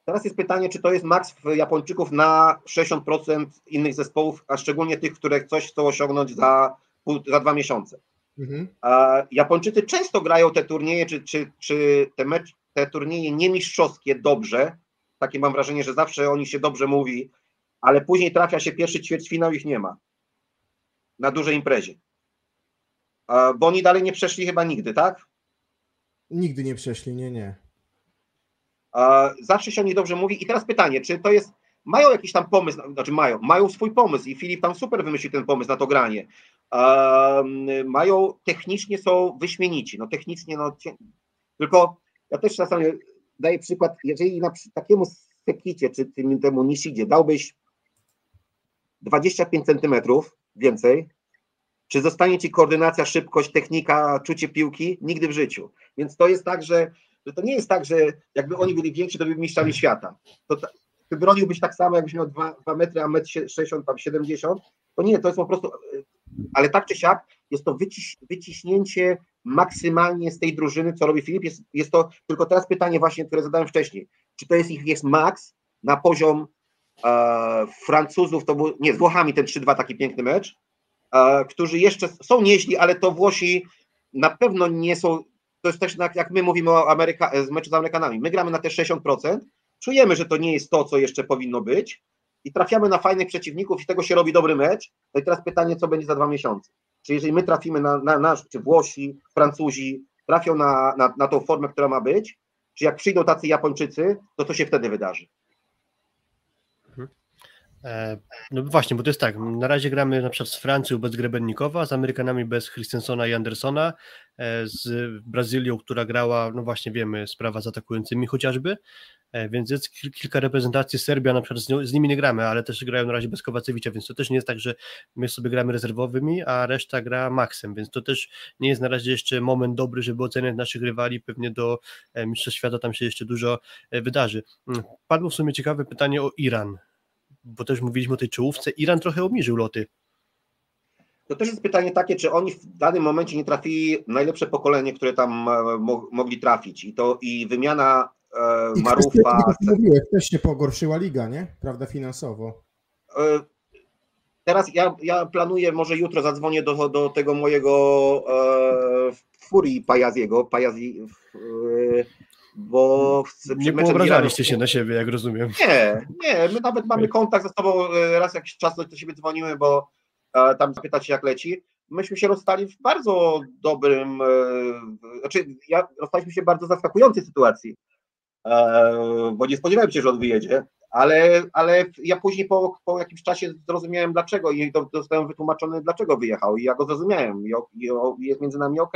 Teraz jest pytanie, czy to jest maks Japończyków na 60% innych zespołów, a szczególnie tych, które coś chcą osiągnąć za, za dwa miesiące. Mhm. Japończycy często grają te turnieje, czy, czy, czy te, mecz, te turnieje niemistrzowskie dobrze. Takie mam wrażenie, że zawsze o nich się dobrze mówi, ale później trafia się pierwszy ćwierćfinał, ich nie ma. Na dużej imprezie. Bo oni dalej nie przeszli chyba nigdy, tak? Nigdy nie przeszli, nie, nie. Zawsze się o nich dobrze mówi. I teraz pytanie, czy to jest. Mają jakiś tam pomysł, znaczy mają, mają swój pomysł i Filip tam super wymyślił ten pomysł na to granie. Mają, technicznie są wyśmienici, no technicznie, no tylko ja też czasami daję przykład, jeżeli na takiemu Sekicie czy tym, temu Nishidzie dałbyś 25 centymetrów więcej, czy zostanie ci koordynacja, szybkość, technika, czucie piłki? Nigdy w życiu. Więc to jest tak, że, że to nie jest tak, że jakby oni byli więksi, to by mistrzami świata. To, ty broniłbyś tak samo, jakbyś miał 2, 2 metry, a metr 60, tam 70. To nie, to jest po prostu, ale tak czy siak, jest to wyciś, wyciśnięcie maksymalnie z tej drużyny, co robi Filip. Jest, jest to tylko teraz pytanie właśnie, które zadałem wcześniej. Czy to jest ich jest maks na poziom e, Francuzów, to był, nie, z Włochami ten 3-2 taki piękny mecz, E, którzy jeszcze są nieźli, ale to Włosi na pewno nie są, to jest też jak my mówimy o Ameryka, z meczu z Amerykanami, my gramy na te 60%, czujemy, że to nie jest to, co jeszcze powinno być i trafiamy na fajnych przeciwników i tego się robi dobry mecz. No i teraz pytanie, co będzie za dwa miesiące. Czy jeżeli my trafimy na, na nasz, czy Włosi, Francuzi trafią na, na, na tą formę, która ma być, czy jak przyjdą tacy Japończycy, to co się wtedy wydarzy? E, no właśnie, bo to jest tak, na razie gramy na przykład z Francją bez Grebennikowa, z Amerykanami bez Christensona i Andersona, e, z Brazylią, która grała, no właśnie wiemy, sprawa z atakującymi chociażby, e, więc jest kilka reprezentacji, Serbia na przykład z, z, nimi nie gramy, ale też grają na razie bez Kowacewicza, więc to też nie jest tak, że my sobie gramy rezerwowymi, a reszta gra maksem, więc to też nie jest na razie jeszcze moment dobry, żeby oceniać naszych rywali, pewnie do Mistrzostw Świata tam się jeszcze dużo wydarzy. Mm, padło w sumie ciekawe pytanie o Iran, bo też mówiliśmy o tej czołówce, Iran trochę obniżył loty. To też jest pytanie takie, czy oni w danym momencie nie trafili najlepsze pokolenie, które tam e, mo mogli trafić i to i wymiana e, Marufa... Mówiłeś, też się pogorszyła liga, nie? Prawda, finansowo. E, teraz ja, ja planuję, może jutro zadzwonię do, do tego mojego e, Furii Pajaziego, Pajazi, e, bo nie poobrażaliście się na siebie, jak rozumiem. Nie, nie, my nawet mamy kontakt ze sobą, e, raz jakiś czas do siebie dzwonimy, bo e, tam zapytać się jak leci. Myśmy się rozstali w bardzo dobrym, e, znaczy ja, rozstaliśmy się w bardzo zaskakującej sytuacji, bo nie spodziewałem się, że on wyjedzie, ale, ale ja później po, po jakimś czasie zrozumiałem dlaczego i dostałem wytłumaczony dlaczego wyjechał. I ja go zrozumiałem. I, i, i jest między nami ok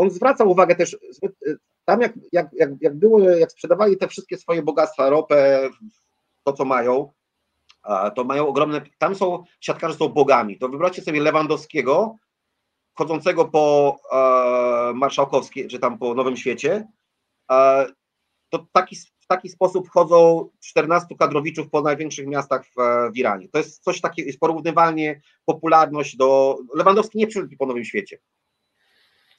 on zwracał uwagę też, tam jak, jak, jak, jak jak sprzedawali te wszystkie swoje bogactwa, ropę, to co mają, to mają ogromne, tam są, siatkarze są bogami, to wyobraźcie sobie Lewandowskiego, chodzącego po e, Marszałkowskiej, czy tam po Nowym Świecie, e, to taki, w taki sposób chodzą 14 kadrowiczów po największych miastach w, w Iranie. To jest coś takiego, jest porównywalnie popularność do, Lewandowski nie przyszedł po Nowym Świecie,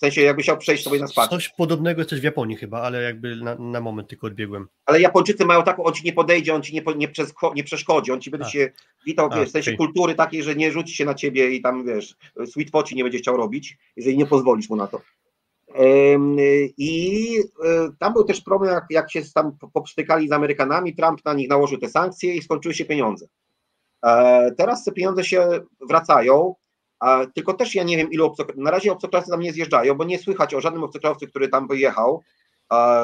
w sensie jakby chciał przejść sobie na spacer. Coś podobnego jest też w Japonii chyba, ale jakby na, na moment tylko odbiegłem. Ale Japończycy mają taką, on ci nie podejdzie, on ci nie, nie, nie przeszkodzi, on ci będzie A. się witał, wiesz, w sensie okay. kultury takiej, że nie rzuci się na ciebie i tam, wiesz, sweet poci nie będzie chciał robić, jeżeli nie pozwolisz mu na to. I e, tam był też problem, jak, jak się tam poprztykali z Amerykanami, Trump na nich nałożył te sankcje i skończyły się pieniądze. E, Teraz te pieniądze się wracają, a tylko też ja nie wiem, ilu obcokrajowców, na razie obcokrajowcy tam nie zjeżdżają, bo nie słychać o żadnym obcokrajowcu, który tam wyjechał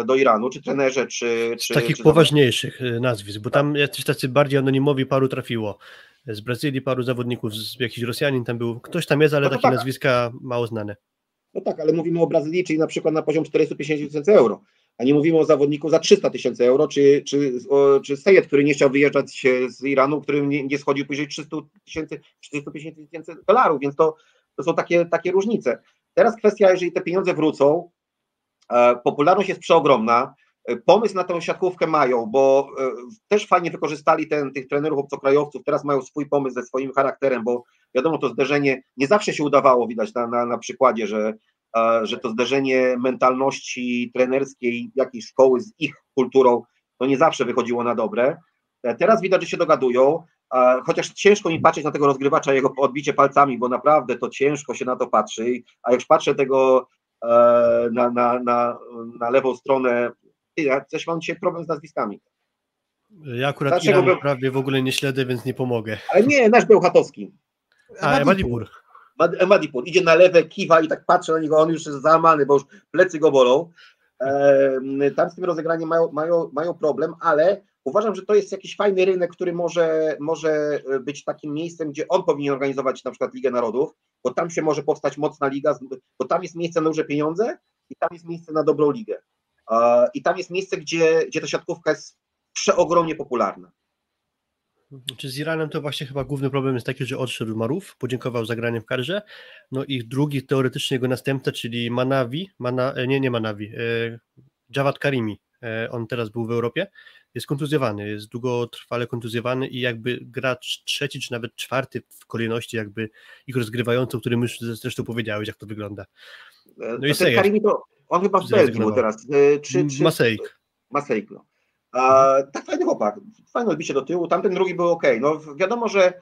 do Iranu, czy trenerze, czy... Czy takich czy poważniejszych y, nazwisk, bo tam jacyś tacy bardziej anonimowi paru trafiło. Z Brazylii paru zawodników, z jakiś Rosjanin tam był. Ktoś tam jest, ale No takie tak. nazwiska mało znane. No tak, ale mówimy o Brazylii, czyli na przykład na poziom 450 tysięcy euro, a nie mówimy o zawodniku za 300 tysięcy euro, czy, czy, czy Sejed, który nie chciał wyjeżdżać z Iranu, który nie, nie schodził później 300 tysięcy, 450 tysięcy dolarów, więc to, to są takie, takie różnice. Teraz kwestia, jeżeli te pieniądze wrócą, e, popularność jest przeogromna, e, pomysł na tę siatkówkę mają, bo e, też fajnie wykorzystali ten, tych trenerów obcokrajowców, teraz mają swój pomysł ze swoim charakterem, bo wiadomo, to zderzenie nie zawsze się udawało, widać na, na, na przykładzie, że, że to zderzenie mentalności trenerskiej jakiejś szkoły z ich kulturą, to nie zawsze wychodziło na dobre. E, Teraz widać, że się dogadują, chociaż ciężko mi patrzeć na tego rozgrywacza, jego odbicie palcami, bo naprawdę to ciężko się na to patrzy, a jak już patrzę tego e, na, na, na, na lewą stronę, ja coś mam dzisiaj problem z nazwiskami. Ja akurat Dlaczego Iranu był- prawie w ogóle nie śledzę, więc nie pomogę. Ale nie, nasz Bełchatowski. A, Emadipur. Mad- Madipur idzie na lewe, kiwa i tak patrzę na niego, on już jest załamany, bo już plecy go bolą. Em, Tam z tym rozegraniem mają, mają, mają problem, ale uważam, że to jest jakiś fajny rynek, który może, może być takim miejscem, gdzie on powinien organizować na przykład Ligę Narodów, bo tam się może powstać mocna liga, bo tam jest miejsce na duże pieniądze i tam jest miejsce na dobrą ligę. E, I tam jest miejsce, gdzie, gdzie ta siatkówka jest przeogromnie popularna. Czy z Iranem to właśnie chyba główny problem jest taki, że odszedł Maruf, podziękował za granie w karze. No i drugi teoretycznie jego następca, czyli Manawi, Mana, e, nie, nie Manawi, e, Javad Karimi. E, on teraz był w Europie, jest kontuzjowany, jest długotrwale kontuzjowany i jakby gracz trzeci czy nawet czwarty w kolejności jakby ich rozgrywający, o którym już zresztą powiedziałeś, jak to wygląda. No i Sejed. Karimi to, on chyba w Belgii teraz. e, Czy, czy, Masejk. Masejk, no. A, tak fajny chłopak, fajne odbicie do tyłu, tamten drugi był ok. No wiadomo, że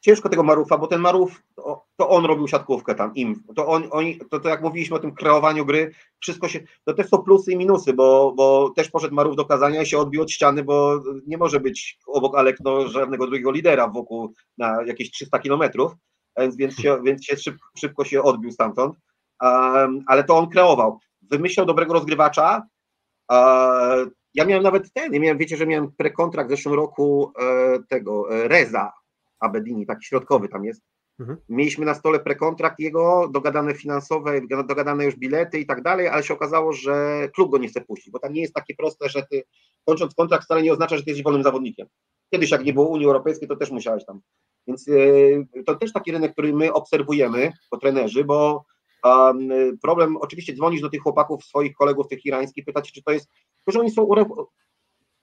ciężko tego Marufa, bo ten Maruf, to, to on robił siatkówkę tam, im. To, on, oni, to, to jak mówiliśmy o tym kreowaniu gry, wszystko się, to też są plusy i minusy, bo, bo też poszedł Maruf do kazania i się odbił od ściany, bo nie może być obok Alek no, żadnego drugiego lidera wokół na jakieś 300 kilometrów, więc, więc, się, więc się szyb, szybko się odbił stamtąd. Um, ale to on kreował. Wymyślał dobrego rozgrywacza, e, ja miałem nawet ten, ja miałem, wiecie, że miałem prekontrakt w zeszłym roku e, tego e, Reza Abedini, taki środkowy tam jest. Mhm. Mieliśmy na stole prekontrakt jego, dogadane finansowe, dogadane już bilety i tak dalej, ale się okazało, że klub go nie chce puścić, bo tam nie jest takie proste, że ty kończąc kontrakt wcale nie oznacza, że ty jesteś wolnym zawodnikiem. Kiedyś jak nie było Unii Europejskiej, to też musiałeś tam. Więc e, to też taki rynek, który my obserwujemy jako trenerzy, bo um, problem, oczywiście dzwonisz do tych chłopaków, swoich kolegów tych irańskich, pytać, czy to jest, że oni są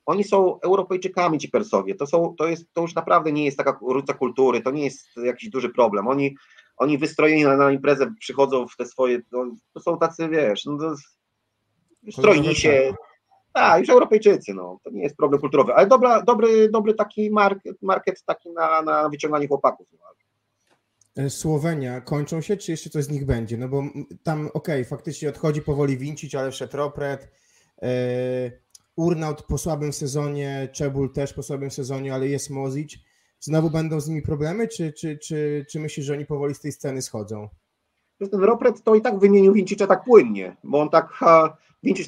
oni są Europejczykami ci Persowie. To, są, to, jest, to już naprawdę nie jest taka różnica kultury, to nie jest jakiś duży problem. Oni, oni wystrojeni na, na imprezę przychodzą w te swoje. No, to są tacy, wiesz, no, to, jest- strojni się. Tak, już Europejczycy, no. To nie jest problem kulturowy, ale dobra, dobry, dobry taki market, market taki na, na wyciąganie chłopaków. No. E, Słowenia kończą się, czy jeszcze coś z nich będzie? No bo tam, okej, faktycznie odchodzi powoli Vincic, ale wszedł Ropret, Urnaut po słabym sezonie, Czebul też po słabym sezonie, ale jest Mozic. Znowu będą z nimi problemy, czy, czy, czy, czy myślisz, że oni powoli z tej sceny schodzą? Ten Ropret to i tak wymienił Wincicza tak płynnie, bo on tak, ha,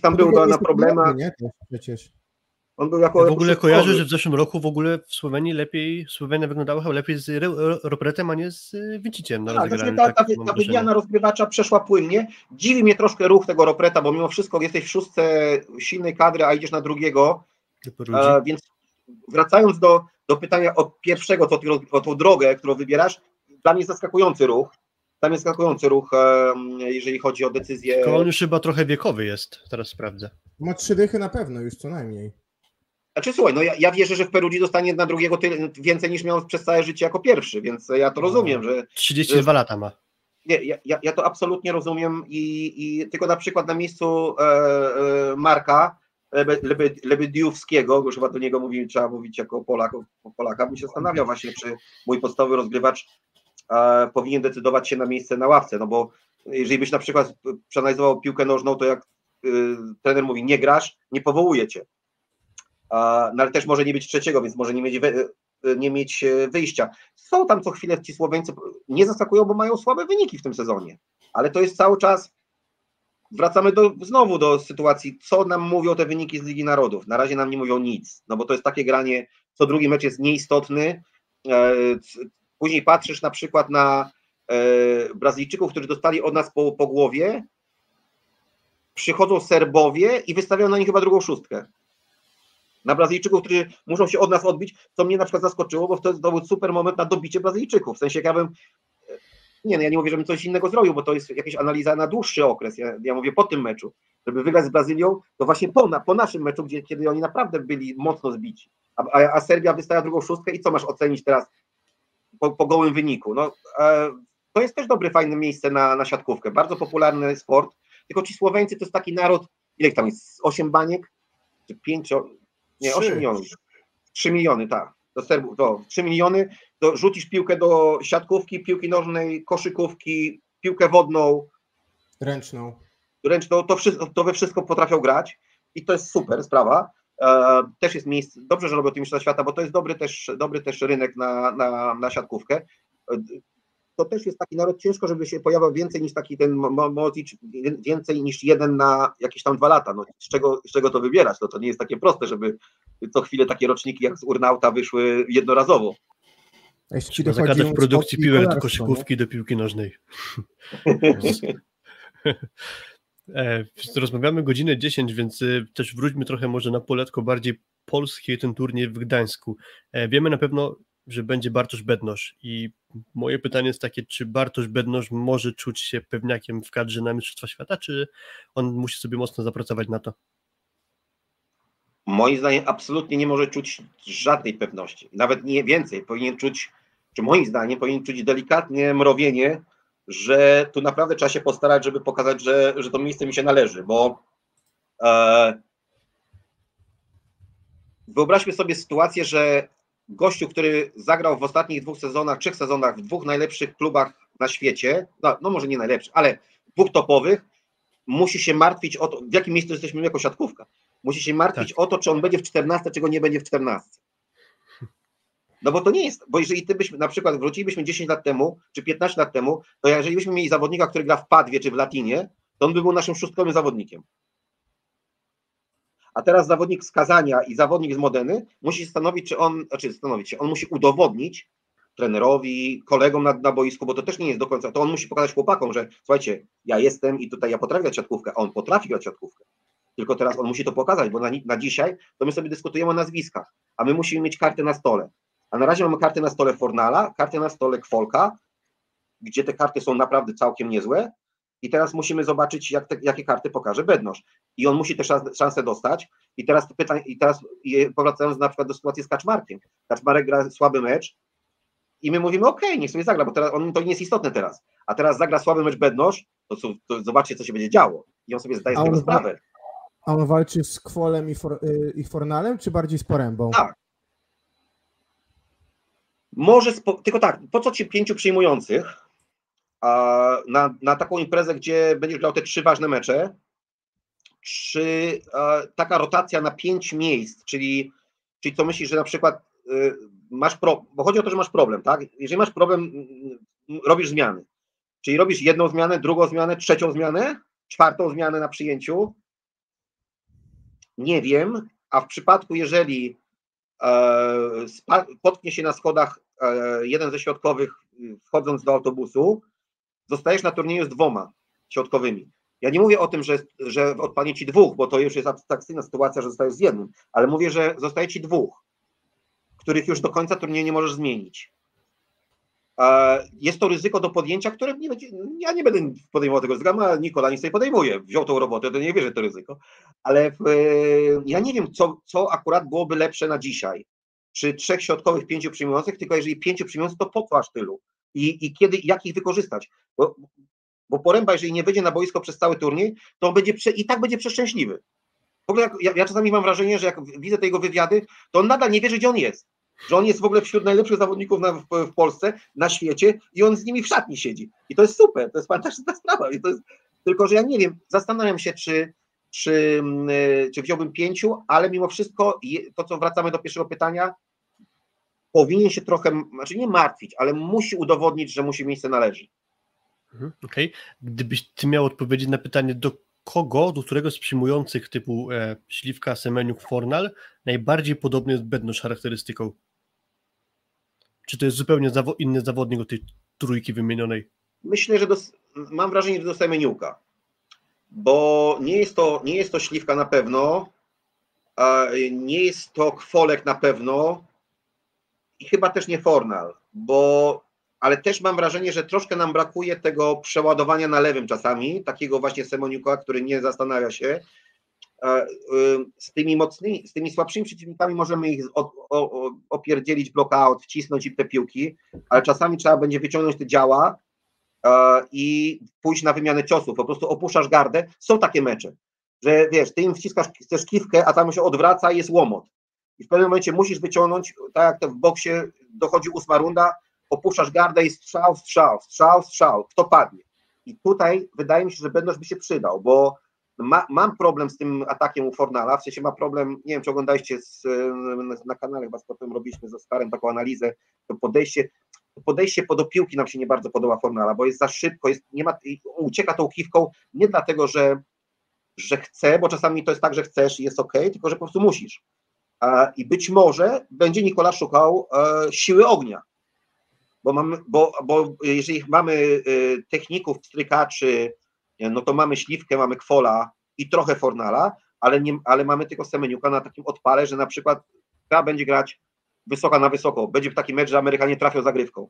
tam był na, na problemach, Nie, to przecież. On był jako... Ja w ogóle kojarzę, że w zeszłym roku w ogóle w Słowenii lepiej, Słowenia wyglądała chyba lepiej z Ro- Ro- Ropretem, a nie z y, Vinciciem na Tak, znaczy ta, ta, tak ta wymiana rozgrywacza przeszła płynnie. Dziwi mnie troszkę ruch tego Ropreta, bo mimo wszystko jesteś w szóstce silnej kadry, a idziesz na drugiego, ludzi. e, więc wracając do, do pytania od pierwszego, to, ty- o tą drogę, którą wybierasz, dla mnie zaskakujący ruch. Dla mnie zaskakujący ruch, jeżeli chodzi o decyzję. Tylko on już chyba trochę wiekowy jest, teraz sprawdzę. Ma trzy dychy na pewno już co najmniej. Znaczy słuchaj, no ja, ja wierzę, że w Perudzi dostanie na drugiego tyle, więcej niż miał przez całe życie jako pierwszy, więc ja to rozumiem, że 32 lata ma. Nie, ja, ja, ja to absolutnie rozumiem i, i tylko na przykład na miejscu e, e, Marka Lebe- Lebe- Lebediówskiego, już chyba do niego mówi, trzeba mówić jako Polak, Polaka, bym się zastanawiał właśnie, czy mój podstawowy rozgrywacz e, powinien decydować się na miejsce na ławce, no bo jeżeli byś na przykład przeanalizował piłkę nożną, to jak y, trener mówi nie grasz, nie powołuje cię. No ale też może nie być trzeciego, więc może nie mieć, y, nie mieć e, wyjścia. Są tam co chwilę ci Słoweńcy, nie zaskakują, bo mają słabe wyniki w tym sezonie, ale to jest cały czas wracamy do, znowu do sytuacji, co nam mówią te wyniki z Ligi Narodów. Na razie nam nie mówią nic, no bo to jest takie granie, co drugi mecz jest nieistotny. E, później patrzysz na przykład na e, Brazylijczyków, którzy dostali od nas po, po głowie, przychodzą Serbowie i wystawiają na nich chyba drugą szóstkę. Na Brazylijczyków, którzy muszą się od nas odbić, co mnie na przykład zaskoczyło, bo to, to był super moment na dobicie Brazylijczyków. W sensie, ja bym nie, no ja nie mówię, żebym coś innego zrobił, bo to jest jakaś analiza na dłuższy okres. Ja, ja mówię po tym meczu. Żeby wygrać z Brazylią, to właśnie po, na, po naszym meczu, gdzie, kiedy oni naprawdę byli mocno zbici. A, a, a Serbia wystawia drugą szóstkę i co masz ocenić teraz po, po gołym wyniku? No, e, to jest też dobre, fajne miejsce na, na siatkówkę. Bardzo popularny sport. Tylko ci Słoweńcy to jest taki naród, ile tam jest? Osiem baniek? Czy pięć? Nie, osiem milionów. Trzy miliony, tak. Do Serbów, to 3 miliony, to rzucisz piłkę do siatkówki, piłki nożnej, koszykówki, piłkę wodną, ręczną. Ręczną, to, wszystko, to we wszystko potrafią grać i to jest super sprawa. E, też jest miejsce, dobrze, że robią tym Mistrzostwa Świata, bo to jest dobry też, dobry też rynek na, na, na siatkówkę. To też jest taki naród ciężko, żeby się pojawiał więcej niż taki ten Modric, więcej niż jeden na jakieś tam dwa lata. No, z, czego, z czego to wybierać? No, to nie jest takie proste, żeby co chwilę takie roczniki jak z Urnauta wyszły jednorazowo. Trzeba zakazać produkcji piłek do koszykówki, do piłki nożnej. E, rozmawiamy godzinę 10, więc e, też wróćmy trochę może na poletko bardziej polskie, ten turniej w Gdańsku. E, wiemy na pewno, że będzie Bartosz Bednosz. I moje pytanie jest takie, czy Bartosz Bednosz może czuć się pewniakiem w kadrze na Mistrzostwa Świata, czy on musi sobie mocno zapracować na to? Moim zdaniem absolutnie nie może czuć żadnej pewności, nawet nie więcej, powinien czuć, czy moim zdaniem powinien czuć delikatnie mrowienie, że tu naprawdę trzeba się postarać, żeby pokazać, że, że to miejsce mi się należy, bo e, wyobraźmy sobie sytuację, że gościu, który zagrał w ostatnich dwóch sezonach, trzech sezonach w dwóch najlepszych klubach na świecie, no, no może nie najlepszych, ale dwóch topowych, musi się martwić o to, w jakim miejscu jesteśmy jako siatkówka. Musi się martwić tak. o to, czy on będzie w 14, czy go nie będzie w 14. No bo to nie jest, bo jeżeli ty byśmy na przykład wrócilibyśmy 10 lat temu, czy 15 lat temu, to jeżeli byśmy mieli zawodnika, który gra w Padwie, czy w Latinie, to on by był naszym szóstkowym zawodnikiem. A teraz zawodnik z Kazania i zawodnik z Modeny musi stanowić, czy on, znaczy stanowić się, on musi udowodnić trenerowi, kolegom na, na boisku, bo to też nie jest do końca, to on musi pokazać chłopakom, że słuchajcie, ja jestem i tutaj ja potrafię grać siatkówkę, a on potrafi grać siatkówkę. Tylko teraz on musi to pokazać, bo na, na dzisiaj to my sobie dyskutujemy o nazwiskach, a my musimy mieć kartę na stole. A na razie mamy kartę na stole Fornala, kartę na stole Kwolka, gdzie te karty są naprawdę całkiem niezłe, i teraz musimy zobaczyć, jak te, jakie karty pokaże Bednosz. I on musi też szansę dostać. I teraz pytań, i teraz powracając na przykład do sytuacji z Kaczmarkiem. Kaczmarek gra słaby mecz i my mówimy, ok, niech sobie zagra, bo teraz on to nie jest istotne teraz. A teraz zagra słaby mecz Bednosz, to, to, to zobaczcie, co się będzie działo. I on sobie zdaje z tego sprawę. A on walczy z Kwolem i, for, y, i Fornalem, czy bardziej z Porębą? Tak. Może, spo, tylko tak, po co ci pięciu przyjmujących, na, na taką imprezę, gdzie będziesz grał te trzy ważne mecze, czy taka rotacja na pięć miejsc, czyli, czyli co myślisz, że na przykład y, masz problem, bo chodzi o to, że masz problem, tak? Jeżeli masz problem, robisz zmiany. Czyli robisz jedną zmianę, drugą zmianę, trzecią zmianę, czwartą zmianę na przyjęciu. Nie wiem, a w przypadku, jeżeli e, potknie się na schodach e, jeden ze środkowych, wchodząc do autobusu, zostajesz na turnieju z dwoma środkowymi. Ja nie mówię o tym, że, że odpadnie ci dwóch, bo to już jest abstrakcyjna sytuacja, że zostajesz z jednym, ale mówię, że zostaje ci dwóch, których już do końca turnieju nie możesz zmienić. Jest to ryzyko do podjęcia, które nie będzie, ja nie będę podejmował tego ryzyka, a Nikola nic nie podejmuje. Wziął tą robotę, to nie wierzę to ryzyko. Ale w, ja nie wiem, co, co akurat byłoby lepsze na dzisiaj. Czy trzech środkowych, pięciu przyjmujących, tylko jeżeli pięciu przyjmujących, to po tylu? I, i kiedy, jak ich wykorzystać. Bo, bo Poręba, jeżeli nie wyjdzie na boisko przez cały turniej, to on będzie prze, i tak będzie przeszczęśliwy. W ogóle ja, ja, czasami mam wrażenie, że jak widzę te jego wywiady, to on nadal nie wie, gdzie on jest. że on jest w ogóle wśród najlepszych zawodników na, w, w, Polsce, na świecie i on z nimi w szatni siedzi. I to jest super, to jest fantastyczna sprawa. Jest, tylko, że ja nie wiem, zastanawiam się, czy, czy, mm, czy wziąłbym pięciu, ale mimo wszystko to, co wracamy do pierwszego pytania, powinien się trochę, znaczy nie martwić, ale musi udowodnić, że mu się miejsce należy. Mhm, okej. Okay. Gdybyś ty miał odpowiedzieć na pytanie, do kogo, do którego z przyjmujących typu e, Śliwka, Semeniuk, Fornal najbardziej podobny jest Bednosz charakterystyką? Czy to jest zupełnie zawo inny zawodnik od tej trójki wymienionej? Myślę, że mam wrażenie, że do Semeniuka, bo nie jest to, nie jest to Śliwka na pewno, nie jest to Kwolek na pewno i chyba też nie Fornal, bo ale też mam wrażenie, że troszkę nam brakuje tego przeładowania na lewym czasami, takiego właśnie Semoniuka, który nie zastanawia się. E, y, z tymi mocnymi, z tymi słabszymi przeciwnikami możemy ich opierdzielić blockout, wcisnąć im te piłki, ale czasami trzeba będzie wyciągnąć te działa e, i pójść na wymianę ciosów, po prostu opuszczasz gardę. Są takie mecze, że wiesz, ty im wciskasz, chcesz kiwkę, a tam się odwraca i jest łomot. I w pewnym momencie musisz wyciągnąć, tak jak to w boksie dochodzi ósma runda, opuszczasz gardę i strzał, strzał, strzał, strzał, kto padnie. I tutaj wydaje mi się, że Bednosz by się przydał, bo ma, mam problem z tym atakiem u Fornala, w sensie ma problem, nie wiem czy oglądaliście z, na kanale chyba potem robiliśmy ze Starem taką analizę, to podejście, podejście pod piłki nam się nie bardzo podoba Fornala, bo jest za szybko, jest, nie ma, ucieka tą kiwką nie dlatego, że, że chce, bo czasami to jest tak, że chcesz i jest ok, tylko że po prostu musisz. I być może będzie Nikola szukał e, siły ognia, bo, mamy, bo, bo jeżeli mamy y, techników, strykaczy, no to mamy śliwkę, mamy kwola i trochę fornala, ale, nie, ale mamy tylko Semeniuka na takim odpale, że na przykład ta będzie grać wysoka na wysoko. Będzie w taki mecz, że Amerykanie trafią zagrywką.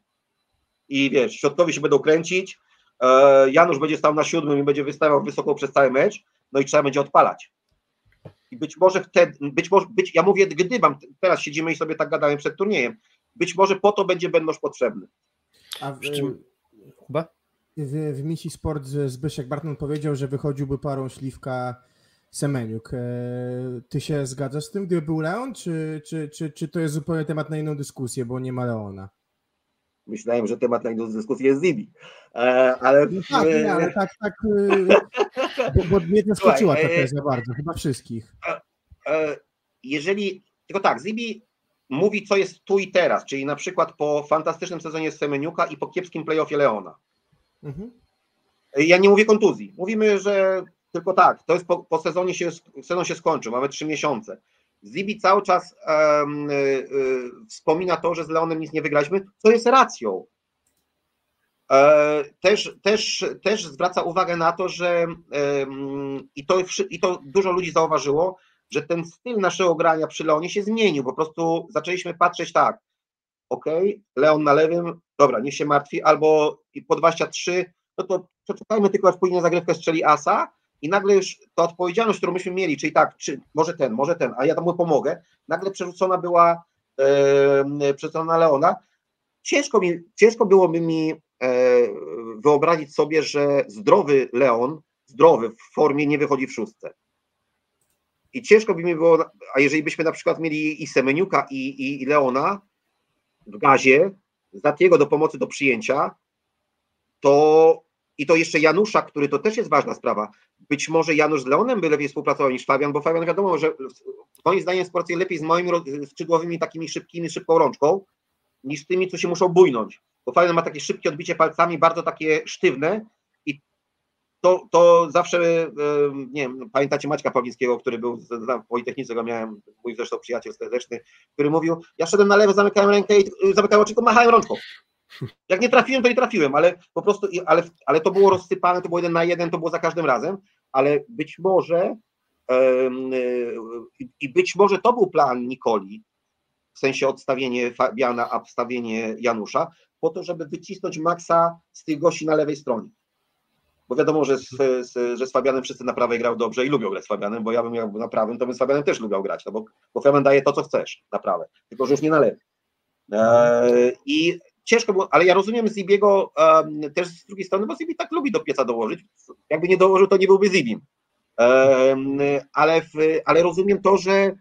I wiesz, środkowi się będą kręcić, e, Janusz będzie stał na siódmym i będzie wystawiał wysoko przez cały mecz, no i trzeba będzie odpalać. I być może wtedy, być może, być, ja mówię gdybam, teraz siedzimy i sobie tak gadałem przed turniejem, być może po to będzie Bennosz potrzebny. A w, czym... Chyba? W, w misji Sport Zbyszek Bartman powiedział, że wychodziłby parą śliwka Semeniuk. E, ty się zgadzasz z tym, gdyby był Leon, czy, czy, czy, czy to jest zupełnie temat na inną dyskusję, bo nie ma Leona? Myślałem, że temat na dyskusję jest Zibi. E, ale... No tak, nie, ale tak, tak e, bo, bo mnie zaskoczyła ta teza bardzo, chyba wszystkich. Jeżeli, tylko tak, Zibi mówi, co jest tu i teraz, czyli na przykład po fantastycznym sezonie Semeniuka i po kiepskim playoffie Leona. Mhm. Ja nie mówię kontuzji. Mówimy, że tylko tak, to jest po, po sezonie się, sezon się skończył, mamy trzy miesiące. Zibi cały czas um, y, y, wspomina to, że z Leonem nic nie wygraliśmy, co jest racją. E, też, też, też zwraca uwagę na to, że i, to, i to dużo ludzi zauważyło, że ten styl naszego grania przy Leonie się zmienił. Po prostu zaczęliśmy patrzeć tak, ok, Leon na lewym, dobra, niech się martwi, albo po 23, no to poczekajmy tylko, aż później zagrywkę strzeli Asa i nagle już ta odpowiedzialność, którą myśmy mieli, czyli tak, czy może ten, może ten, a ja tam mu pomogę, nagle przerzucona była e, przerzucona na Leona. Ciężko, mi, ciężko byłoby mi e, wyobrazić sobie, że zdrowy Leon, zdrowy w formie nie wychodzi w szóstce. I ciężko by mi było, a jeżeli byśmy na przykład mieli i Semeniuka, i, i, i Leona w gazie, Zatiego do pomocy do przyjęcia, to i to jeszcze Janusza, który to też jest ważna sprawa. Być może Janusz z Leonem by lepiej współpracował niż Fabian, bo Fabian wiadomo, że moim zdaniem współpracuje lepiej z moimi skrzydłowymi takimi szybkimi, szybką rączką, niż z tymi, co się muszą bujnąć. Bo Fabian ma takie szybkie odbicie palcami, bardzo takie sztywne to, to zawsze, nie wiem, pamiętacie Maćka Pawlickiego, który był w Politechnice, go miałem, mój zresztą przyjaciel serdeczny, który mówił, ja szedłem na lewo, zamykałem rękę i zamykałem oczy, tylko machałem rączką. Jak nie trafiłem, to nie trafiłem, ale po prostu, ale, ale to było rozsypane, to było jeden na jeden, to było za każdym razem, ale być może y, i być może to był plan Nikoli, w sensie odstawienie Fabiana, a wstawienie Janusza, po to, żeby wycisnąć Maxa z tych gości na lewej stronie bo wiadomo, że z, z, że z Fabianem wszyscy na prawej grał dobrze i lubią grać z Fabianem, bo ja bym miał na prawym, to bym z Fabianem też lubiał grać, no bo, bo Fabian daje to, co chcesz na prawe, tylko że już nie na lewy. E, I ciężko było, ale ja rozumiem Zibiego e, też z drugiej strony, bo Zibi tak lubi do pieca dołożyć, jakby nie dołożył, to nie byłby Zibim. E, ale, w, ale rozumiem to, że,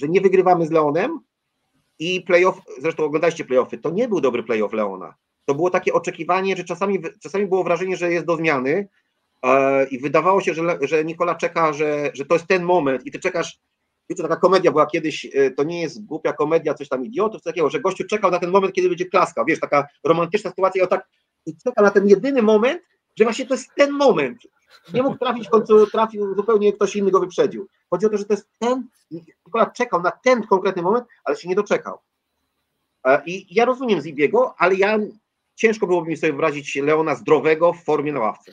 że nie wygrywamy z Leonem, i playoff, zresztą oglądaliście playoffy, to nie był dobry playoff Leona. To było takie oczekiwanie, że czasami, czasami było wrażenie, że jest do zmiany e, i wydawało się, że, że Nikola czeka, że, że to jest ten moment i ty czekasz, wiecie, taka komedia była kiedyś, e, to nie jest głupia komedia, coś tam idiotów, coś takiego, że gościu czekał na ten moment, kiedy będzie klaska, wiesz, taka romantyczna sytuacja i on tak i czeka na ten jedyny moment, że właśnie to jest ten moment. Nie mógł trafić, w końcu trafił, zupełnie ktoś inny go wyprzedził. Chodzi o to, że to jest ten, Nikola czekał na ten konkretny moment, ale się nie doczekał. E, I ja rozumiem Zibiego, ale ja ciężko byłoby mi sobie wyobrazić Leona zdrowego w formie na ławce.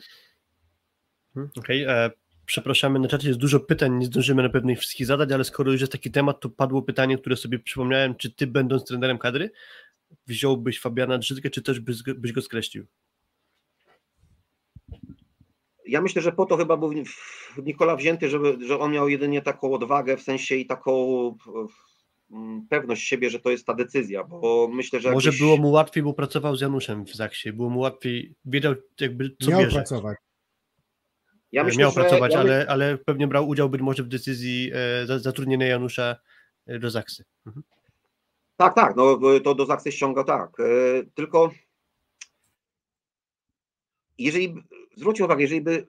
Hmm, okej, okay. Przepraszamy, na czacie jest dużo pytań, nie zdążymy na pewno ich wszystkich zadać, ale skoro już jest taki temat, to padło pytanie, które sobie przypomniałem, czy ty będąc trenerem kadry, wziąłbyś Fabiana Drzyzgę, czy też byś, byś go skreślił? Ja myślę, że po to chyba był Nikola wzięty, żeby, że on miał jedynie taką odwagę w sensie i taką mm, pewność siebie, że to jest ta decyzja, bo myślę, że Może jakbyś... było mu łatwiej, bo pracował z Januszem w Zaksie, było mu łatwiej, wiedział jakby co miał bierze. pracować. Ja myślę, miał że pracować, ja ale, ale pewnie brał udział być może w decyzji e, zatrudnienia Janusza e, do Zaksy. Mhm. Tak, tak, no to do Zaksy ściąga tak, e, tylko jeżeli, zwróćcie uwagę, jeżeli by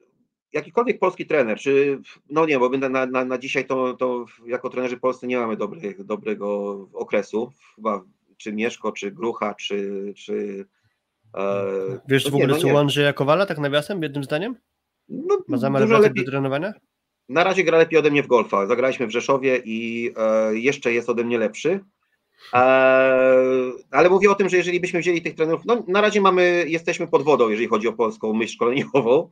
jakikolwiek polski trener, czy, no nie, bo na, na, na dzisiaj to, to jako trenerzy polscy nie mamy dobrych, dobrego okresu, chyba czy Mieszko, czy Grucha, czy... czy e, Wiesz w ogóle no co no Andrzeja Kowala, tak nawiasem, jednym zdaniem? No, Ma lepiej, do trenowania? Na razie gra lepiej ode mnie w golfa. Zagraliśmy w Rzeszowie i e, jeszcze jest ode mnie lepszy. E, ale mówię o tym, że jeżeli byśmy wzięli tych trenerów, no na razie mamy, jesteśmy pod wodą, jeżeli chodzi o polską myśl szkoleniową,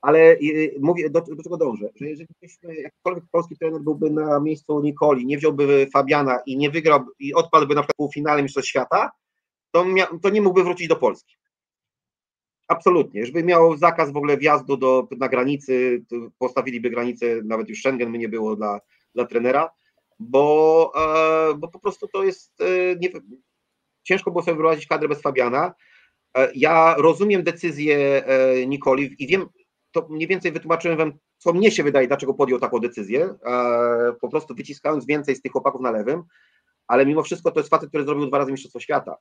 ale mówię, do, do czego dążę, że jeżeli byśmy, jakikolwiek polski trener byłby na miejscu Nikoli, nie wziąłby Fabiana i nie wygrał, i odpadłby na przykład półfinale Mistrzostw Świata, to, mia, to nie mógłby wrócić do Polski. Absolutnie. Żeby miał zakaz w ogóle wjazdu do, na granicy, postawiliby granicę, nawet już Schengen by nie było dla, dla trenera, bo, e, bo po prostu to jest, e, nie, ciężko było sobie wyobrazić kadrę bez Fabiana. E, ja rozumiem decyzję Nikoli i wiem, to mniej więcej wytłumaczyłem wam, co mnie się wydaje, dlaczego podjął taką decyzję, po prostu wyciskając więcej z tych chłopaków na lewym, ale mimo wszystko to jest facet, który zrobił dwa razy Mistrzostwo Świata.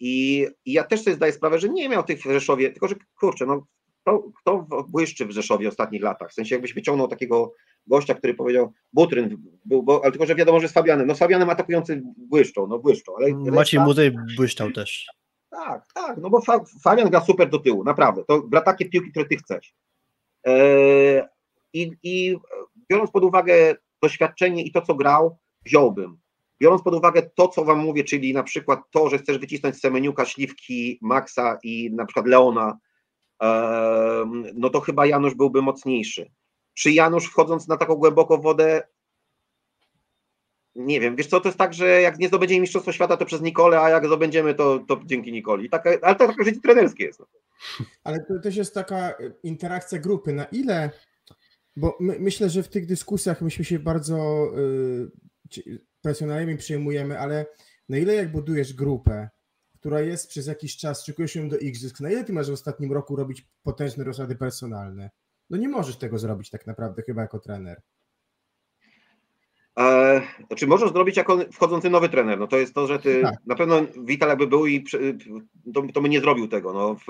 I, I, ja też sobie zdaję sprawę, że nie miał tych w Rzeszowie, tylko że kurczę, no kto, kto błyszczy w Rzeszowie w ostatnich latach? W sensie jakbyś wyciągnął takiego gościa, który powiedział Butryn, był, bo, ale tylko, że wiadomo, że z Fabianem. No z Fabianem atakujący błyszczą, no błyszczą. Ale Maciej reszta... Muzej błyszczał też. Tak, tak, no bo Fabian gra super do tyłu, naprawdę. To gra takie piłki, które ty chcesz. Eee, i, I biorąc pod uwagę doświadczenie i to, co grał, wziąłbym. Biorąc pod uwagę to, co wam mówię, czyli na przykład to, że chcesz wycisnąć Semeniuka, Śliwki, Maxa i na przykład Leona, no to chyba Janusz byłby mocniejszy. Czy Janusz wchodząc na taką głęboką wodę, nie wiem, wiesz co, to jest tak, że jak nie zdobędziemy Mistrzostwo Świata, to przez Nikolę, a jak zdobędziemy, to, to dzięki Nikoli. Taka, ale to takie życie trenerskie jest. No. Ale to też jest taka interakcja grupy. Na ile, bo my, myślę, że w tych dyskusjach myśmy się bardzo y, profesjonalnie przyjmujemy, ale na ile jak budujesz grupę, która jest przez jakiś czas, szykuje się do igrzysk, na ile ty masz w ostatnim roku robić potężne rozsady personalne? No nie możesz tego zrobić tak naprawdę chyba jako trener. E, znaczy możesz zrobić jako wchodzący nowy trener, no to jest to, że ty tak. na pewno Wital jakby był i to, to by nie zrobił tego, no w,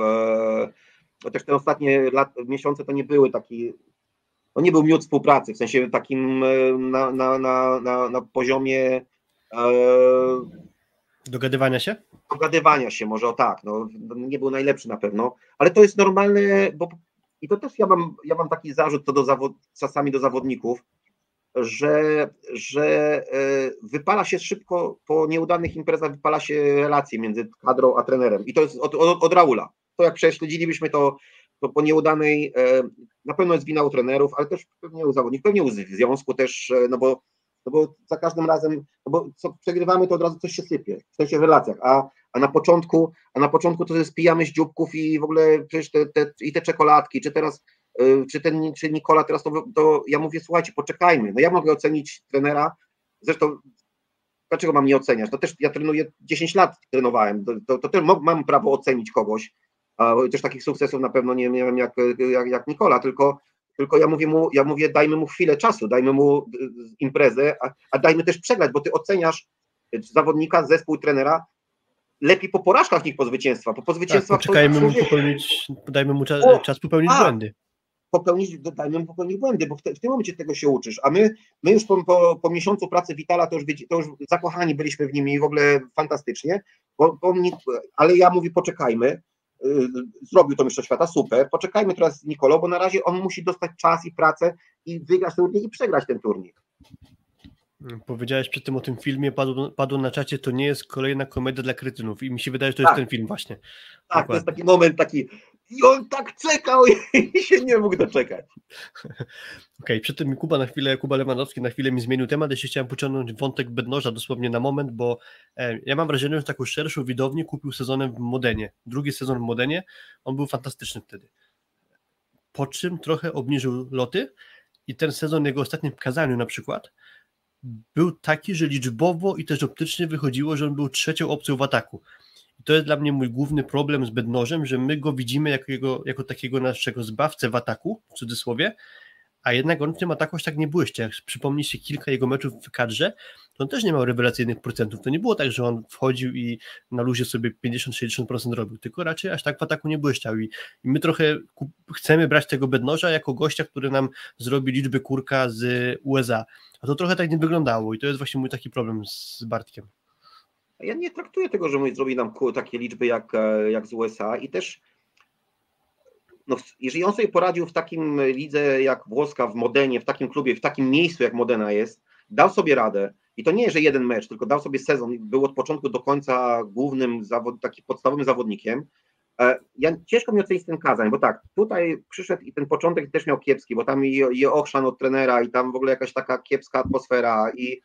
chociaż te ostatnie lat, miesiące to nie były taki, no nie był miód współpracy, w sensie takim e, na, na, na, na, na poziomie e, dogadywania się? Dogadywania się, może o tak, no, nie był najlepszy na pewno, ale to jest normalne, bo i to też ja mam, ja mam taki zarzut co do zawod, czasami do zawodników, że, że e, wypala się szybko po nieudanych imprezach, wypala się relacje między kadrą a trenerem. I to jest od, od, od Raula. To jak prześledzilibyśmy to, to po nieudanej, e, na pewno jest wina u trenerów, ale też pewnie u zawodników, pewnie u związku też, e, no bo, no bo za każdym razem, no bo co przegrywamy, to od razu coś się sypie, w sensie w relacjach, a, a na początku, a na początku to spijamy z dzióbków i w ogóle przecież te, te, i te czekoladki, czy teraz Y, czy ten, czy Nikola teraz to, to ja mówię, słuchajcie, poczekajmy, no ja mogę ocenić trenera, zresztą dlaczego mam nie oceniać, to też ja trenuję 10 lat trenowałem, to, to, to też mam prawo ocenić kogoś, a też takich sukcesów na pewno nie miałem jak, jak, jak Nikola, tylko tylko ja mówię mu, ja mówię, dajmy mu chwilę czasu, dajmy mu y, imprezę, a, a dajmy też przegrać, bo ty oceniasz zawodnika, zespół, trenera lepiej po porażkach niż po zwycięstwach. Po, po Tak, zwycięstwach to poczekajmy mu popełnić, dajmy mu czas, O, czas popełnić a, błędy. popełnić, dajmy mu popełnić błędy, bo w, te, w tym momencie tego się uczysz, a my, my już po, po, po miesiącu pracy Witala to już, to już zakochani byliśmy w nim i w ogóle fantastycznie, bo, bo mnie, ale ja mówię, poczekajmy, zrobił to mistrzostwo świata, super, poczekajmy teraz z Nikolą, bo na razie on musi dostać czas i pracę i wygrać ten turniej i przegrać ten turniej. Powiedziałeś przed tym o tym filmie, padło, padło na czacie, to nie jest kolejna komedia dla kretynów i mi się wydaje, że to Tak. jest ten film właśnie. Tak, to jest taki moment taki i on tak czekał i się nie mógł doczekać. Okej, przy tym Kuba na chwilę, Kuba Lewandowski na chwilę mi zmienił temat, jeszcze chciałem pociągnąć wątek Bednoża dosłownie na moment, bo e, ja mam wrażenie, że taką szerszą widownię kupił sezonem w Modenie. Drugi sezon w Modenie, on był fantastyczny wtedy. Po czym trochę obniżył loty i ten sezon jego ostatnim Kazaniu na przykład był taki, że liczbowo i też optycznie wychodziło, że on był trzecią opcją w ataku. I to jest dla mnie mój główny problem z Bednożem, że my go widzimy jako, jego, jako takiego naszego zbawcę w ataku, w cudzysłowie, a jednak on w tym ataku aż tak nie błyszczy. Jak przypomni się kilka jego meczów w kadrze, to on też nie miał rewelacyjnych procentów. To nie było tak, że on wchodził i na luzie sobie 50-60% robił, tylko raczej aż tak w ataku nie błyszczał. I, i my trochę chcemy brać tego bednoża jako gościa, który nam zrobi liczby kurka z USA. A to trochę tak nie wyglądało i to jest właśnie mój taki problem z Bartkiem. Ja nie traktuję tego, że mój zrobi nam takie liczby jak, e, jak z USA i też no, jeżeli on sobie poradził w takim lidze jak włoska w Modenie, w takim klubie, w takim miejscu jak Modena jest, dał sobie radę i to nie, że jeden mecz, tylko dał sobie sezon, był od początku do końca głównym, zawod, takim podstawowym zawodnikiem. E, Ja ciężko mi ocenić ten Kazań, bo tak, tutaj przyszedł i ten początek też miał kiepski, bo tam i, i ochrzan od trenera i tam w ogóle jakaś taka kiepska atmosfera i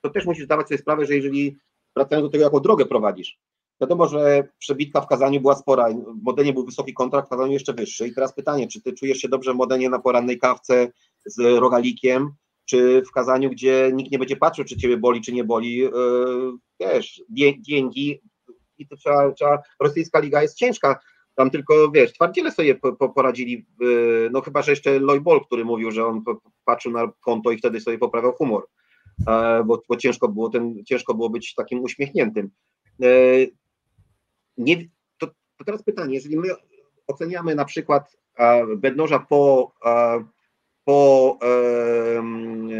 to też musisz zdawać sobie sprawę, że jeżeli wracając do tego, jaką drogę prowadzisz, wiadomo, że przebitka w Kazaniu była spora, w Modenie był wysoki kontrakt, w Kazaniu jeszcze wyższy. I teraz pytanie, czy ty czujesz się dobrze w Modenie na porannej kawce z rogalikiem, czy w Kazaniu, gdzie nikt nie będzie patrzył, czy ciebie boli, czy nie boli, yy, wiesz, dzięki i to trzeba, trzeba, rosyjska liga jest ciężka, tam tylko, wiesz, twardziele sobie po, po, poradzili, yy, no chyba, że jeszcze Lloyd Ball, który mówił, że on patrzył na konto i wtedy sobie poprawiał humor, bo, bo ciężko, było ten, ciężko było być takim uśmiechniętym. E, Nie, to, to teraz pytanie, jeżeli my oceniamy na przykład e, Bednoża po, e, po e,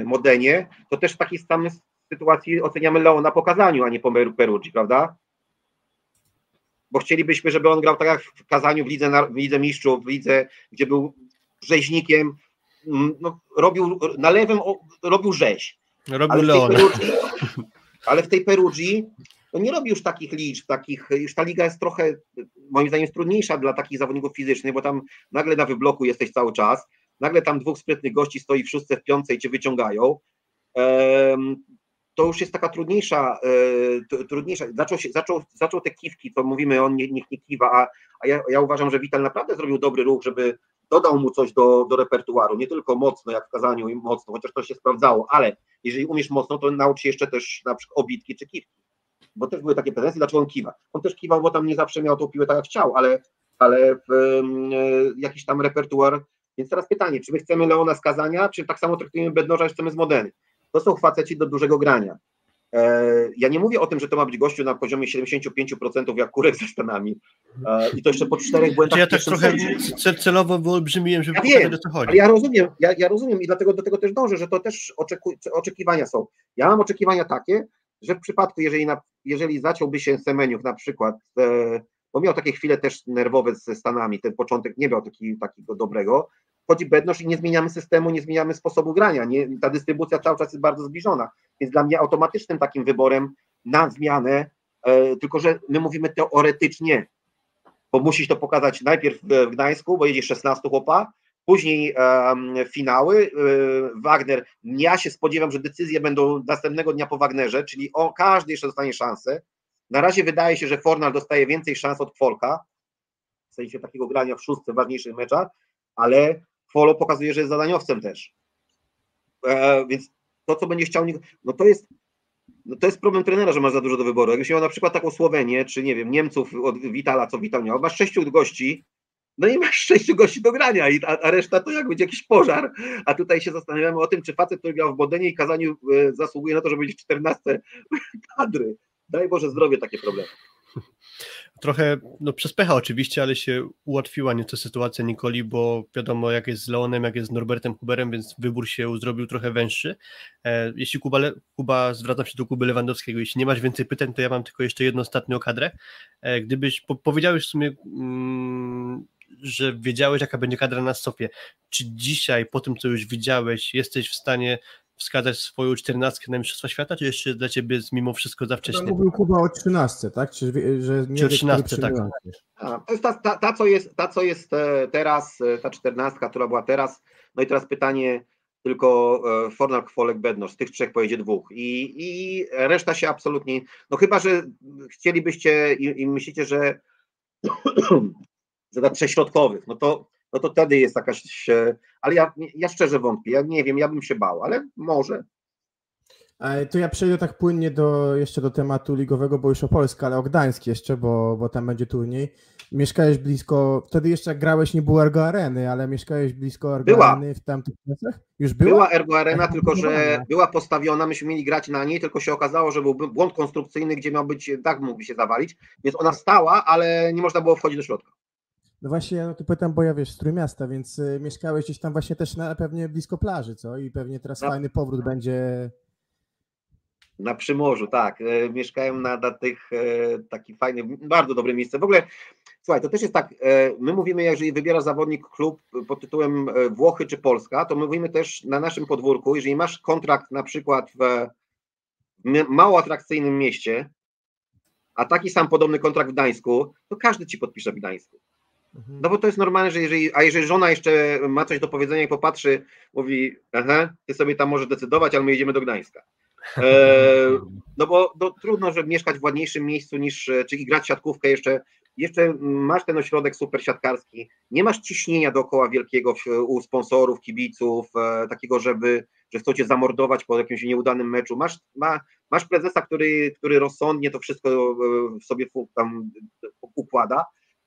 Modenie, to też w takiej samej sytuacji oceniamy Leona po Kazaniu, a nie po Peru- Perugii, prawda? Bo chcielibyśmy, żeby on grał tak jak w Kazaniu, w lidze, w lidze mistrzów, w lidze, gdzie był rzeźnikiem, mm, no, robił na lewym robił rzeź. Robił Leona. Ale w tej Perugii to nie robi już takich liczb, takich, już ta liga jest trochę, moim zdaniem, jest trudniejsza dla takich zawodników fizycznych, bo tam nagle na wybloku jesteś cały czas, nagle tam dwóch sprytnych gości stoi w szóstce, w piątce i cię wyciągają. To już jest taka trudniejsza, e, trudniejsza. Zaczął, się, zaczął, zaczął te kiwki, to mówimy, on nie, niech nie kiwa, a, a ja, ja uważam, że Wital naprawdę zrobił dobry ruch, żeby dodał mu coś do, do repertuaru, nie tylko mocno, jak w Kazaniu i mocno, chociaż to się sprawdzało, ale jeżeli umiesz mocno, to naucz się jeszcze też na przykład obitki czy kiwki. Bo też były takie pretensje, dlaczego on kiwa. On też kiwał, bo tam nie zawsze miał tą piłę tak jak chciał, ale, ale w, em, e, jakiś tam repertuar. Więc teraz pytanie, czy my chcemy Leona z Kazania, czy tak samo traktujemy Bednoża, chcemy z Modeny? To są faceci do dużego grania. E, Ja nie mówię o tym, że to ma być gościu na poziomie 75% jak kurek ze Stanami. E, I to jeszcze po czterech błędach. Czy ja tak trochę cel- celowo wyolbrzymiłem, żeby Ja wiem, o co chodzi. Ale ja rozumiem, ja, ja rozumiem i dlatego do tego też dążę, że to też oczeku, oczekiwania są. Ja mam oczekiwania takie, że w przypadku, jeżeli, na, jeżeli zaciąłby się Semeniuk na przykład, e, bo miał takie chwile też nerwowe ze Stanami, ten początek nie miał taki, takiego dobrego, chodzi Bednosz i nie zmieniamy systemu, nie zmieniamy sposobu grania, nie, ta dystrybucja cały czas jest bardzo zbliżona, więc dla mnie automatycznym takim wyborem na zmianę, e, tylko że my mówimy teoretycznie, bo musisz to pokazać najpierw w Gdańsku, bo jedzie 16 chłopa, później em, finały. e, Wagner, ja się spodziewam, że decyzje będą następnego dnia po Wagnerze, czyli o, każdy jeszcze dostanie szansę. Na razie wydaje się, że Fornal dostaje więcej szans od Folka, w sensie takiego grania w szóstce ważniejszych meczach, ale Folo pokazuje, że jest zadaniowcem też. E, więc to, co będzie chciał, no to jest no to jest problem trenera, że masz za dużo do wyboru. Jakbyś miał na przykład taką Słowenię, czy nie wiem, Niemców od Witala, co Wital miał, masz sześciu gości no i masz sześciu gości do grania, a, a reszta to jak będzie jakiś pożar, a tutaj się zastanawiamy o tym, czy facet, który grał w Bodenie i Kazaniu e, zasługuje na to, żeby być w 14 kadry. Daj Boże zdrowie takie problemy. Trochę no, przez pecha oczywiście, ale się ułatwiła nieco sytuacja Nikoli, bo wiadomo jak jest z Leonem, jak jest z Norbertem Huberem, więc wybór się zrobił trochę węższy. E, jeśli Kuba, Kuba, zwracam się do Kuby Lewandowskiego, jeśli nie masz więcej pytań, to ja mam tylko jeszcze jedno ostatnią kadrę. E, gdybyś po, powiedziałeś w sumie, mm, że wiedziałeś jaka będzie kadra na Sofie, czy dzisiaj po tym co już widziałeś jesteś w stanie wskazać swoją czternastkę na Mistrzostwa Świata, czy jeszcze dla Ciebie jest mimo wszystko za wcześnie? Mówił Kuba o trzynastce, tak? Czy, że nie czy o trzynastce, tak. A, to jest ta, ta, ta, co jest, ta, co jest e, teraz, e, ta czternastka, która była teraz. No i teraz pytanie tylko e, Fornal, Kwolek, Bednosz, z tych trzech pojedzie dwóch i, i reszta się absolutnie, no chyba, że chcielibyście i, i myślicie, że za trzech środkowych, no to no to wtedy jest jakaś. Ale ja, ja szczerze wątpię, ja nie wiem, ja bym się bał, ale może. To ja przejdę tak płynnie do, jeszcze do tematu ligowego, bo już o Polskę, ale o Gdańsk jeszcze, bo, bo tam będzie turniej. Mieszkałeś blisko, wtedy jeszcze jak grałeś nie było Ergo Areny, ale mieszkałeś blisko Ergo była. Areny w tamtych czasach? Już była? Była Ergo Arena, tylko że była postawiona, myśmy mieli grać na niej, tylko się okazało, że był błąd konstrukcyjny, gdzie miał być, tak mógłby się zawalić, więc ona stała, ale nie można było wchodzić do środka. No właśnie, no to pytam, bo ja wiesz, z Trójmiasta, więc y, mieszkałeś gdzieś tam właśnie też na, pewnie blisko plaży, co? I pewnie teraz na, fajny powrót będzie. Na Przymorzu, tak. E, mieszkałem na, na tych e, taki fajny, bardzo dobre miejsce. W ogóle, słuchaj, to też jest tak, e, my mówimy, jeżeli wybiera zawodnik klub pod tytułem Włochy czy Polska, to my mówimy też na naszym podwórku, jeżeli masz kontrakt na przykład w mało atrakcyjnym mieście, a taki sam podobny kontrakt w Gdańsku, to każdy ci podpisze w Gdańsku. No bo to jest normalne, że jeżeli, a jeżeli żona jeszcze ma coś do powiedzenia i popatrzy, mówi, aha, ty sobie tam możesz decydować, ale my jedziemy do Gdańska. E, no bo no, trudno, żeby mieszkać w ładniejszym miejscu niż, czy i grać siatkówkę jeszcze, jeszcze masz ten ośrodek super siatkarski, nie masz ciśnienia dookoła wielkiego u sponsorów, kibiców, e, takiego, żeby, że chcą cię zamordować po jakimś nieudanym meczu, masz, ma, masz prezesa, który, który rozsądnie to wszystko e, sobie tam układa,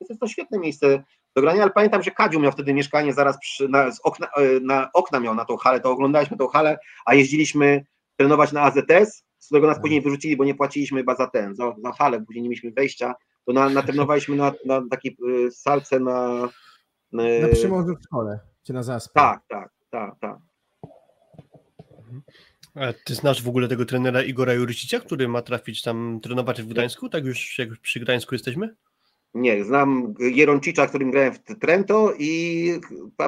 jest to świetne miejsce do grania, ale pamiętam, że Kadziu miał wtedy mieszkanie zaraz przy, na, z okna, e, na okna miał na tą halę, to oglądaliśmy tą halę, a jeździliśmy trenować na AZS, z którego nas później wyrzucili, bo nie płaciliśmy chyba za ten, za, za halę, później nie mieliśmy wejścia, to na, natrenowaliśmy na, na takiej e, salce na... Na, na Przymorzu w szkole, czy na Zaspie. Tak, tak, tak, tak. A ty znasz w ogóle tego trenera Igora Jurycicia, który ma trafić tam trenować w Gdańsku, tak już jak przy Gdańsku jesteśmy? Nie, znam Jeroncicza, którym grałem w Trento i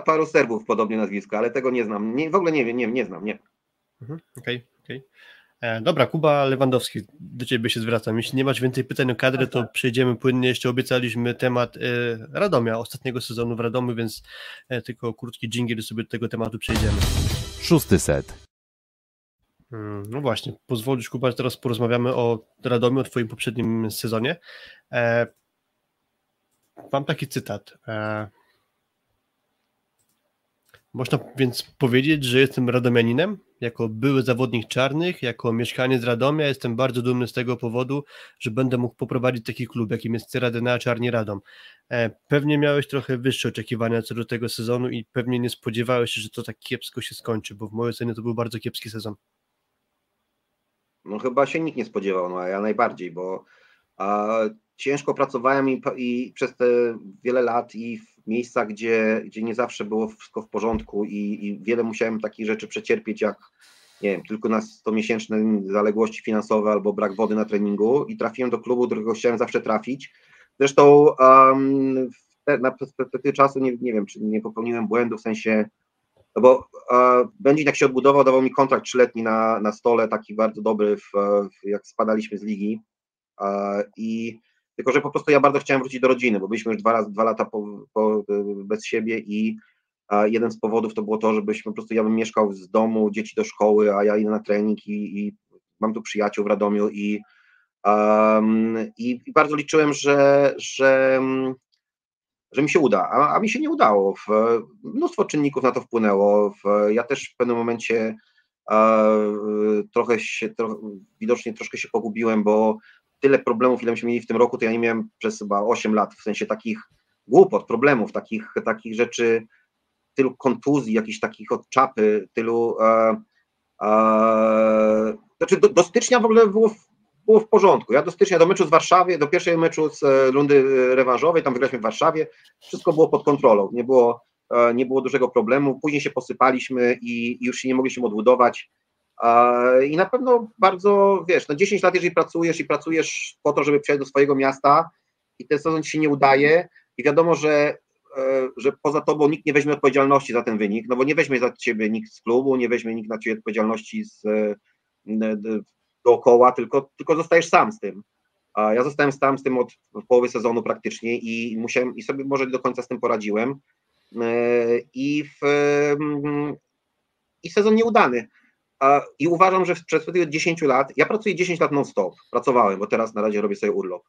paru Serbów podobnie nazwisko, ale tego nie znam. Nie, w ogóle nie wiem, nie, nie znam, nie. Mhm, okej, okay, okej. Okay. E, dobra, Kuba Lewandowski, do Ciebie się zwracam. Jeśli nie masz więcej pytań o kadrę, to przejdziemy płynnie. Jeszcze obiecaliśmy temat e, Radomia, ostatniego sezonu w Radomiu, więc e, tylko krótki dżingiel sobie do tego tematu przejdziemy. Szósty set. Hmm, no właśnie, pozwolisz Kuba, że teraz porozmawiamy o Radomiu, o Twoim poprzednim sezonie. Mam taki cytat. E, można więc powiedzieć, że jestem radomianinem. Jako były zawodnik czarnych, jako mieszkaniec Radomia jestem bardzo dumny z tego powodu, że będę mógł poprowadzić taki klub, jakim jest Cyradena Czarni Radom. E, pewnie miałeś trochę wyższe oczekiwania co do tego sezonu i pewnie nie spodziewałeś się, że to tak kiepsko się skończy, bo w mojej ocenie to był bardzo kiepski sezon. No chyba się nikt nie spodziewał, no a ja najbardziej, bo a ciężko pracowałem i, i, przez te wiele lat i w miejscach, gdzie, gdzie nie zawsze było wszystko w porządku i, i wiele musiałem takich rzeczy przecierpieć, jak nie wiem, tylko na 100-miesięczne zaległości finansowe albo brak wody na treningu i trafiłem do klubu, do którego chciałem zawsze trafić. Zresztą um, na perspektywie czasu nie, nie wiem, czy nie popełniłem błędu, w sensie, no bo uh, Będzik jak się odbudował, dawał mi kontrakt trzyletni na, na stole, taki bardzo dobry, w, w, jak spadaliśmy z ligi uh, i tylko, że po prostu ja bardzo chciałem wrócić do rodziny, bo byliśmy już dwa, dwa lata po, po, bez siebie i jeden z powodów to było to, żebyśmy po prostu, ja bym mieszkał z domu, dzieci do szkoły, a ja idę na trening i, i mam tu przyjaciół w Radomiu i, um, i, i, bardzo liczyłem, że, że, że mi się uda, a, a mi się nie udało. W, mnóstwo czynników na to wpłynęło. W, ja też w pewnym momencie trochę się, trochę, widocznie troszkę się pogubiłem, bo tyle problemów, ile myśmy mieli w tym roku, to ja nie miałem przez chyba 8 lat, w sensie takich głupot, problemów, takich, takich rzeczy, tylu kontuzji, jakichś takich od czapy, tylu. E, e, znaczy do, do stycznia w ogóle było było w porządku. Ja do stycznia, do meczu z Warszawie, do pierwszej meczu z e, rundy rewanżowej, tam wygraliśmy w Warszawie, wszystko było pod kontrolą, nie było, e, nie było dużego problemu. Później się posypaliśmy i, i już się nie mogliśmy odbudować. E, I na pewno bardzo, wiesz, no 10 lat, jeżeli pracujesz i pracujesz po to, żeby przyjechać do swojego miasta i ten sezon ci się nie udaje i wiadomo, że, e, że poza tobą nikt nie weźmie odpowiedzialności za ten wynik, no bo nie weźmie za ciebie nikt z klubu, nie weźmie nikt na ciebie odpowiedzialności z, e, dookoła, tylko, tylko zostajesz sam z tym. Ja zostałem sam z tym od połowy sezonu praktycznie i musiałem, i sobie może do końca z tym poradziłem. I, w, i sezon nieudany. I uważam, że przez tych 10 lat, ja pracuję 10 lat non-stop, pracowałem, bo teraz na razie robię sobie urlop.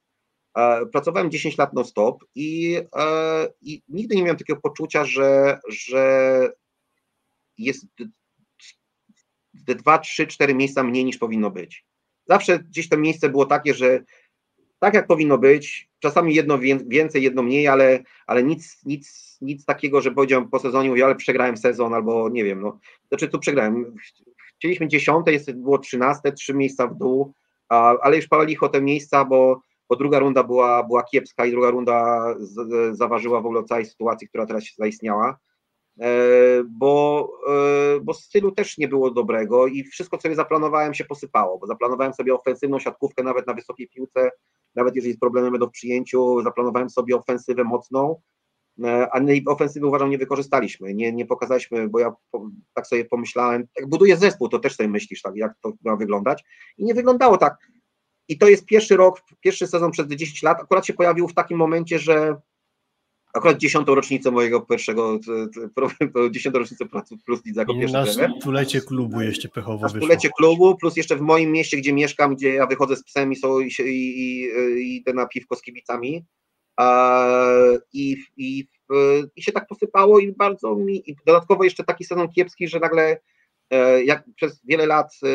Pracowałem 10 lat non-stop i, i nigdy nie miałem takiego poczucia, że, że jest te 2, 3, 4 miejsca mniej niż powinno być. Zawsze gdzieś to miejsce było takie, że tak jak powinno być, czasami jedno więcej, jedno mniej, ale, ale nic, nic, nic takiego, że powiedziałem po sezonie, mówię, ale przegrałem sezon, albo nie wiem, no, znaczy tu przegrałem, chcieliśmy dziesiąte, jest, było trzynaste, trzy miejsca w dół, ale już pała licho te miejsca, bo, bo druga runda była, była kiepska i druga runda z, zaważyła w ogóle o całej sytuacji, która teraz się zaistniała, e, bo, e, bo stylu też nie było dobrego i wszystko, co sobie zaplanowałem, się posypało, bo zaplanowałem sobie ofensywną siatkówkę nawet na wysokiej piłce, nawet jeżeli z problemem będą w przyjęciu, zaplanowałem sobie ofensywę mocną, a ofensywy uważam nie wykorzystaliśmy, nie, nie pokazaliśmy, bo ja tak sobie pomyślałem, jak buduję zespół, to też sobie myślisz tak, jak to ma wyglądać. I nie wyglądało tak. I to jest pierwszy rok, pierwszy sezon przez 10 lat, akurat się pojawił w takim momencie, że akurat dziesiątą rocznicę mojego pierwszego, dziesiątą rocznicę pracy plus lidze jako pierwszy na stulecie klubu jeszcze pechowo Na stulecie klubu, plus jeszcze w moim mieście, gdzie mieszkam, gdzie ja wychodzę z psem i, są, i, i, i idę na piwko z kibicami, i, i, i się tak posypało i bardzo mi, i dodatkowo jeszcze taki sezon kiepski, że nagle e, jak przez wiele lat e,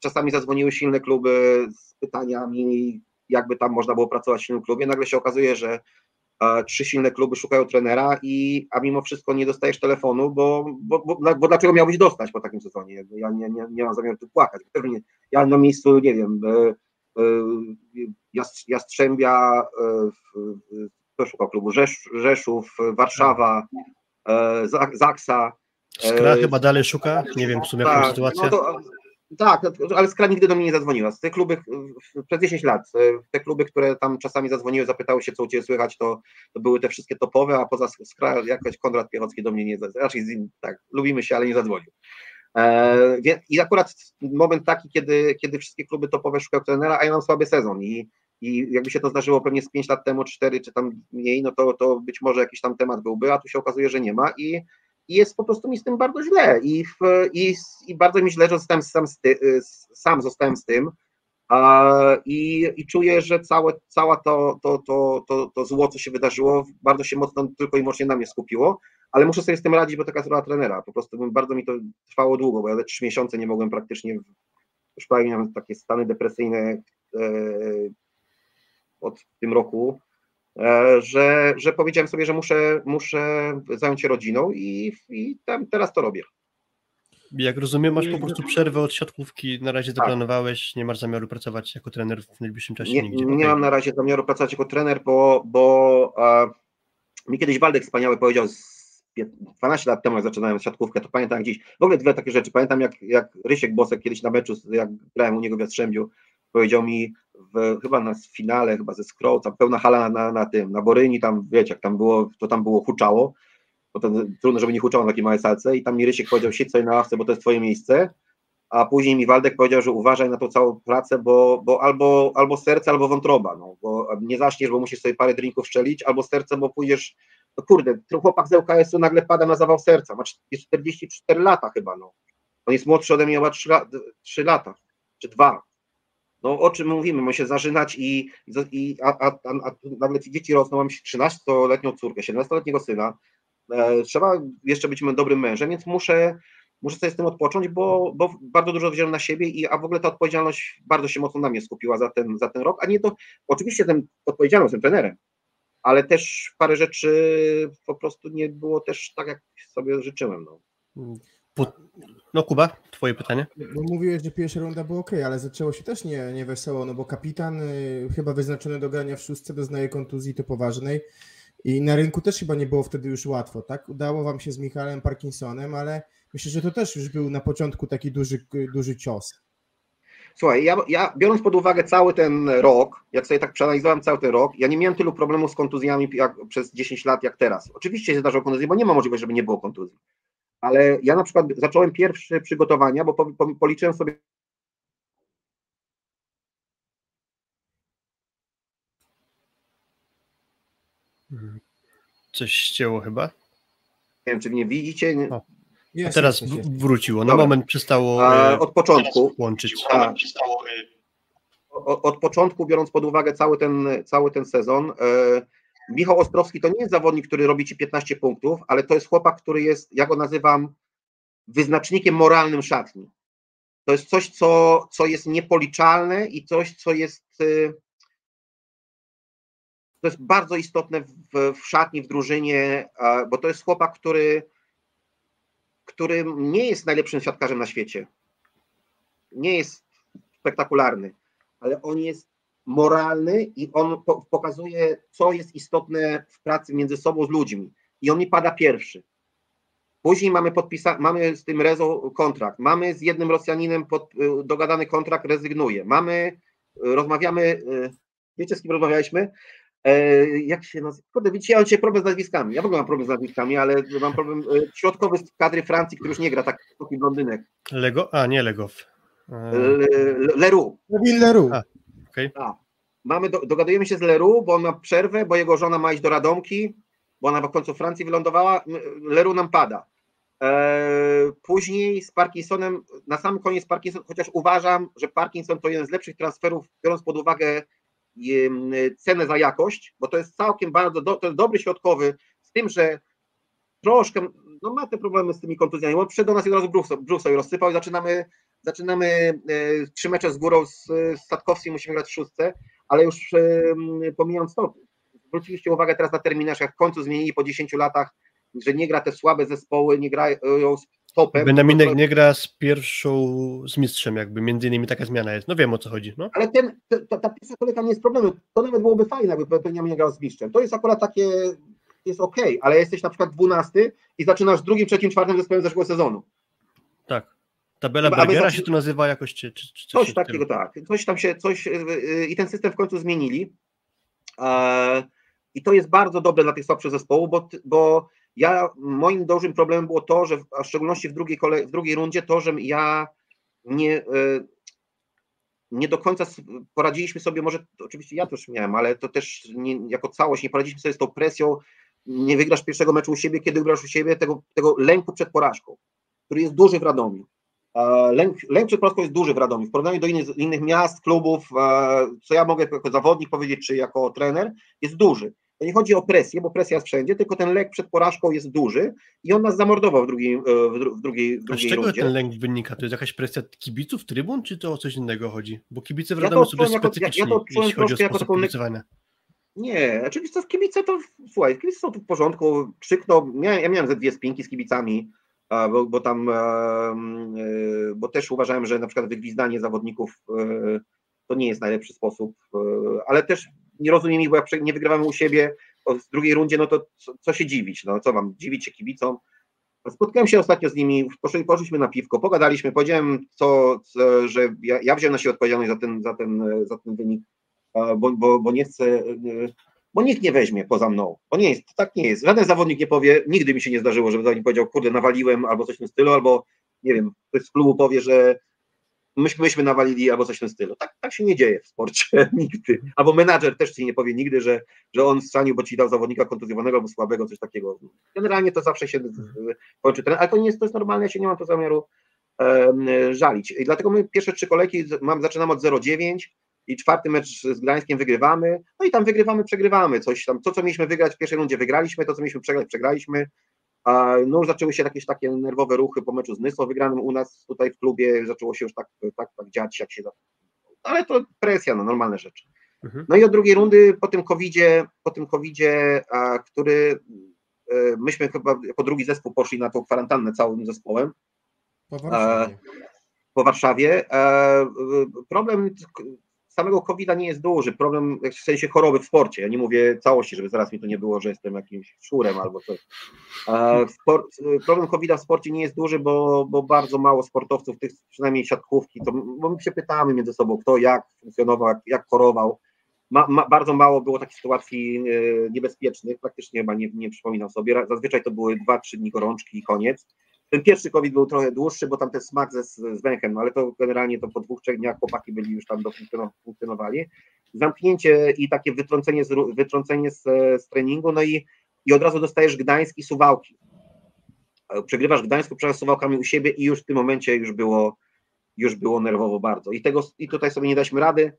czasami zadzwoniły silne kluby z pytaniami, jakby tam można było pracować w silnym klubie, nagle się okazuje, że e, trzy silne kluby szukają trenera, i, a mimo wszystko nie dostajesz telefonu, bo, bo, bo, bo dlaczego miałbyś dostać po takim sezonie? Ja nie, nie, nie mam zamiaru tu płakać. Ja na miejscu, nie wiem, Jastrzębia, kto szukał klubu? Rzesz, Rzeszów, Warszawa, e, Zaksa. Skra chyba dalej szuka, nie wiem w sumie tak, jaka sytuacja. No to, tak, ale Skra nigdy do mnie nie zadzwoniła. Z tych kluby, przez 10 lat, te kluby, które tam czasami zadzwoniły, zapytały się, co u Ciebie słychać, to, to były te wszystkie topowe, a poza Skra jakoś Konrad Piechocki do mnie nie zadzwonił. Raczej z nim, tak, lubimy się, ale nie zadzwonił. E, I akurat moment taki, kiedy, kiedy wszystkie kluby topowe szukają trenera, a ja mam słaby sezon i, i jakby się to zdarzyło pewnie z 5 lat temu, 4 czy tam mniej, no to, to być może jakiś tam temat byłby, a tu się okazuje, że nie ma i, i jest po prostu mi z tym bardzo źle i, w, i, i bardzo mi źle, że zostałem sam, ty, sam zostałem z tym i, i czuję, że całe, cała to, to, to, to, to zło, co się wydarzyło, bardzo się mocno tylko i wyłącznie na mnie skupiło, ale muszę sobie z tym radzić, bo taka jest rola trenera. Po prostu bardzo mi to trwało długo, bo ja trzy miesiące nie mogłem praktycznie, już prawie miałem takie stany depresyjne e, od tym roku, e, że, że powiedziałem sobie, że muszę, muszę zająć się rodziną i, i tam, teraz to robię. Jak rozumiem, masz po prostu przerwę od siatkówki, na razie zaplanowałeś, nie masz zamiaru pracować jako trener w najbliższym czasie nie, nigdzie. Nie okay. mam na razie zamiaru pracować jako trener, bo, bo a, mi kiedyś Waldek wspaniały powiedział z 12 lat temu, jak zaczynałem siatkówkę, to pamiętam gdzieś, w ogóle dwie takie rzeczy, pamiętam jak, jak Rysiek Bosek kiedyś na meczu, jak grałem u niego w Jastrzębiu, powiedział mi w, chyba na finale, chyba ze Scroll, tam pełna hala na, na, na tym, na Boryni, tam wiecie, jak tam było, to tam było huczało, bo to trudno, żeby nie huczało na takiej małej salce i tam mi Rysiek powiedział, siedź sobie na ławce, bo to jest twoje miejsce, a później mi Waldek powiedział, że uważaj na tą całą pracę, bo, bo albo, albo serce, albo wątroba, no, bo nie zaśniesz, bo musisz sobie parę drinków szczelić, albo serce, bo pójdziesz, no kurde, chłopak z LKS-u nagle pada na zawał serca, ma 44 lata chyba, no. On jest młodszy ode mnie, ma 3, 3 lata, czy 2. No o czym mówimy, ma się zażynać i, i a, a, a, a nagle ci dzieci rosną, mam 13-letnią córkę, 17-letniego syna, e, trzeba jeszcze być dobrym mężem, więc muszę, muszę sobie z tym odpocząć, bo, bo bardzo dużo wziąłem na siebie, i, a w ogóle ta odpowiedzialność bardzo się mocno na mnie skupiła za ten, za ten rok, a nie to, oczywiście ten odpowiedzialność, jestem trenerem, ale też parę rzeczy po prostu nie było też tak, jak sobie życzyłem. No. No Kuba, twoje pytanie? Bo mówiłeś, że pierwsza runda była ok, ale zaczęło się też nie, nie wesoło, no bo kapitan y, chyba wyznaczony do grania w szóstce doznaje kontuzji to poważnej i na rynku też chyba nie było wtedy już łatwo, tak? Udało wam się z Michałem Parkinsonem, ale myślę, że to też już był na początku taki duży, duży cios. Słuchaj, ja, ja biorąc pod uwagę cały ten rok, jak sobie tak przeanalizowałem cały ten rok, ja nie miałem tylu problemów z kontuzjami jak, przez 10 lat jak teraz. Oczywiście się zdarzało kontuzje, bo nie ma możliwości, żeby nie było kontuzji. Ale ja na przykład zacząłem pierwsze przygotowania, bo po, po, policzyłem sobie Coś ścięło chyba. nie wiem, czy mnie widzicie. O. Jest, teraz jest, jest. wróciło. Na Dobra. moment przestało a, e, od początku. łączyć. A, od, od początku, biorąc pod uwagę cały ten, cały ten sezon, e, Michał Ostrowski to nie jest zawodnik, który robi ci 15 punktów, ale to jest chłopak, który jest, ja go nazywam, wyznacznikiem moralnym szatni. To jest coś, co, co jest niepoliczalne i coś, co jest. e, To jest bardzo istotne w, w szatni, w drużynie, e, bo to jest chłopak, który, który nie jest najlepszym siatkarzem na świecie. Nie jest spektakularny, ale on jest moralny i on po, pokazuje, co jest istotne w pracy między sobą z ludźmi. I on mi pada pierwszy. Później mamy, podpisa- mamy z tym Rezo kontrakt, mamy z jednym Rosjaninem pod, y, dogadany kontrakt, rezygnuje. Mamy, y, rozmawiamy, y, wiecie z kim rozmawialiśmy? E, jak się nazywa? Kurde, widzicie, ja mam dzisiaj problem z nazwiskami. Ja w ogóle mam problem z nazwiskami, ale mam problem y, środkowy z kadry Francji, który już nie gra tak taki blondynek. Lego? A, nie Legow. E, Le- Leroux. Kevin Leroux. A. A, mamy, do, dogadujemy się z Leroux, bo on ma przerwę, bo jego żona ma iść do Radomki, bo ona w końcu Francji wylądowała. Leroux nam pada. Eee, później z Parkinsonem, na sam koniec Parkinson, chociaż uważam, że Parkinson to jeden z lepszych transferów, biorąc pod uwagę cenę za jakość, bo to jest całkiem bardzo, do, to jest dobry środkowy, z tym, że troszkę, no ma te problemy z tymi kontuzjami, bo przyszedł do nas i od razu brzuch, rozsypał i zaczynamy, zaczynamy e, trzy mecze z górą z, z musimy grać w szóstce, ale już pomijając to, zwróciliście uwagę teraz na terminarz, jak w końcu zmienili po 10 latach, że nie gra te słabe zespoły, nie grają z topem. Benaminek nie gra z pierwszą, z mistrzem jakby, między innymi taka zmiana jest. No wiem o co chodzi, no. Ale ten, ta, ta, pierwsza kolejka nie jest problemem. To nawet byłoby fajne, jakby Benjamin grał z mistrzem. To jest akurat takie, jest ok, ale jesteś na przykład 12 i zaczynasz drugim, trzecim, czwartym zespołem zeszłego sezonu. Tak. Tabela Chyba, Bergera zaczy- się tu nazywa jakoś, czy, czy, czy Coś tym takiego, stylu. tak. Coś tam się, coś yy, i ten system w końcu zmienili. Eee, I to jest bardzo dobre dla tych słabszych zespołów, bo, bo ja, moim dużym problemem było to, że w, a w szczególności w drugiej, kolej, w drugiej rundzie, to, że ja nie, yy, nie do końca poradziliśmy sobie, może oczywiście ja też miałem, ale to też nie, jako całość nie poradziliśmy sobie z tą presją, nie wygrasz pierwszego meczu u siebie, kiedy wygrasz u siebie, tego, tego lęku przed porażką, który jest duży w Radomiu. E, Lęk, lęk przed porażką jest duży w Radomiu. W porównaniu do innych, innych miast, klubów, e, co ja mogę jako zawodnik powiedzieć, czy jako trener, jest duży. To nie chodzi o presję, bo presja jest wszędzie, tylko ten lęk przed porażką jest duży i on nas zamordował w drugiej, e, w dru- w drugiej, w A z czego rundzie. ten lęk wynika? To jest jakaś presja kibiców, trybun, czy to o coś innego chodzi? Bo kibice w Ja to odczułem jako- ja- specyficzni, ja to jeśli chodzi o jako sposób kibicowania. Nie, oczywiście w kibice to, słuchaj, kibice są tu w porządku, krzykną, miałem, ja miałem ze dwie spinki z kibicami, bo, bo tam, e, e, bo też uważałem, że na przykład wygwizdanie zawodników to nie jest najlepszy sposób, ale też nie rozumiem ich, bo jak nie wygrywamy u siebie w drugiej rundzie, no to co, co się dziwić, no co wam, dziwić się kibicom. Spotkałem się ostatnio z nimi, poszli, poszliśmy na piwko, pogadaliśmy, powiedziałem, co, co, że ja, ja wziąłem na siebie odpowiedzialność za ten, za ten, za ten wynik, bo, bo, bo nie chcę, bo nikt nie weźmie poza mną. Bo nie jest, tak nie jest. Żaden zawodnik nie powie, nigdy mi się nie zdarzyło, żeby zawodnik powiedział, kurde, nawaliłem albo coś w tym stylu, albo nie wiem, ktoś z klubu powie, że myśmy, myśmy nawalili albo coś w tym stylu. Tak, tak się nie dzieje w sporcie nigdy. Albo menadżer też ci nie powie nigdy, że, że on strzanił, bo ci dał zawodnika kontuzjowanego albo słabego, coś takiego. Generalnie to zawsze się z- kończy ten, ale to nie jest, to jest normalne, ja się nie mam to zamiaru żalić. I dlatego my pierwsze trzy kolejki mam, zaczynamy od 0,9 i czwarty mecz z Gdańskiem wygrywamy, no i tam wygrywamy, przegrywamy, coś tam, to co mieliśmy wygrać w pierwszej rundzie wygraliśmy, to co mieliśmy przegrać, przegraliśmy, no już zaczęły się jakieś takie nerwowe ruchy po meczu z Nysło wygranym u nas tutaj w klubie, zaczęło się już tak, tak, tak dziać, jak się ale to presja, no normalne rzeczy. Mhm. No i od drugiej rundy po tym covidzie, po tym covidzie, a, który e, myśmy chyba jako drugi zespół poszli na tą kwarantannę całym zespołem Po Warszawie. po Warszawie. E, Problem samego COVID-a nie jest duży, problem w sensie choroby w sporcie. Ja nie mówię całości, żeby zaraz mi to nie było, że jestem jakimś szurem albo coś. Problem COVID-a w sporcie nie jest duży, bo, bo bardzo mało sportowców, tych przynajmniej siatkówki, to, bo my się pytamy między sobą, kto jak funkcjonował, jak, jak chorował. Ma, ma, bardzo mało było takich sytuacji e, niebezpiecznych, praktycznie chyba nie, nie przypominam sobie. Zazwyczaj to były 2-3 dni gorączki i koniec. Ten pierwszy COVID był trochę dłuższy, bo tam ten smak ze, z węchem, no ale to generalnie to po dwóch, trzech dniach chłopaki byli już tam funkcjonowali. Zamknięcie i takie wytrącenie z, wytrącenie z, z treningu, no i, i od razu dostajesz Gdańsk i Suwałki. Przegrywasz Gdańsku, przegrywasz Suwałkami u siebie i już w tym momencie już było, już było nerwowo bardzo. I, tego, I tutaj sobie nie daliśmy rady.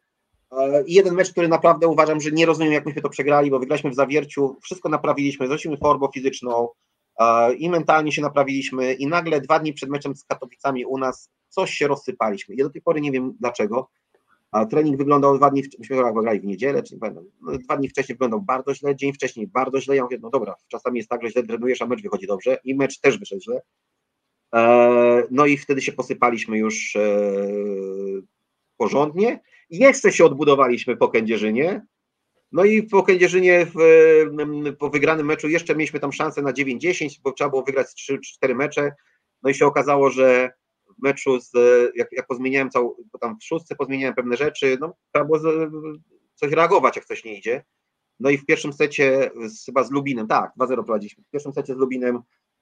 E, I jeden mecz, który naprawdę uważam, że nie rozumiem, jak myśmy to przegrali, bo wygraliśmy w zawierciu, wszystko naprawiliśmy, zrobiliśmy formę fizyczną, i mentalnie się naprawiliśmy i nagle dwa dni przed meczem z Katowicami u nas coś się rozsypaliśmy. Ja do tej pory nie wiem dlaczego. A trening wyglądał dwa dni, myśmy grali w niedzielę, czy nie pamiętam, no, dwa dni wcześniej wyglądał bardzo źle, dzień wcześniej bardzo źle. Ja mówię, no dobra, czasami jest tak, że źle trenujesz, a mecz wychodzi dobrze i mecz też wyszedł źle. E, No i wtedy się posypaliśmy już e, porządnie. Jeszcze się odbudowaliśmy po Kędzierzynie, no i po Kędzierzynie w, po wygranym meczu jeszcze mieliśmy tam szansę na 9-10, bo trzeba było wygrać 3-4 mecze. No i się okazało, że w meczu z, jak, jak pozmieniałem całą, bo tam w szóstce pozmieniałem pewne rzeczy, no trzeba było z, coś reagować, jak coś nie idzie. No i w pierwszym secie z, chyba z Lubinem, tak, 2-0 prowadziliśmy. W pierwszym secie z Lubinem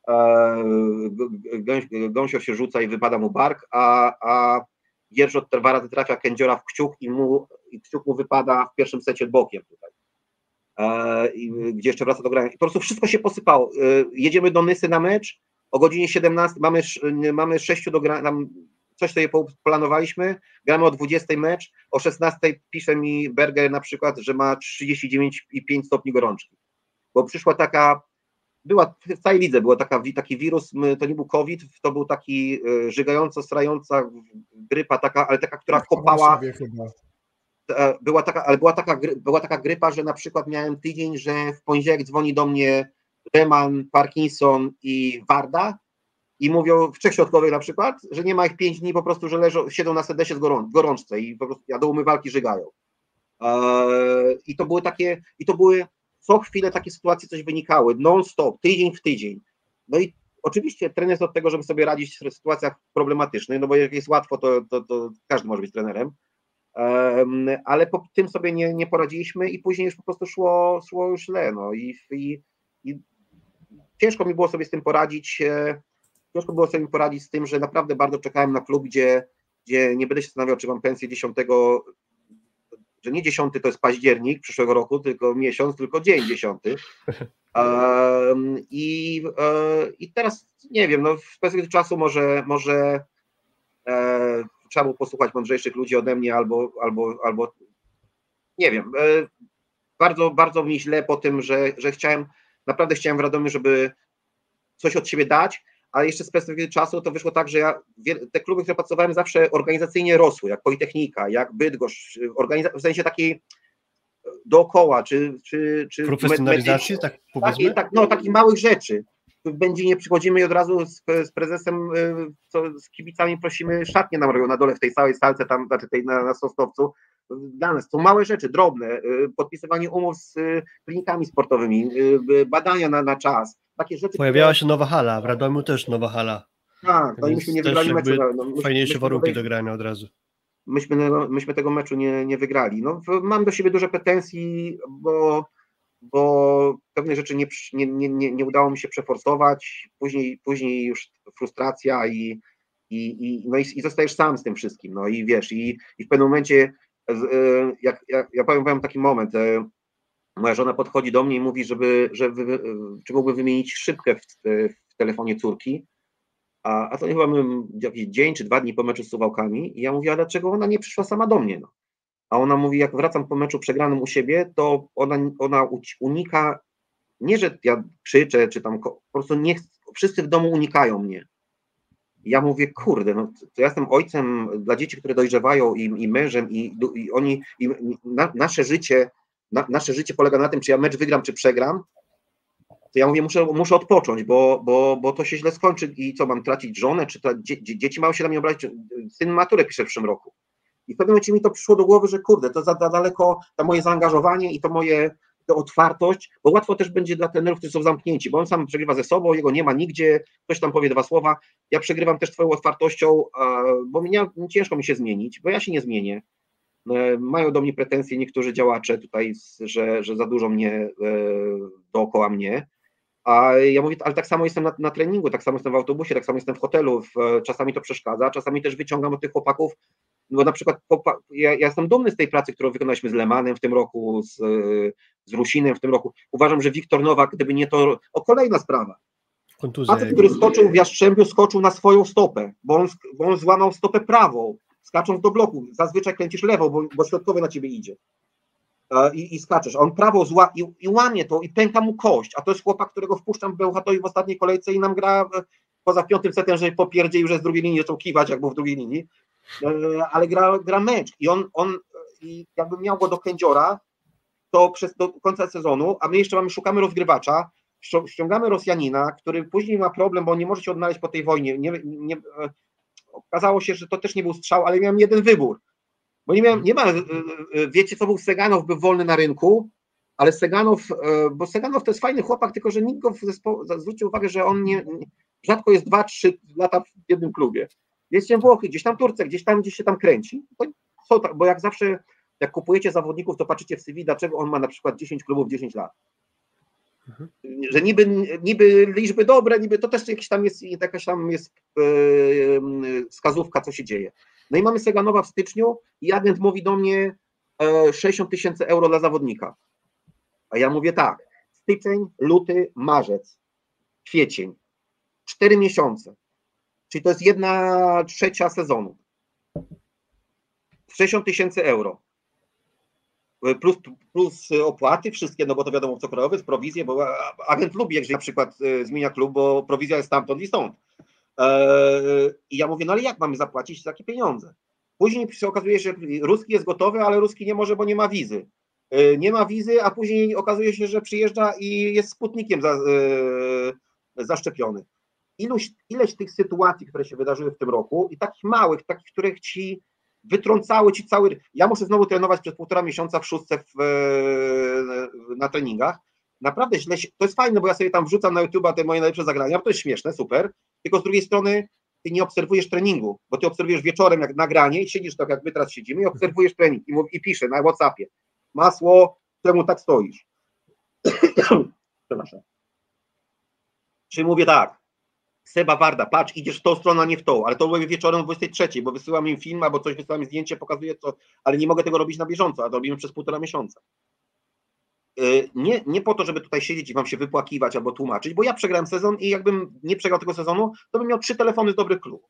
e, się rzuca i wypada mu bark, a, a Gierżot dwa razy trafia Kędziora w kciuk i, mu, i kciuk mu wypada w pierwszym secie bokiem tutaj. E, gdzie jeszcze wraca do grania. I po prostu wszystko się posypało. E, jedziemy do Nysy na mecz, o godzinie 17 mamy, mamy 6 do grania, coś sobie planowaliśmy, gramy o 20 mecz, o 16 pisze mi Berger na przykład, że ma 39,5 stopni gorączki. Bo przyszła taka, była w całej lidze, była taka, taki wirus, to nie był COVID, to był taki e, żygająco, strająca grypa taka, ale taka, która Tak, kopała, e, była taka, ale była taka, była taka grypa, że na przykład miałem tydzień, że w poniedziałek dzwoni do mnie Reman, Parkinson i Warda i mówią w Trzech Środkowych na przykład, że nie ma ich pięć dni po prostu, że leżą, siedzą na sedesie z gorą, gorączce i po prostu ja do umywalki żygają. Eee, I to były takie, i to były co chwilę takie sytuacje coś wynikały, non-stop, tydzień w tydzień. No i oczywiście trener jest od tego, żeby sobie radzić w sytuacjach problematycznych, no bo jak jest łatwo, to, to, to każdy może być trenerem, Em, ale po tym sobie nie, nie poradziliśmy i później już po prostu szło, szło źle, no i, i, i ciężko mi było sobie z tym poradzić, e, ciężko było sobie poradzić z tym, że naprawdę bardzo czekałem na klub, gdzie, gdzie nie będę się zastanawiał, czy mam pensję 10, że nie 10 to jest październik przyszłego roku, tylko miesiąc, tylko dzień 10. Em, I, e, I teraz nie wiem, no w perspektywie czasu może, może e, trzeba było posłuchać mądrzejszych ludzi ode mnie albo, albo, albo nie wiem. E, bardzo, bardzo mi źle po tym, że, że chciałem, naprawdę chciałem w Radomiu, żeby coś od siebie dać, ale jeszcze z perspektywy czasu to wyszło tak, że ja, te kluby, które pracowałem zawsze organizacyjnie rosły, jak Politechnika, jak Bydgoszcz, w sensie takiej dookoła, czy, czy, czy Profesjonalizacji, tak powiedzmy? Tak, no, takich małych rzeczy. Tu w Będzinie przychodzimy i od razu z, z prezesem, y, co, z kibicami prosimy, szatnie nam robią na dole w tej całej salce, tam, znaczy tej na, na Sosnowcu. Dla nas to małe rzeczy, drobne, y, podpisywanie umów z y, klinikami sportowymi, y, badania na, na czas, takie rzeczy. Pojawiała się nowa hala, w Radomiu też nowa hala. Tak, no i Więc myśmy nie wygrali meczu. no, myśmy- Fajniejsze myśmy warunki do grania od razu. myśmy, myśmy tego meczu nie, nie wygrali. No, mam do siebie duże pretensji, bo, bo pewne rzeczy nie, nie, nie, nie, udało mi się przeforsować. Później, później już frustracja i, i, i, no i, i zostajesz sam z tym wszystkim. No i wiesz, i, i w pewnym momencie, jak, jak, ja powiem taki moment, e, moja żona podchodzi do mnie i mówi, żeby, żeby czy mógłby wymienić szybkę w, w telefonie córki, a, a to nie chyba jakiś dzień czy dwa dni po meczu z Suwałkami i ja mówię, a dlaczego ona nie przyszła sama do mnie? No? A ona mówi, jak wracam po meczu przegranym u siebie, to ona, ona unika, nie że ja krzyczę, czy tam, po prostu nie, wszyscy w domu unikają mnie. Ja mówię, kurde, no to ja jestem ojcem dla dzieci, które dojrzewają i, i mężem i, i oni, i na, nasze życie, na, nasze życie polega na tym, czy ja mecz wygram, czy przegram, to ja mówię, muszę, muszę odpocząć, bo, bo, bo to się źle skończy i co, mam tracić żonę, czy ta, dzie, dzieci mają się na mnie obrazić, syn maturę pisze w przyszłym roku. I w pewnym momencie mi to przyszło do głowy, że kurde, to za, za daleko to moje zaangażowanie i to moje to otwartość, bo łatwo też będzie dla trenerów, którzy są zamknięci, bo on sam przegrywa ze sobą, jego nie ma nigdzie, ktoś tam powie dwa słowa. Ja przegrywam też twoją otwartością, bo mnie, ciężko mi się zmienić, bo ja się nie zmienię. E, mają do mnie pretensje niektórzy działacze tutaj, że, że za dużo mnie e, dookoła mnie. A ja mówię, ale tak samo jestem na, na, treningu, tak samo jestem w autobusie, tak samo jestem w hotelu, w, czasami to przeszkadza, czasami też wyciągam od tych chłopaków, no na przykład ja, ja, jestem dumny z tej pracy, którą wykonaliśmy z Lemanem w tym roku, z, z Rusinem w tym roku. Uważam, że Wiktor Nowak, gdyby nie to, o kolejna sprawa. Kontuzja. Facet, który skoczył w Jastrzębiu, skoczył na swoją stopę, bo on, bo on złamał stopę prawą, skacząc do bloku. Zazwyczaj kręcisz lewą, bo, bo środkowy na ciebie idzie. I, i skaczesz. On prawo zła i, i łamie to i pęka mu kość. A to jest chłopak, którego wpuszczam w Bełchatowi w ostatniej kolejce i nam gra e, poza piątym setem, że popierdzie już z drugiej linii zaczął kiwać, jak był w drugiej linii. E, ale gra, gra mecz i on, on i jakby miał go do kędziora, to przez do końca sezonu, a my jeszcze mamy, szukamy rozgrywacza, ściągamy Rosjanina, który później ma problem, bo nie może się odnaleźć po tej wojnie. Nie, nie, e, okazało się, że to też nie był strzał, ale miałem jeden wybór. Bo nie miałem, nie ma, e, wiecie co był Seganow, był wolny na rynku, ale Seganow, bo Seganow to jest fajny chłopak, tylko że nikt go zwrócił uwagę, że on nie, rzadko jest 2-3 lata w jednym klubie. Jest się Włochy, gdzieś tam Turcja, gdzieś tam, gdzieś się tam kręci. To, bo jak zawsze, jak kupujecie zawodników, to patrzycie w CV, dlaczego on ma na przykład 10 klubów 10 lat. Mhm. Że niby, niby liczby dobre, niby to też jakiś tam jest, jakaś tam jest yy, wskazówka, co się dzieje. No i mamy Seganowa w styczniu i agent mówi do mnie yy, 60 tysięcy euro dla zawodnika. A ja mówię tak, styczeń, luty, marzec, kwiecień, cztery miesiące. Czyli to jest jedna trzecia sezonu. 60 tysięcy euro. Plus, plus opłaty, wszystkie, no bo to wiadomo, co krajowy, prowizje, bo agent lubi, jak na przykład e, zmienia klub, bo prowizja jest stamtąd i stąd. E, I ja mówię, no ale jak mamy zapłacić takie pieniądze? Później się okazuje, że Ruski jest gotowy, ale Ruski nie może, bo nie ma wizy. E, nie ma wizy, a później okazuje się, że przyjeżdża i jest sputnikiem za, zaszczepiony ilość, ileś tych sytuacji, które się wydarzyły w tym roku i takich małych, takich, których ci wytrącały ci cały. Ja muszę znowu trenować przez półtora miesiąca w szóstce w, na treningach. Naprawdę źle się, to jest fajne, bo ja sobie tam wrzucam na YouTube te moje najlepsze zagrania, bo to jest śmieszne, super. Tylko z drugiej strony ty nie obserwujesz treningu, bo ty obserwujesz wieczorem jak nagranie i siedzisz tak jak my teraz siedzimy i obserwujesz trening i, mów, i pisze na Whatsappie. Masło, czemu tak stoisz? Przepraszam. Czyli mówię tak, Seba Warda, patrz, idziesz w tą stronę, a nie w tą, ale to robię wieczorem o 23, bo wysyłam im film albo coś, wysyłam im zdjęcie, pokazuję co, ale nie mogę tego robić na bieżąco, a to robimy przez półtora miesiąca. Y, nie, nie po to, żeby tutaj siedzieć i wam się wypłakiwać albo tłumaczyć, bo ja przegrałem sezon i jakbym nie przegrał tego sezonu, to bym miał trzy telefony z dobrych klubów.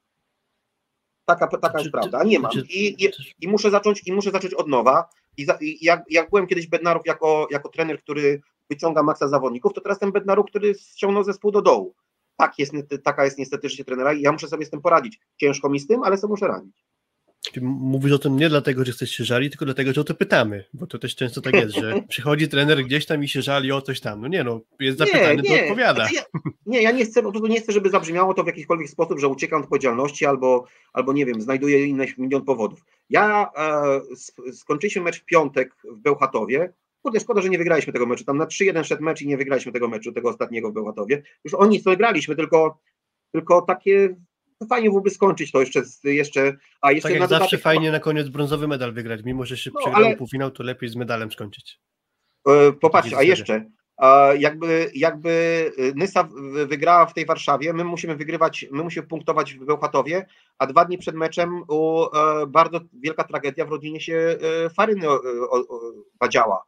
Taka, taka jest prawda, a nie mam. I, i, I, muszę zacząć, I muszę zacząć od nowa. I, za, i jak, jak byłem kiedyś Bednarów jako, jako trener, który wyciąga maksa zawodników, to teraz jestem Bednarów, który ściągnął zespół do dołu tak jest, taka jest niestety życie trenera i ja muszę sobie z tym poradzić. Ciężko mi z tym, ale sobie muszę radzić. Mówisz o tym nie dlatego, że się żalić, tylko dlatego, że o to pytamy, bo to też często tak jest, że przychodzi trener gdzieś tam i się żali o coś tam. No nie, no jest zapytany, nie, nie. to odpowiada. Znaczy ja, nie, ja nie chcę, po prostu nie chcę, żeby zabrzmiało to w jakikolwiek sposób, że uciekam od odpowiedzialności albo, albo nie wiem, znajduję inne milion powodów. Ja e, skończyliśmy mecz w piątek w Bełchatowie, Kurde, szkoda, że nie wygraliśmy tego meczu. Tam na 3-1 szedł mecz i nie wygraliśmy tego meczu, tego ostatniego w Bełchatowie. Już o nic nie graliśmy, tylko, tylko takie fajnie byłoby skończyć to jeszcze, jeszcze a jeszcze tak jak zawsze fajnie na koniec brązowy medal wygrać, mimo że się no, przegrał ale... półfinał, to lepiej z medalem skończyć. E, popatrz, a jeszcze, a jakby, jakby Nysa wygrała w tej Warszawie, my musimy wygrywać, my musimy punktować w Bełchatowie, a dwa dni przed meczem u, e, bardzo wielka tragedia w rodzinie się e, Faryny badziała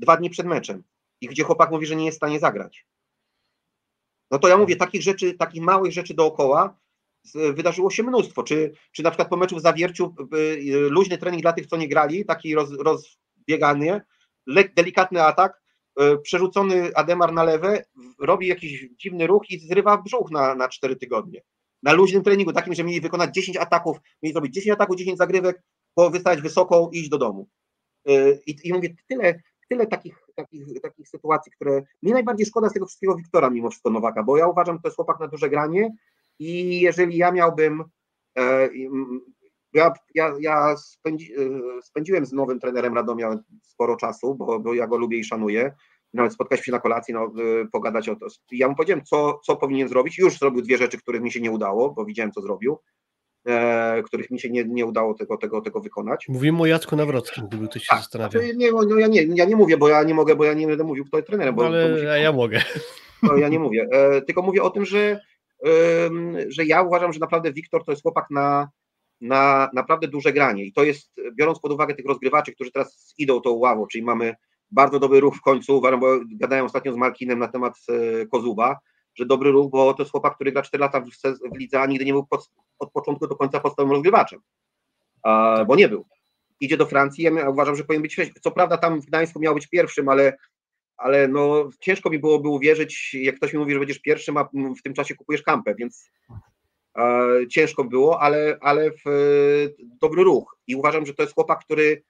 dwa dni przed meczem i gdzie chłopak mówi, że nie jest w stanie zagrać. No to ja mówię, takich rzeczy, takich małych rzeczy dookoła wydarzyło się mnóstwo. Czy, czy na przykład po meczu w Zawierciu luźny trening dla tych, co nie grali, taki roz, rozbiegany, delikatny atak, e, przerzucony Ademar na lewe, robi jakiś dziwny ruch i zrywa brzuch na, na 4 tygodnie. na luźnym treningu, takim, że mieli wykonać 10 ataków, mieli zrobić 10 ataków, 10 zagrywek, wystawić wysoko i iść do domu. Y, I, i mówię, tyle, tyle takich, takich, takich sytuacji, które mi najbardziej szkoda z tego wszystkiego Wiktora mimo wszystko Nowaka, bo ja uważam, że to jest chłopak na duże granie i jeżeli ja miałbym e, ja, ja, ja spędzi, e, spędziłem z nowym trenerem Radomia sporo czasu, bo, bo ja go lubię i szanuję. Nawet spotkać się na kolacji, no, e, pogadać o to. Ja mu powiedziałem, co, co powinien zrobić. Już zrobił dwie rzeczy, których mi się nie udało, bo widziałem, co zrobił, których mi się nie, nie udało tego, tego, tego wykonać. Mówimy o Jacku Nawrockim, gdyby ktoś się tak, zastanawiał. Znaczy, nie, no ja, nie, ja nie mówię, bo ja nie mogę, bo ja nie będę mówił, kto jest trenerem. Bo, Ale musi, ja mogę. No, ja nie mówię. E, tylko mówię o tym, że, e, że ja uważam, że naprawdę Wiktor to jest chłopak na na naprawdę duże granie. I to jest, biorąc pod uwagę tych rozgrywaczy, którzy teraz idą tą ławą, czyli mamy bardzo dobry ruch w końcu, uważam, bo gadałem ostatnio z Markinem na temat e, Kozuba, że dobry ruch, bo to jest chłopak, który gra 4 lata w, w lidze, a nigdy nie był pod, od początku do końca podstawowym rozgrywaczem, a, bo nie był. Idzie do Francji, ja uważam, że powinien być, co prawda tam w Gdańsku miał być pierwszym, ale ale no ciężko mi byłoby uwierzyć, jak ktoś mi mówi, że będziesz pierwszym, a w tym czasie kupujesz kampę, więc ciężko było, ale, ale w, dobry ruch. I uważam, że to jest chłopak, który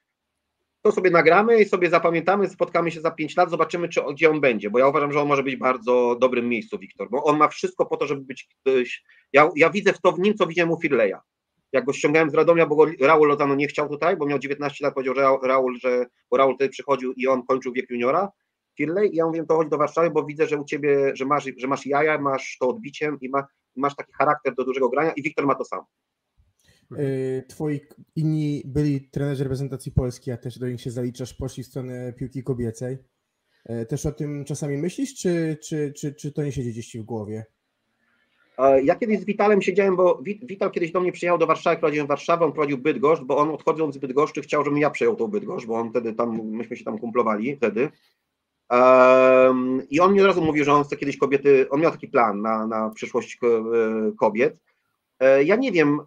to sobie nagramy i sobie zapamiętamy, spotkamy się za 5 lat, zobaczymy, czy, gdzie on będzie, bo ja uważam, że on może być w bardzo dobrym miejscu, Wiktor, bo on ma wszystko po to, żeby być. Ja, ja widzę w to w nim, co widziałem u Firleya. Jak go ściągałem z Radomia, bo go Raul Lozano nie chciał tutaj, bo miał 19 lat, powiedział, że Raul, że bo Raul tutaj przychodził i on kończył wiek juniora, Firley, i ja mówię, to chodź do Warszawy, bo widzę, że u ciebie, że masz, że masz jaja, masz to odbicie i ma, masz taki charakter do dużego grania i Wiktor ma to samo. Y, twoi inni byli trenerzy reprezentacji Polski, a też do nich się zaliczasz, poszli w stronę piłki kobiecej. Y, też o tym czasami myślisz, czy, czy, czy, czy to nie siedzi gdzieś w głowie? Ja kiedyś z Witalem siedziałem, bo Wital kiedyś do mnie przyjechał do Warszawy, prowadziłem Warszawę, on prowadził Bydgoszcz, bo on odchodząc z Bydgoszczy chciał, żebym ja przejął tą Bydgoszcz, bo on wtedy tam, myśmy się tam kumplowali wtedy. I on mi od razu mówił, że on chce kiedyś kobiety, on miał taki plan na, na przyszłość e, kobiet. E, ja nie wiem,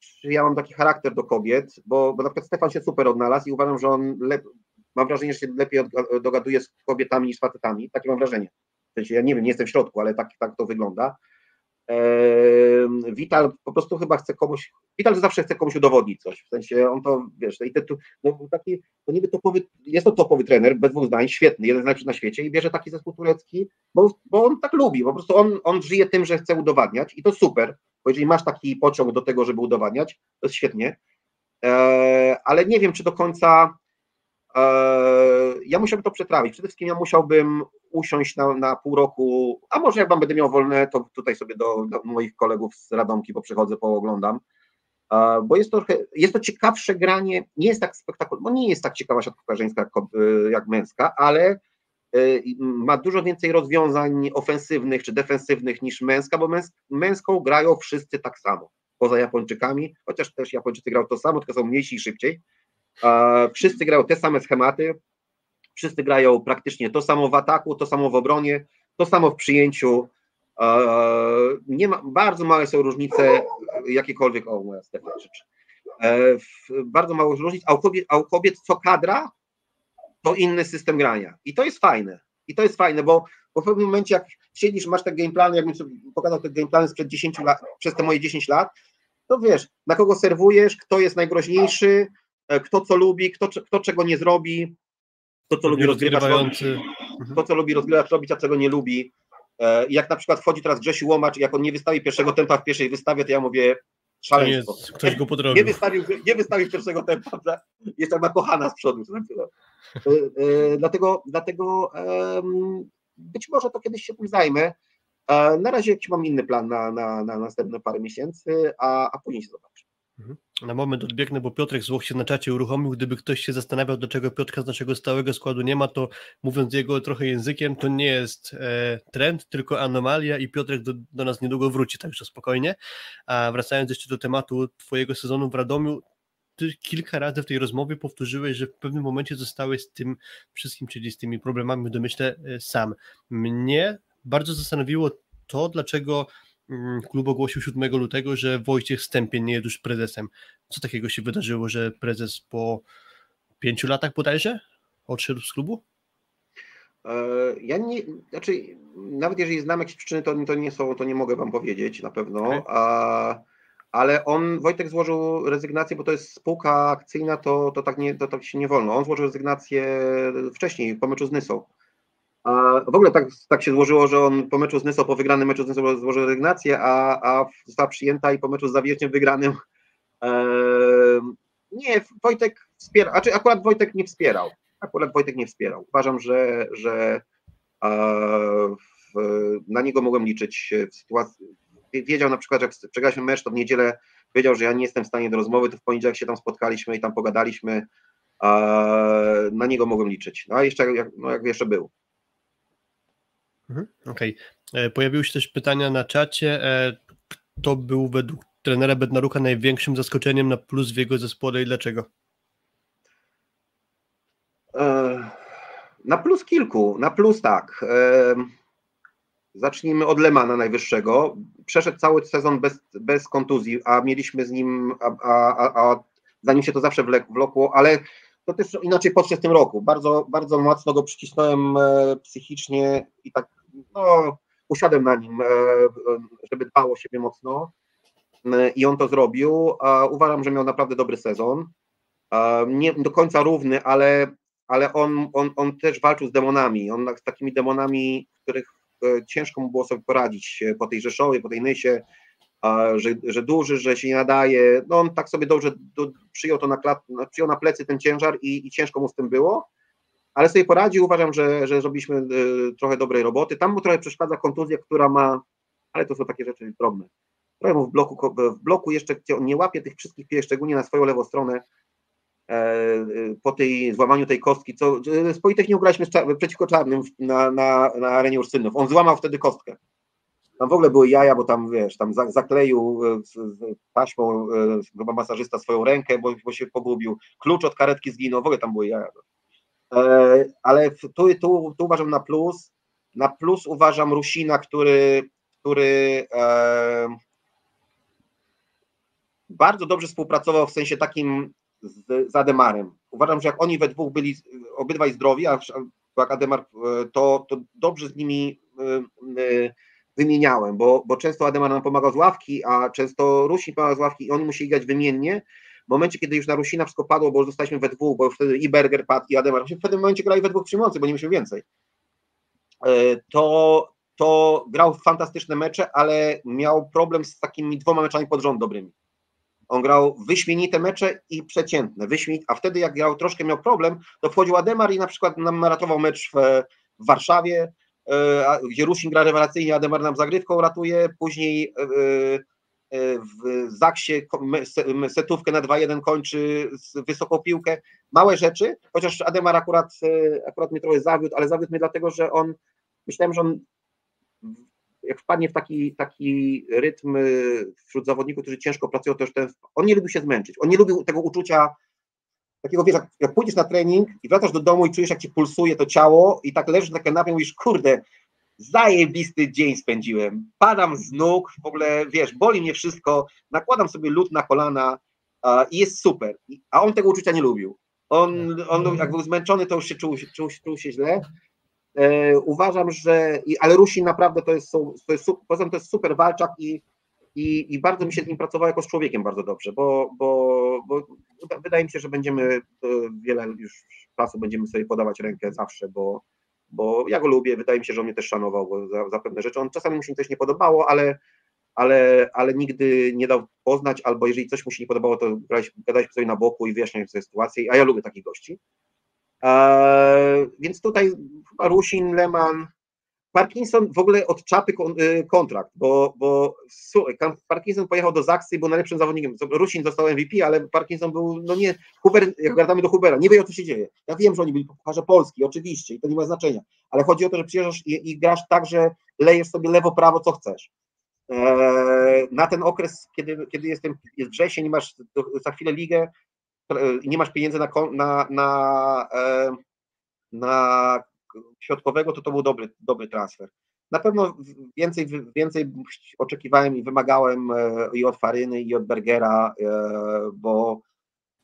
czy ja mam taki charakter do kobiet, bo, bo na przykład Stefan się super odnalazł i uważam, że on lep, mam wrażenie, że się lepiej dogaduje z kobietami niż z facetami. Takie mam wrażenie. W sensie, ja nie wiem, nie jestem w środku, ale tak, tak to wygląda. Wital po prostu chyba chce komuś, Wital zawsze chce komuś udowodnić coś, w sensie on to, wiesz, i te, no, taki, to niby topowy, jest to topowy trener, bez dwóch zdań, świetny, jeden z najlepszych na świecie i bierze taki zespół turecki, bo, bo on tak lubi, po prostu on, on żyje tym, że chce udowadniać i to super, bo jeżeli masz taki pociąg do tego, żeby udowadniać, to jest świetnie, e, ale nie wiem, czy do końca ja musiałbym to przetrawić. Przede wszystkim ja musiałbym usiąść na, na pół roku, a może jak będę miał wolne, to tutaj sobie do, do moich kolegów z Radomki, bo przychodzę, pooglądam, bo jest to, jest to ciekawsze granie, nie jest tak spektakularne, bo nie jest tak ciekawa siatkówka żeńska jak, y, jak męska, ale y, ma dużo więcej rozwiązań ofensywnych czy defensywnych niż męska, bo męs męską grają wszyscy tak samo, poza Japończykami, chociaż też Japończycy grają to samo, tylko są mniejsi i szybciej. Wszyscy grają te same schematy, wszyscy grają praktycznie to samo w ataku, to samo w obronie, to samo w przyjęciu. E, nie ma, bardzo małe są różnice, jakiekolwiek, o moja Stefan rzecz. E, bardzo mało różnic, a u, kobiet, a u kobiet co kadra, to inny system grania. I to jest fajne. I to jest fajne, bo, bo w pewnym momencie, jak siedzisz, masz te gameplany, jakbym sobie pokazał te gameplany sprzed 10 lat, przez te moje 10 lat, to wiesz, na kogo serwujesz, kto jest najgroźniejszy, e, kto co lubi, kto, kto czego nie zrobi, to, co lubi rozgrywać, robić, to, co lubi rozgrywać, robić, a czego nie lubi. E, jak na przykład wchodzi teraz Grzesiu Łomacz, jak on nie wystawi pierwszego tempa w pierwszej wystawie, to ja mówię szaleństwo. Jest, ktoś go podrobił. Nie wystawił, nie wystawił pierwszego tempa, jeszcze ma kochana z przodu. E, e, dlatego dlatego być może to kiedyś się tym zajmę. Na razie jakiś mam inny plan na, na, na następne parę miesięcy, a, a później się zobaczę. Mhm. Na moment odbiegnę, bo Piotrek Złoch się na czacie uruchomił. Gdyby ktoś się zastanawiał, dlaczego Piotrka z naszego stałego składu nie ma, to mówiąc jego trochę językiem, to nie jest e, trend, tylko anomalia i Piotrek do, do, nas niedługo wróci, także spokojnie. A wracając jeszcze do tematu Twojego sezonu w Radomiu, ty kilka razy w tej rozmowie powtórzyłeś, że w pewnym momencie zostałeś z tym wszystkim, czyli z tymi problemami w domyśle e, sam. Mnie bardzo zastanowiło to, dlaczego klub ogłosił 7 lutego, że Wojciech Stępień nie jest już prezesem. Co takiego się wydarzyło, że prezes po pięciu latach bodajże odszedł z klubu? Ja nie, znaczy, nawet jeżeli znam jakieś przyczyny, to, to nie są, to nie mogę wam powiedzieć na pewno. Okay. A, ale on, Wojtek złożył rezygnację, bo to jest spółka akcyjna, to, to, tak, nie, to tak się nie wolno. On złożył rezygnację wcześniej, po meczu z Nysą. A w ogóle tak, tak się złożyło, że on po meczu z Nysą, po wygranym meczu z Nysą złożył rezygnację, a, a została przyjęta i po meczu z Zawierciem wygranym e, nie, Wojtek wspiera, a czy akurat Wojtek nie wspierał. Akurat Wojtek nie wspierał. Uważam, że, że e, w, na niego mogłem liczyć w sytuacji. Wiedział na przykład, że jak przegraliśmy mecz, to w niedzielę wiedział, że ja nie jestem w stanie do rozmowy, to w poniedziałek się tam spotkaliśmy i tam pogadaliśmy. E, na niego mogłem liczyć. No a jeszcze jak, no jak jeszcze był. Mhm, Okej. Okay. Pojawiły się też pytania na czacie. Kto był według trenera Bednaruka największym zaskoczeniem na plus w jego zespole i dlaczego? Na plus kilku, na plus tak. Zacznijmy od Lemana najwyższego. Przeszedł cały sezon bez, bez kontuzji, a mieliśmy z nim, a, a, a zanim się to zawsze wlokło, ale to też inaczej w tym roku. Bardzo, bardzo mocno go przycisnąłem e, psychicznie i tak no, usiadłem na nim, e, żeby dbał o siebie mocno i on to zrobił. Uważam, że miał naprawdę dobry sezon. Nie do końca równy, ale, ale on, on, on też walczył z demonami. On z takimi demonami, których e, ciężko mu było sobie poradzić e, po tej Rzeszowie, po tej Nysie, że, że duży, że się nie nadaje. No on tak sobie dobrze do, przyjął to na, klat, przyjął na plecy ten ciężar i, i ciężko mu z tym było ale sobie poradził. Uważam, że, że zrobiliśmy y, trochę dobrej roboty. Tam mu trochę przeszkadza kontuzja, która ma, ale to są takie rzeczy drobne. Trochę mu w bloku, w bloku jeszcze nie łapie tych wszystkich piłek, szczególnie na swoją lewą stronę e, y, po tej złamaniu tej kostki, co z Politechniką graliśmy przeciwko Czarnym na, na, na arenie Ursynów. On złamał wtedy kostkę. Tam w ogóle były jaja, bo tam wiesz, tam zakleił z taśmą chyba masażysta swoją rękę, bo, bo się pogubił. Klucz od karetki zginął, w ogóle tam były jaja. E, ale tu, tu, tu uważam na plus. Na plus uważam Rusina, który, który e, bardzo dobrze współpracował w sensie takim z, z Ademarem. Uważam, że jak oni we dwóch byli obydwaj zdrowi, a jak Ademar, e, to, to dobrze z nimi wymieniałem, bo, bo często Ademar nam pomagał z ławki, a często Rusin pomagał z ławki i oni musieli grać wymiennie, w momencie, kiedy już na Rusina wszystko padło, bo już zostaliśmy we dwóch, bo już wtedy i Berger padł, i Ademar, w pewnym momencie grali we dwóch przyjmujących, bo nie mieliśmy więcej, e, to, to grał fantastyczne mecze, ale miał problem z takimi dwoma meczami pod rząd dobrymi. On grał wyśmienite mecze i przeciętne, a wtedy jak grał troszkę miał problem, to wchodził Ademar i na przykład nam ratował mecz w, w Warszawie, gdzie Rusin gra rewelacyjnie, Ademar nam zagrywką ratuje, później e, E, w Zaksie setówkę na 2-1 kończy wysoką piłkę. Małe rzeczy, chociaż Ademar akurat, e, akurat mnie trochę zawiódł, ale zawiódł mnie dlatego, że on, myślałem, że on jak wpadnie w taki, taki rytm e, wśród zawodników, którzy ciężko pracują, to już ten, on nie lubił się zmęczyć, on nie lubił tego uczucia takiego, wiesz, jak, jak pójdziesz na trening i wracasz do domu i czujesz, jak ci pulsuje to ciało i tak leżysz na kanapie i mówisz, kurde, zajebisty dzień spędziłem. Padam z nóg, w ogóle wiesz, boli mnie wszystko, nakładam sobie lód na kolana uh, i jest super. A on tego uczucia nie lubił. On, on jak był zmęczony, to już się czuł, czuł, czuł się źle. E, uważam, że. Ale Rusin naprawdę to jest, to jest, poza tym to jest super walczak i, i, i bardzo mi się z nim pracowało jako z człowiekiem bardzo dobrze, bo, bo, bo wydaje mi się, że będziemy e, wiele już czasu będziemy sobie podawać rękę zawsze, bo, bo ja go lubię, wydaje mi się, że on mnie też szanował za, za pewne rzeczy. On czasami mu się coś nie podobało, ale, ale, ale nigdy nie dał poznać, albo jeżeli coś mu się nie podobało, to gadaliśmy sobie na boku i wyjaśnialiśmy sobie sytuację, a ja lubię takich gości. Eee, więc tutaj chyba Rusin, Leman, Parkinson w ogóle od czapy y, kontrakt, bo, bo Parkinson pojechał do Zaksy i był najlepszym zawodnikiem. Rusin został MVP, ale Parkinson był, no nie, Huber, jak wracamy do Hubera, nie wie co się dzieje. Ja wiem, że oni byli Pucharze Polski, oczywiście, i to nie ma znaczenia, ale chodzi o to, że przyjeżdżasz i, i grasz tak, że lejesz sobie lewo, prawo, co chcesz. Eee, na ten okres, kiedy, kiedy jestem, jest wrzesień, masz za chwilę ligę, nie masz pieniędzy na, na, na, e, na środkowego, to to był dobry, dobry transfer. Na pewno więcej, więcej oczekiwałem i wymagałem e, i od Faryny, i od Bergera, e, bo,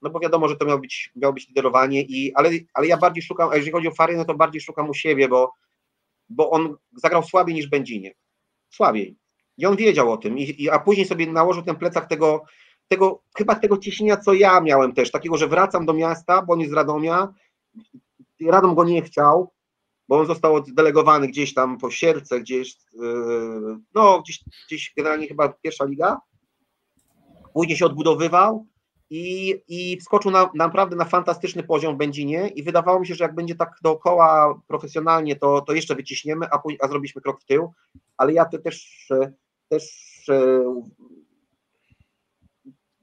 no bo wiadomo, że to miało być, miało być liderowanie, i, ale, ale ja bardziej szukam, a jeżeli chodzi o Fary, no to bardziej szukam u siebie, bo, bo on zagrał słabiej niż Będzinie. Słabiej. I on wiedział o tym, i, i, a później sobie nałożył ten plecak tego, tego, chyba tego ciśnienia, co ja miałem też, takiego, że wracam do miasta, bo on jest z Radomia, Radom go nie chciał, bo on został oddelegowany gdzieś tam po Sierce, gdzieś, yy, no gdzieś, gdzieś generalnie chyba pierwsza liga, później się odbudowywał i, i wskoczył na, naprawdę na fantastyczny poziom w Będzinie i wydawało mi się, że jak będzie tak dookoła profesjonalnie, to, to jeszcze wyciśniemy, a, a zrobiliśmy krok w tył, ale ja to też, też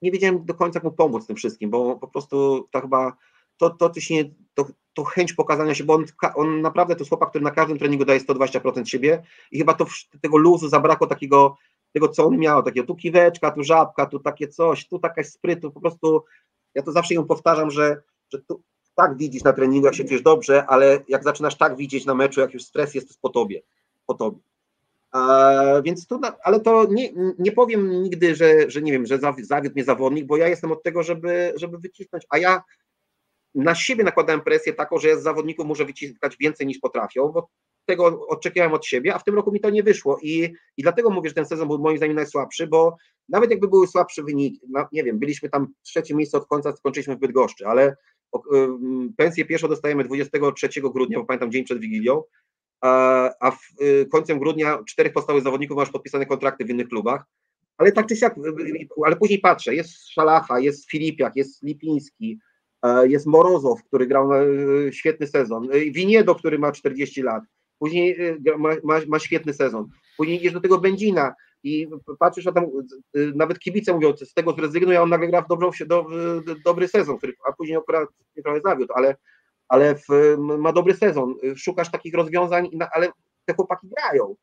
nie wiedziałem do końca jak mu pomóc tym wszystkim, bo po prostu to chyba to, to, ciśnie, to, to chęć pokazania się, bo on, on naprawdę to jest chłopak, który na każdym treningu daje 120% siebie i chyba to tego luzu zabrakło takiego, tego co on miał, takiego tu kiweczka, tu żabka, tu takie coś, tu taka sprytu, po prostu ja to zawsze ją powtarzam, że, że tu tak widzisz na treningu, jak się czujesz dobrze, ale jak zaczynasz tak widzieć na meczu, jak już stres jest, to jest po tobie, po tobie. Więc to, ale to nie, nie powiem nigdy, że, że nie wiem, że zawiódł mnie zawodnik, bo ja jestem od tego, żeby, żeby wycisnąć, a ja na siebie nakładałem presję taką, że ja z zawodników muszę wyciskać więcej niż potrafią, bo tego oczekiwałem od siebie, a w tym roku mi to nie wyszło. I, i dlatego mówię, że ten sezon był moim zdaniem najsłabszy, bo nawet jakby były słabsze wyniki, no, nie wiem, byliśmy tam trzecie miejsce od końca, skończyliśmy w Bydgoszczy, ale pensję pierwszą dostajemy 23 grudnia, bo pamiętam dzień przed Wigilią, a, a w y, końcem grudnia czterech podstawowych zawodników masz podpisane kontrakty w innych klubach, ale tak czy siak, y, y, ale później patrzę, jest Szalacha, jest Filipiak, jest Lipiński, jest Morozow, który grał świetny sezon, Winiedo, który ma 40 lat, później ma, ma, ma świetny sezon, później idziesz do tego Będzina i patrzysz, a tam nawet kibice mówią, z tego zrezygnuję, a on nagle gra w dobrą, do, dobry sezon, który, a później akurat trochę zawiódł, ale ale w, ma dobry sezon. Szukasz takich rozwiązań, ale te chłopaki grają.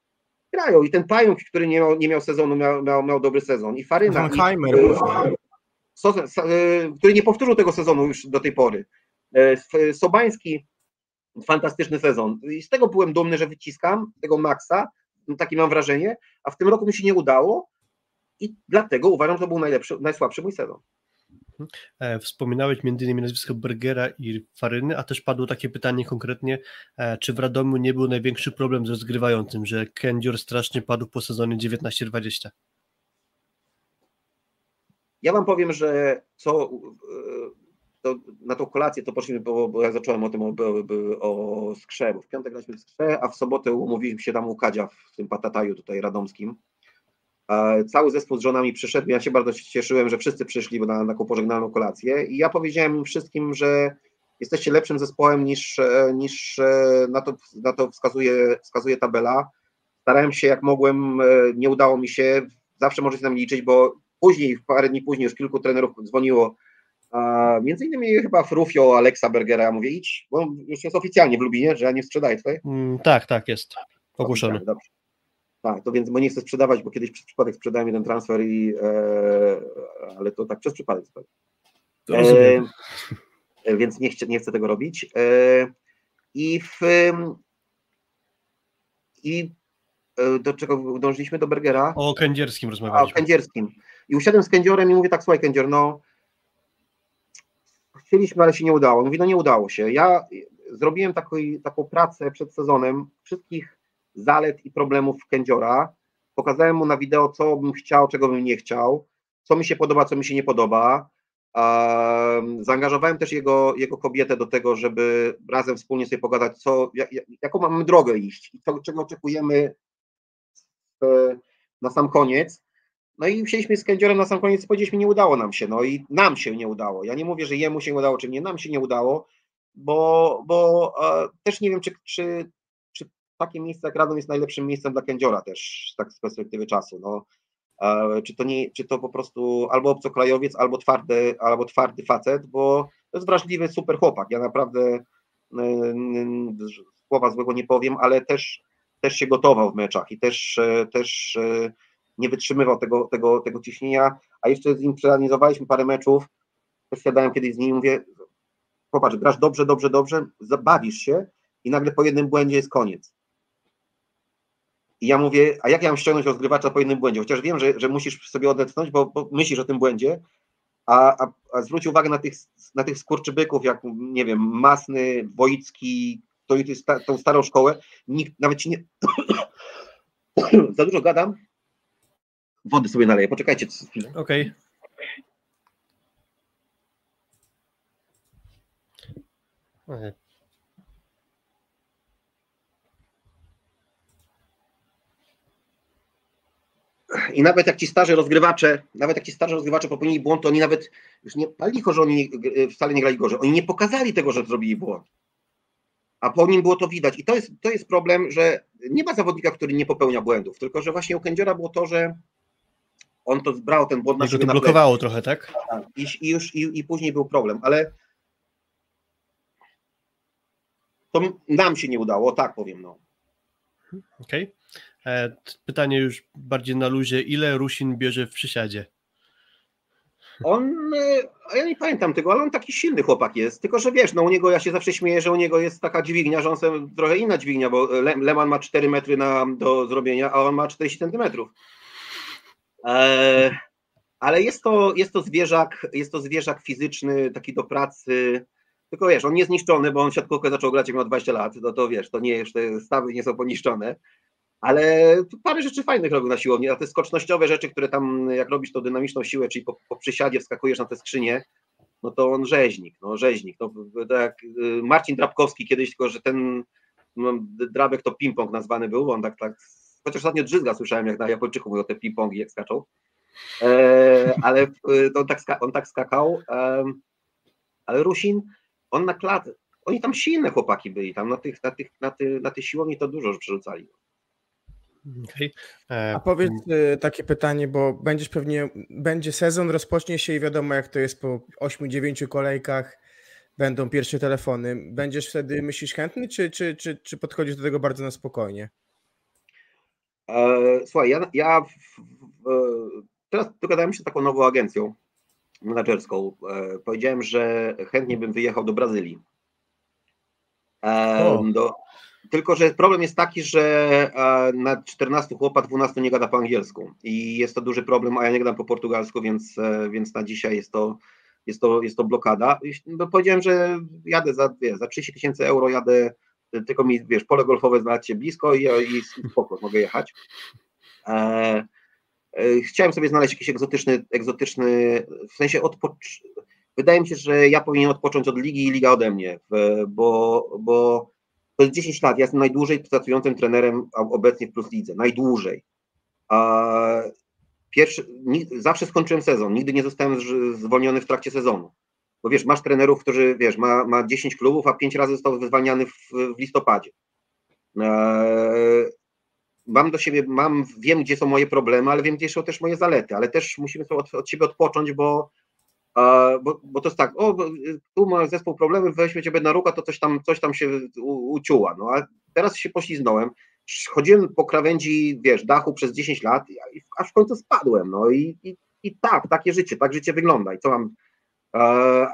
Grają i ten pająk, który nie miał, nie miał sezonu, miał, miał, miał dobry sezon. I Faryna. Heimer. Który nie powtórzył tego sezonu już do tej pory. E, Sobański, fantastyczny sezon. I z tego byłem dumny, że wyciskam tego Maxa, takie mam wrażenie, a w tym roku mi się nie udało i dlatego uważam, że to był najlepszy, najsłabszy mój sezon. E, wspominałeś innymi nazwisko Bergera i Faryny, a też padło takie pytanie konkretnie, e, czy w Radomiu nie był największy problem ze rozgrywającym, że Kędzior strasznie padł po sezonie 19-20? Ja wam powiem, że co e, to, na tą kolację to poszliśmy, bo, bo ja zacząłem o tym o, o skrze, bo w piątek graliśmy w skrze, a w sobotę umówiliśmy się tam u Kadzia w tym patataju tutaj radomskim Cały zespół z żonami przyszedł. Ja się bardzo cieszyłem, że wszyscy przyszli na taką pożegnalną kolację. I ja powiedziałem im wszystkim, że jesteście lepszym zespołem niż, niż na, to, na to wskazuje, wskazuje tabela. Starałem się jak mogłem, nie udało mi się. Zawsze możecie nam liczyć, bo później, parę dni później już kilku trenerów dzwoniło. Między innymi chyba Frufio, Aleksa Bergera. Ja mówię, idź, bo już jest oficjalnie w Lubinie, że ja nie sprzedaję tutaj. Mm, tak, tak, jest. Ogłoszony. Tak, to więc, bo nie chcę sprzedawać, bo kiedyś przez przypadek sprzedałem jeden transfer i, e, ale to tak przez przypadek. E, e, więc nie chcę, nie chcę tego robić. E, I w, i e, do czego dążyliśmy? Do Bergera? O Kędzierskim rozmawialiśmy. A, o Kędzierskim. I usiadłem z Kędziorem i mówię tak, słuchaj Kędzior, no chcieliśmy, ale się nie udało. Mówi, no nie udało się. Ja zrobiłem taką, pracę przed sezonem wszystkich zalet i problemów Kędziora. Pokazałem mu na wideo, co bym chciał, czego bym nie chciał, co mi się podoba, co mi się nie podoba. Zaangażowałem też jego, jego kobietę do tego, żeby razem wspólnie sobie pogadać, co, jak, jaką mamy drogę iść i to, czego oczekujemy na sam koniec. No i wsiedliśmy z Kędziorem na sam koniec i powiedzieliśmy, nie udało nam się. No i nam się nie udało. Ja nie mówię, że jemu się udało, czy nie, nam się nie udało, bo, bo e, też nie wiem, czy, czy takie miejsce jak Radom jest najlepszym miejscem dla kędziora też, tak z perspektywy czasu. No. Czy to, nie, czy to po prostu albo obcokrajowiec, albo twardy, albo twardy facet, bo to jest wrażliwy, super chłopak. Ja naprawdę słowa złego nie powiem, ale też, też się gotował w meczach i też, e, też e, nie wytrzymywał tego, tego, tego ciśnienia, a jeszcze z nim przeanalizowaliśmy parę meczów, też siadałem kiedyś z nim i mówię, popatrz, grasz dobrze, dobrze, dobrze, zabawisz się i nagle po jednym błędzie jest koniec. I ja mówię, a jak ja mam ściągnąć rozgrywacza po jednym błędzie? Chociaż wiem, że, że musisz sobie odetchnąć, bo, bo myślisz o tym błędzie, A, a, a zwróć uwagę na tych, na tych skurczybyków, jak nie wiem, Masny, Wojicki, to, to, tą starą szkołę, nikt nawet ci nie... Za dużo gadam? Wody sobie naleję, poczekajcie chwilę. Okej. Okay. I nawet jak ci starzy rozgrywacze, nawet jak ci starzy rozgrywacze popełnili błąd, to oni nawet już nie pali że oni wcale nie grali gorzej. Oni nie pokazali tego, że zrobili błąd. A po nim było to widać. I to jest, to jest problem, że nie ma zawodnika, który nie popełnia błędów, tylko że właśnie u Kędziora było to, że on to zbrał ten błąd na siebie. to blokowało trochę, tak? I, i już i, i później był problem, ale to nam się nie udało, tak powiem. No. Okej. Okay. E, pytanie już bardziej na luzie. Ile Rusin bierze w przysiadzie? On, e, ja nie pamiętam tego, ale on taki silny chłopak jest, tylko że wiesz, no u niego ja się zawsze śmieję, że u niego jest taka dźwignia, że on sobie trochę inna dźwignia, bo Leman ma 4 metry na, do zrobienia, a on ma 40 centymetrów. E, ale jest to, jest to zwierzak, jest to zwierzak fizyczny, taki do pracy, tylko wiesz, on nie zniszczony, bo on siatkówkę zaczął grać jak miał 20 lat, no to wiesz, to nie jest, te stawy nie są poniszczone, ale parę rzeczy fajnych robił na siłowni, a te skocznościowe rzeczy, które tam, jak robisz tą dynamiczną siłę, czyli po, po przysiadzie wskakujesz na te skrzynie, no to on rzeźnik, no rzeźnik, no, tak Marcin Drabkowski kiedyś, tylko że ten no, drabek to ping-pong nazwany był, on tak, tak, chociaż ostatnio drzyzga słyszałem, jak na Japończyku mówią te ping-pongi, jak skaczą, e, ale y, on tak, on tak skakał, e, ale Rusin, on na klat, oni tam silne chłopaki byli, tam na tych, na tych, na tych, na tych siłowni to dużo przerzucali. Okay. E, A powiedz e, takie pytanie, bo będziesz pewnie, będzie sezon, rozpocznie się i wiadomo jak to jest po 8-9 kolejkach, będą pierwsze telefony. Będziesz wtedy, myślisz, chętny, czy, czy, czy, czy podchodzisz do tego bardzo na spokojnie? E, słuchaj, ja, ja w, w, teraz dogadałem się z taką nową agencją menedżerską. E, powiedziałem, że chętnie bym wyjechał do Brazylii. E, do, tylko, że problem jest taki, że e, na 14 chłopa 12 nie gada po angielsku i jest to duży problem, a ja nie gadam po portugalsku, więc, e, więc na dzisiaj jest to, jest to, jest to blokada. No, powiedziałem, że jadę za, wiesz, za 30 tysięcy euro, jadę, tylko mi, wiesz, pole golfowe znajdzie blisko i, i spoko, mogę jechać. E, e, chciałem sobie znaleźć jakiś egzotyczny, egzotyczny w sensie odpocz... wydaje mi się, że ja powinien odpocząć od ligi i liga ode mnie, bo, bo to jest 10 lat. Ja jestem najdłużej pracującym trenerem obecnie w Plus Lidze. Najdłużej. Pierwszy, zawsze skończyłem sezon. Nigdy nie zostałem zwolniony w trakcie sezonu. Bo wiesz, masz trenerów, którzy, wiesz, ma, ma 10 klubów, a 5 razy został zwalniany w, w listopadzie. Eee, mam do siebie, mam, wiem, gdzie są moje problemy, ale wiem, gdzie są też moje zalety, ale też musimy od, od siebie odpocząć, bo bo, bo to jest tak, o, tu ma zespół problemy, weźmy cię na ruka, to coś tam, coś tam się u, uciuła, no a teraz się pośliznąłem, chodziłem po krawędzi, wiesz, dachu przez 10 lat, aż w końcu spadłem, no i, i, i tak, takie życie, tak życie wygląda i co mam,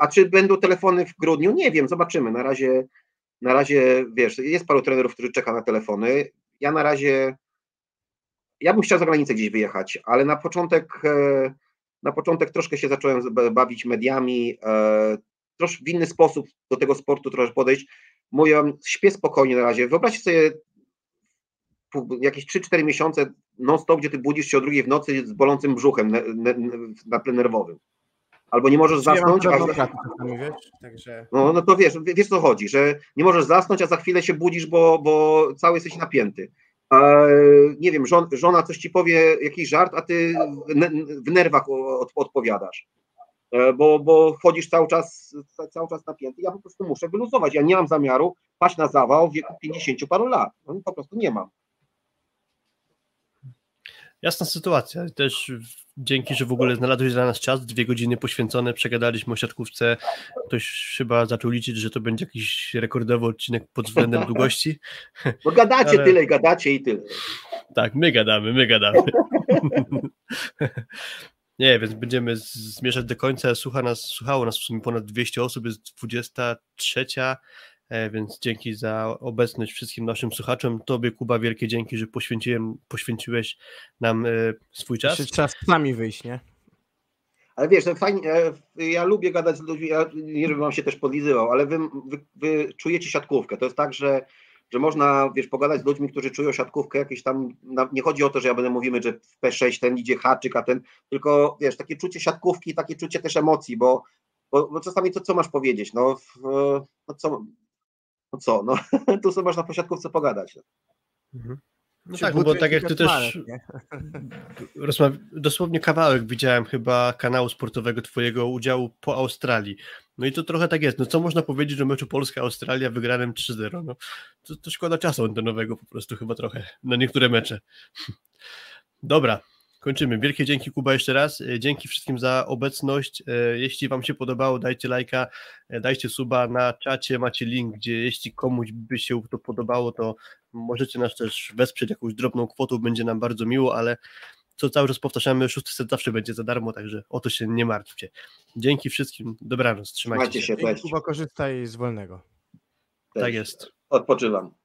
a czy będą telefony w grudniu? Nie wiem, zobaczymy, na razie, na razie, wiesz, jest paru trenerów, którzy czeka na telefony, ja na razie, ja bym chciał za granicę gdzieś wyjechać, ale na początek e, na początek troszkę się zacząłem bawić mediami, e, troszkę w inny sposób do tego sportu trochę podejść. Mówię, śpię spokojnie na razie. Wyobraźcie sobie jakieś 3-4 miesiące non-stop, gdzie ty budzisz się o drugiej w nocy z bolącym brzuchem na tle nerwowym. Albo nie możesz zasnąć, a... Wiesz, także... no, no to wiesz, wiesz co chodzi, że nie możesz zasnąć, a za chwilę się budzisz, bo, bo cały jesteś napięty nie wiem, żon, żona coś ci powie, jakiś żart, a ty w nerwach odpowiadasz. E, bo, bo chodzisz cały czas, cały czas napięty. Ja po prostu muszę wyluzować. Ja nie mam zamiaru paść na zawał w wieku 50 paru lat. No, po prostu nie mam. Jasna sytuacja. Też dzięki, że w ogóle znalazłeś dla nas czas, dwie godziny poświęcone, przegadaliśmy o siatkówce. Ktoś chyba zaczął liczyć, że to będzie jakiś rekordowy odcinek pod względem długości. Bo gadacie Ale... tyle, gadacie i tyle. Tak, my gadamy, my gadamy. Nie, więc będziemy zmierzać do końca. Słucha nas, słuchało nas w sumie ponad 200 osób, jest 23. E, więc dzięki za obecność wszystkim naszym słuchaczom. Tobie, Kuba, wielkie dzięki, że poświęciłem, poświęciłeś nam e, swój czas. Jeszcze trzeba z nami wyjść, nie? Ale wiesz, no fajnie, e, ja lubię gadać z ludźmi, ja nie żebym wam się też podlizywał, ale wy, wy, wy czujecie siatkówkę. To jest tak, że, że można, wiesz, pogadać z ludźmi, którzy czują siatkówkę jakieś tam, nie chodzi o to, że ja będę mówimy, że w P6 ten idzie haczyk, a ten, tylko wiesz, takie czucie siatkówki, takie czucie też emocji, bo, bo, bo czasami to co masz powiedzieć, no, w, no co, no co, no, tu sobie można po siatkówce pogadać. No tak, no bo buduje tak jak ty też dosłownie kawałek widziałem chyba kanału sportowego twojego udziału po Australii. No i to trochę tak jest. No co można powiedzieć o meczu Polska-Australia wygranym 3-0? No, to, to szkoda czasu antenowego po prostu chyba trochę na niektóre mecze. Dobra, kończymy. Wielkie dzięki Kuba jeszcze raz. E, Dzięki wszystkim za obecność. E, Jeśli Wam się podobało, dajcie lajka, e, dajcie suba na czacie, macie link, gdzie jeśli komuś by się to podobało, to możecie nas też wesprzeć jakąś drobną kwotą, będzie nam bardzo miło, ale co cały czas powtarzamy, szósty set zawsze będzie za darmo, także o to się nie martwcie. Dzięki wszystkim, dobranoc, trzymajcie Trzymajcie się. się. Kuba, korzystaj z wolnego. Tak jest. Odpoczywam.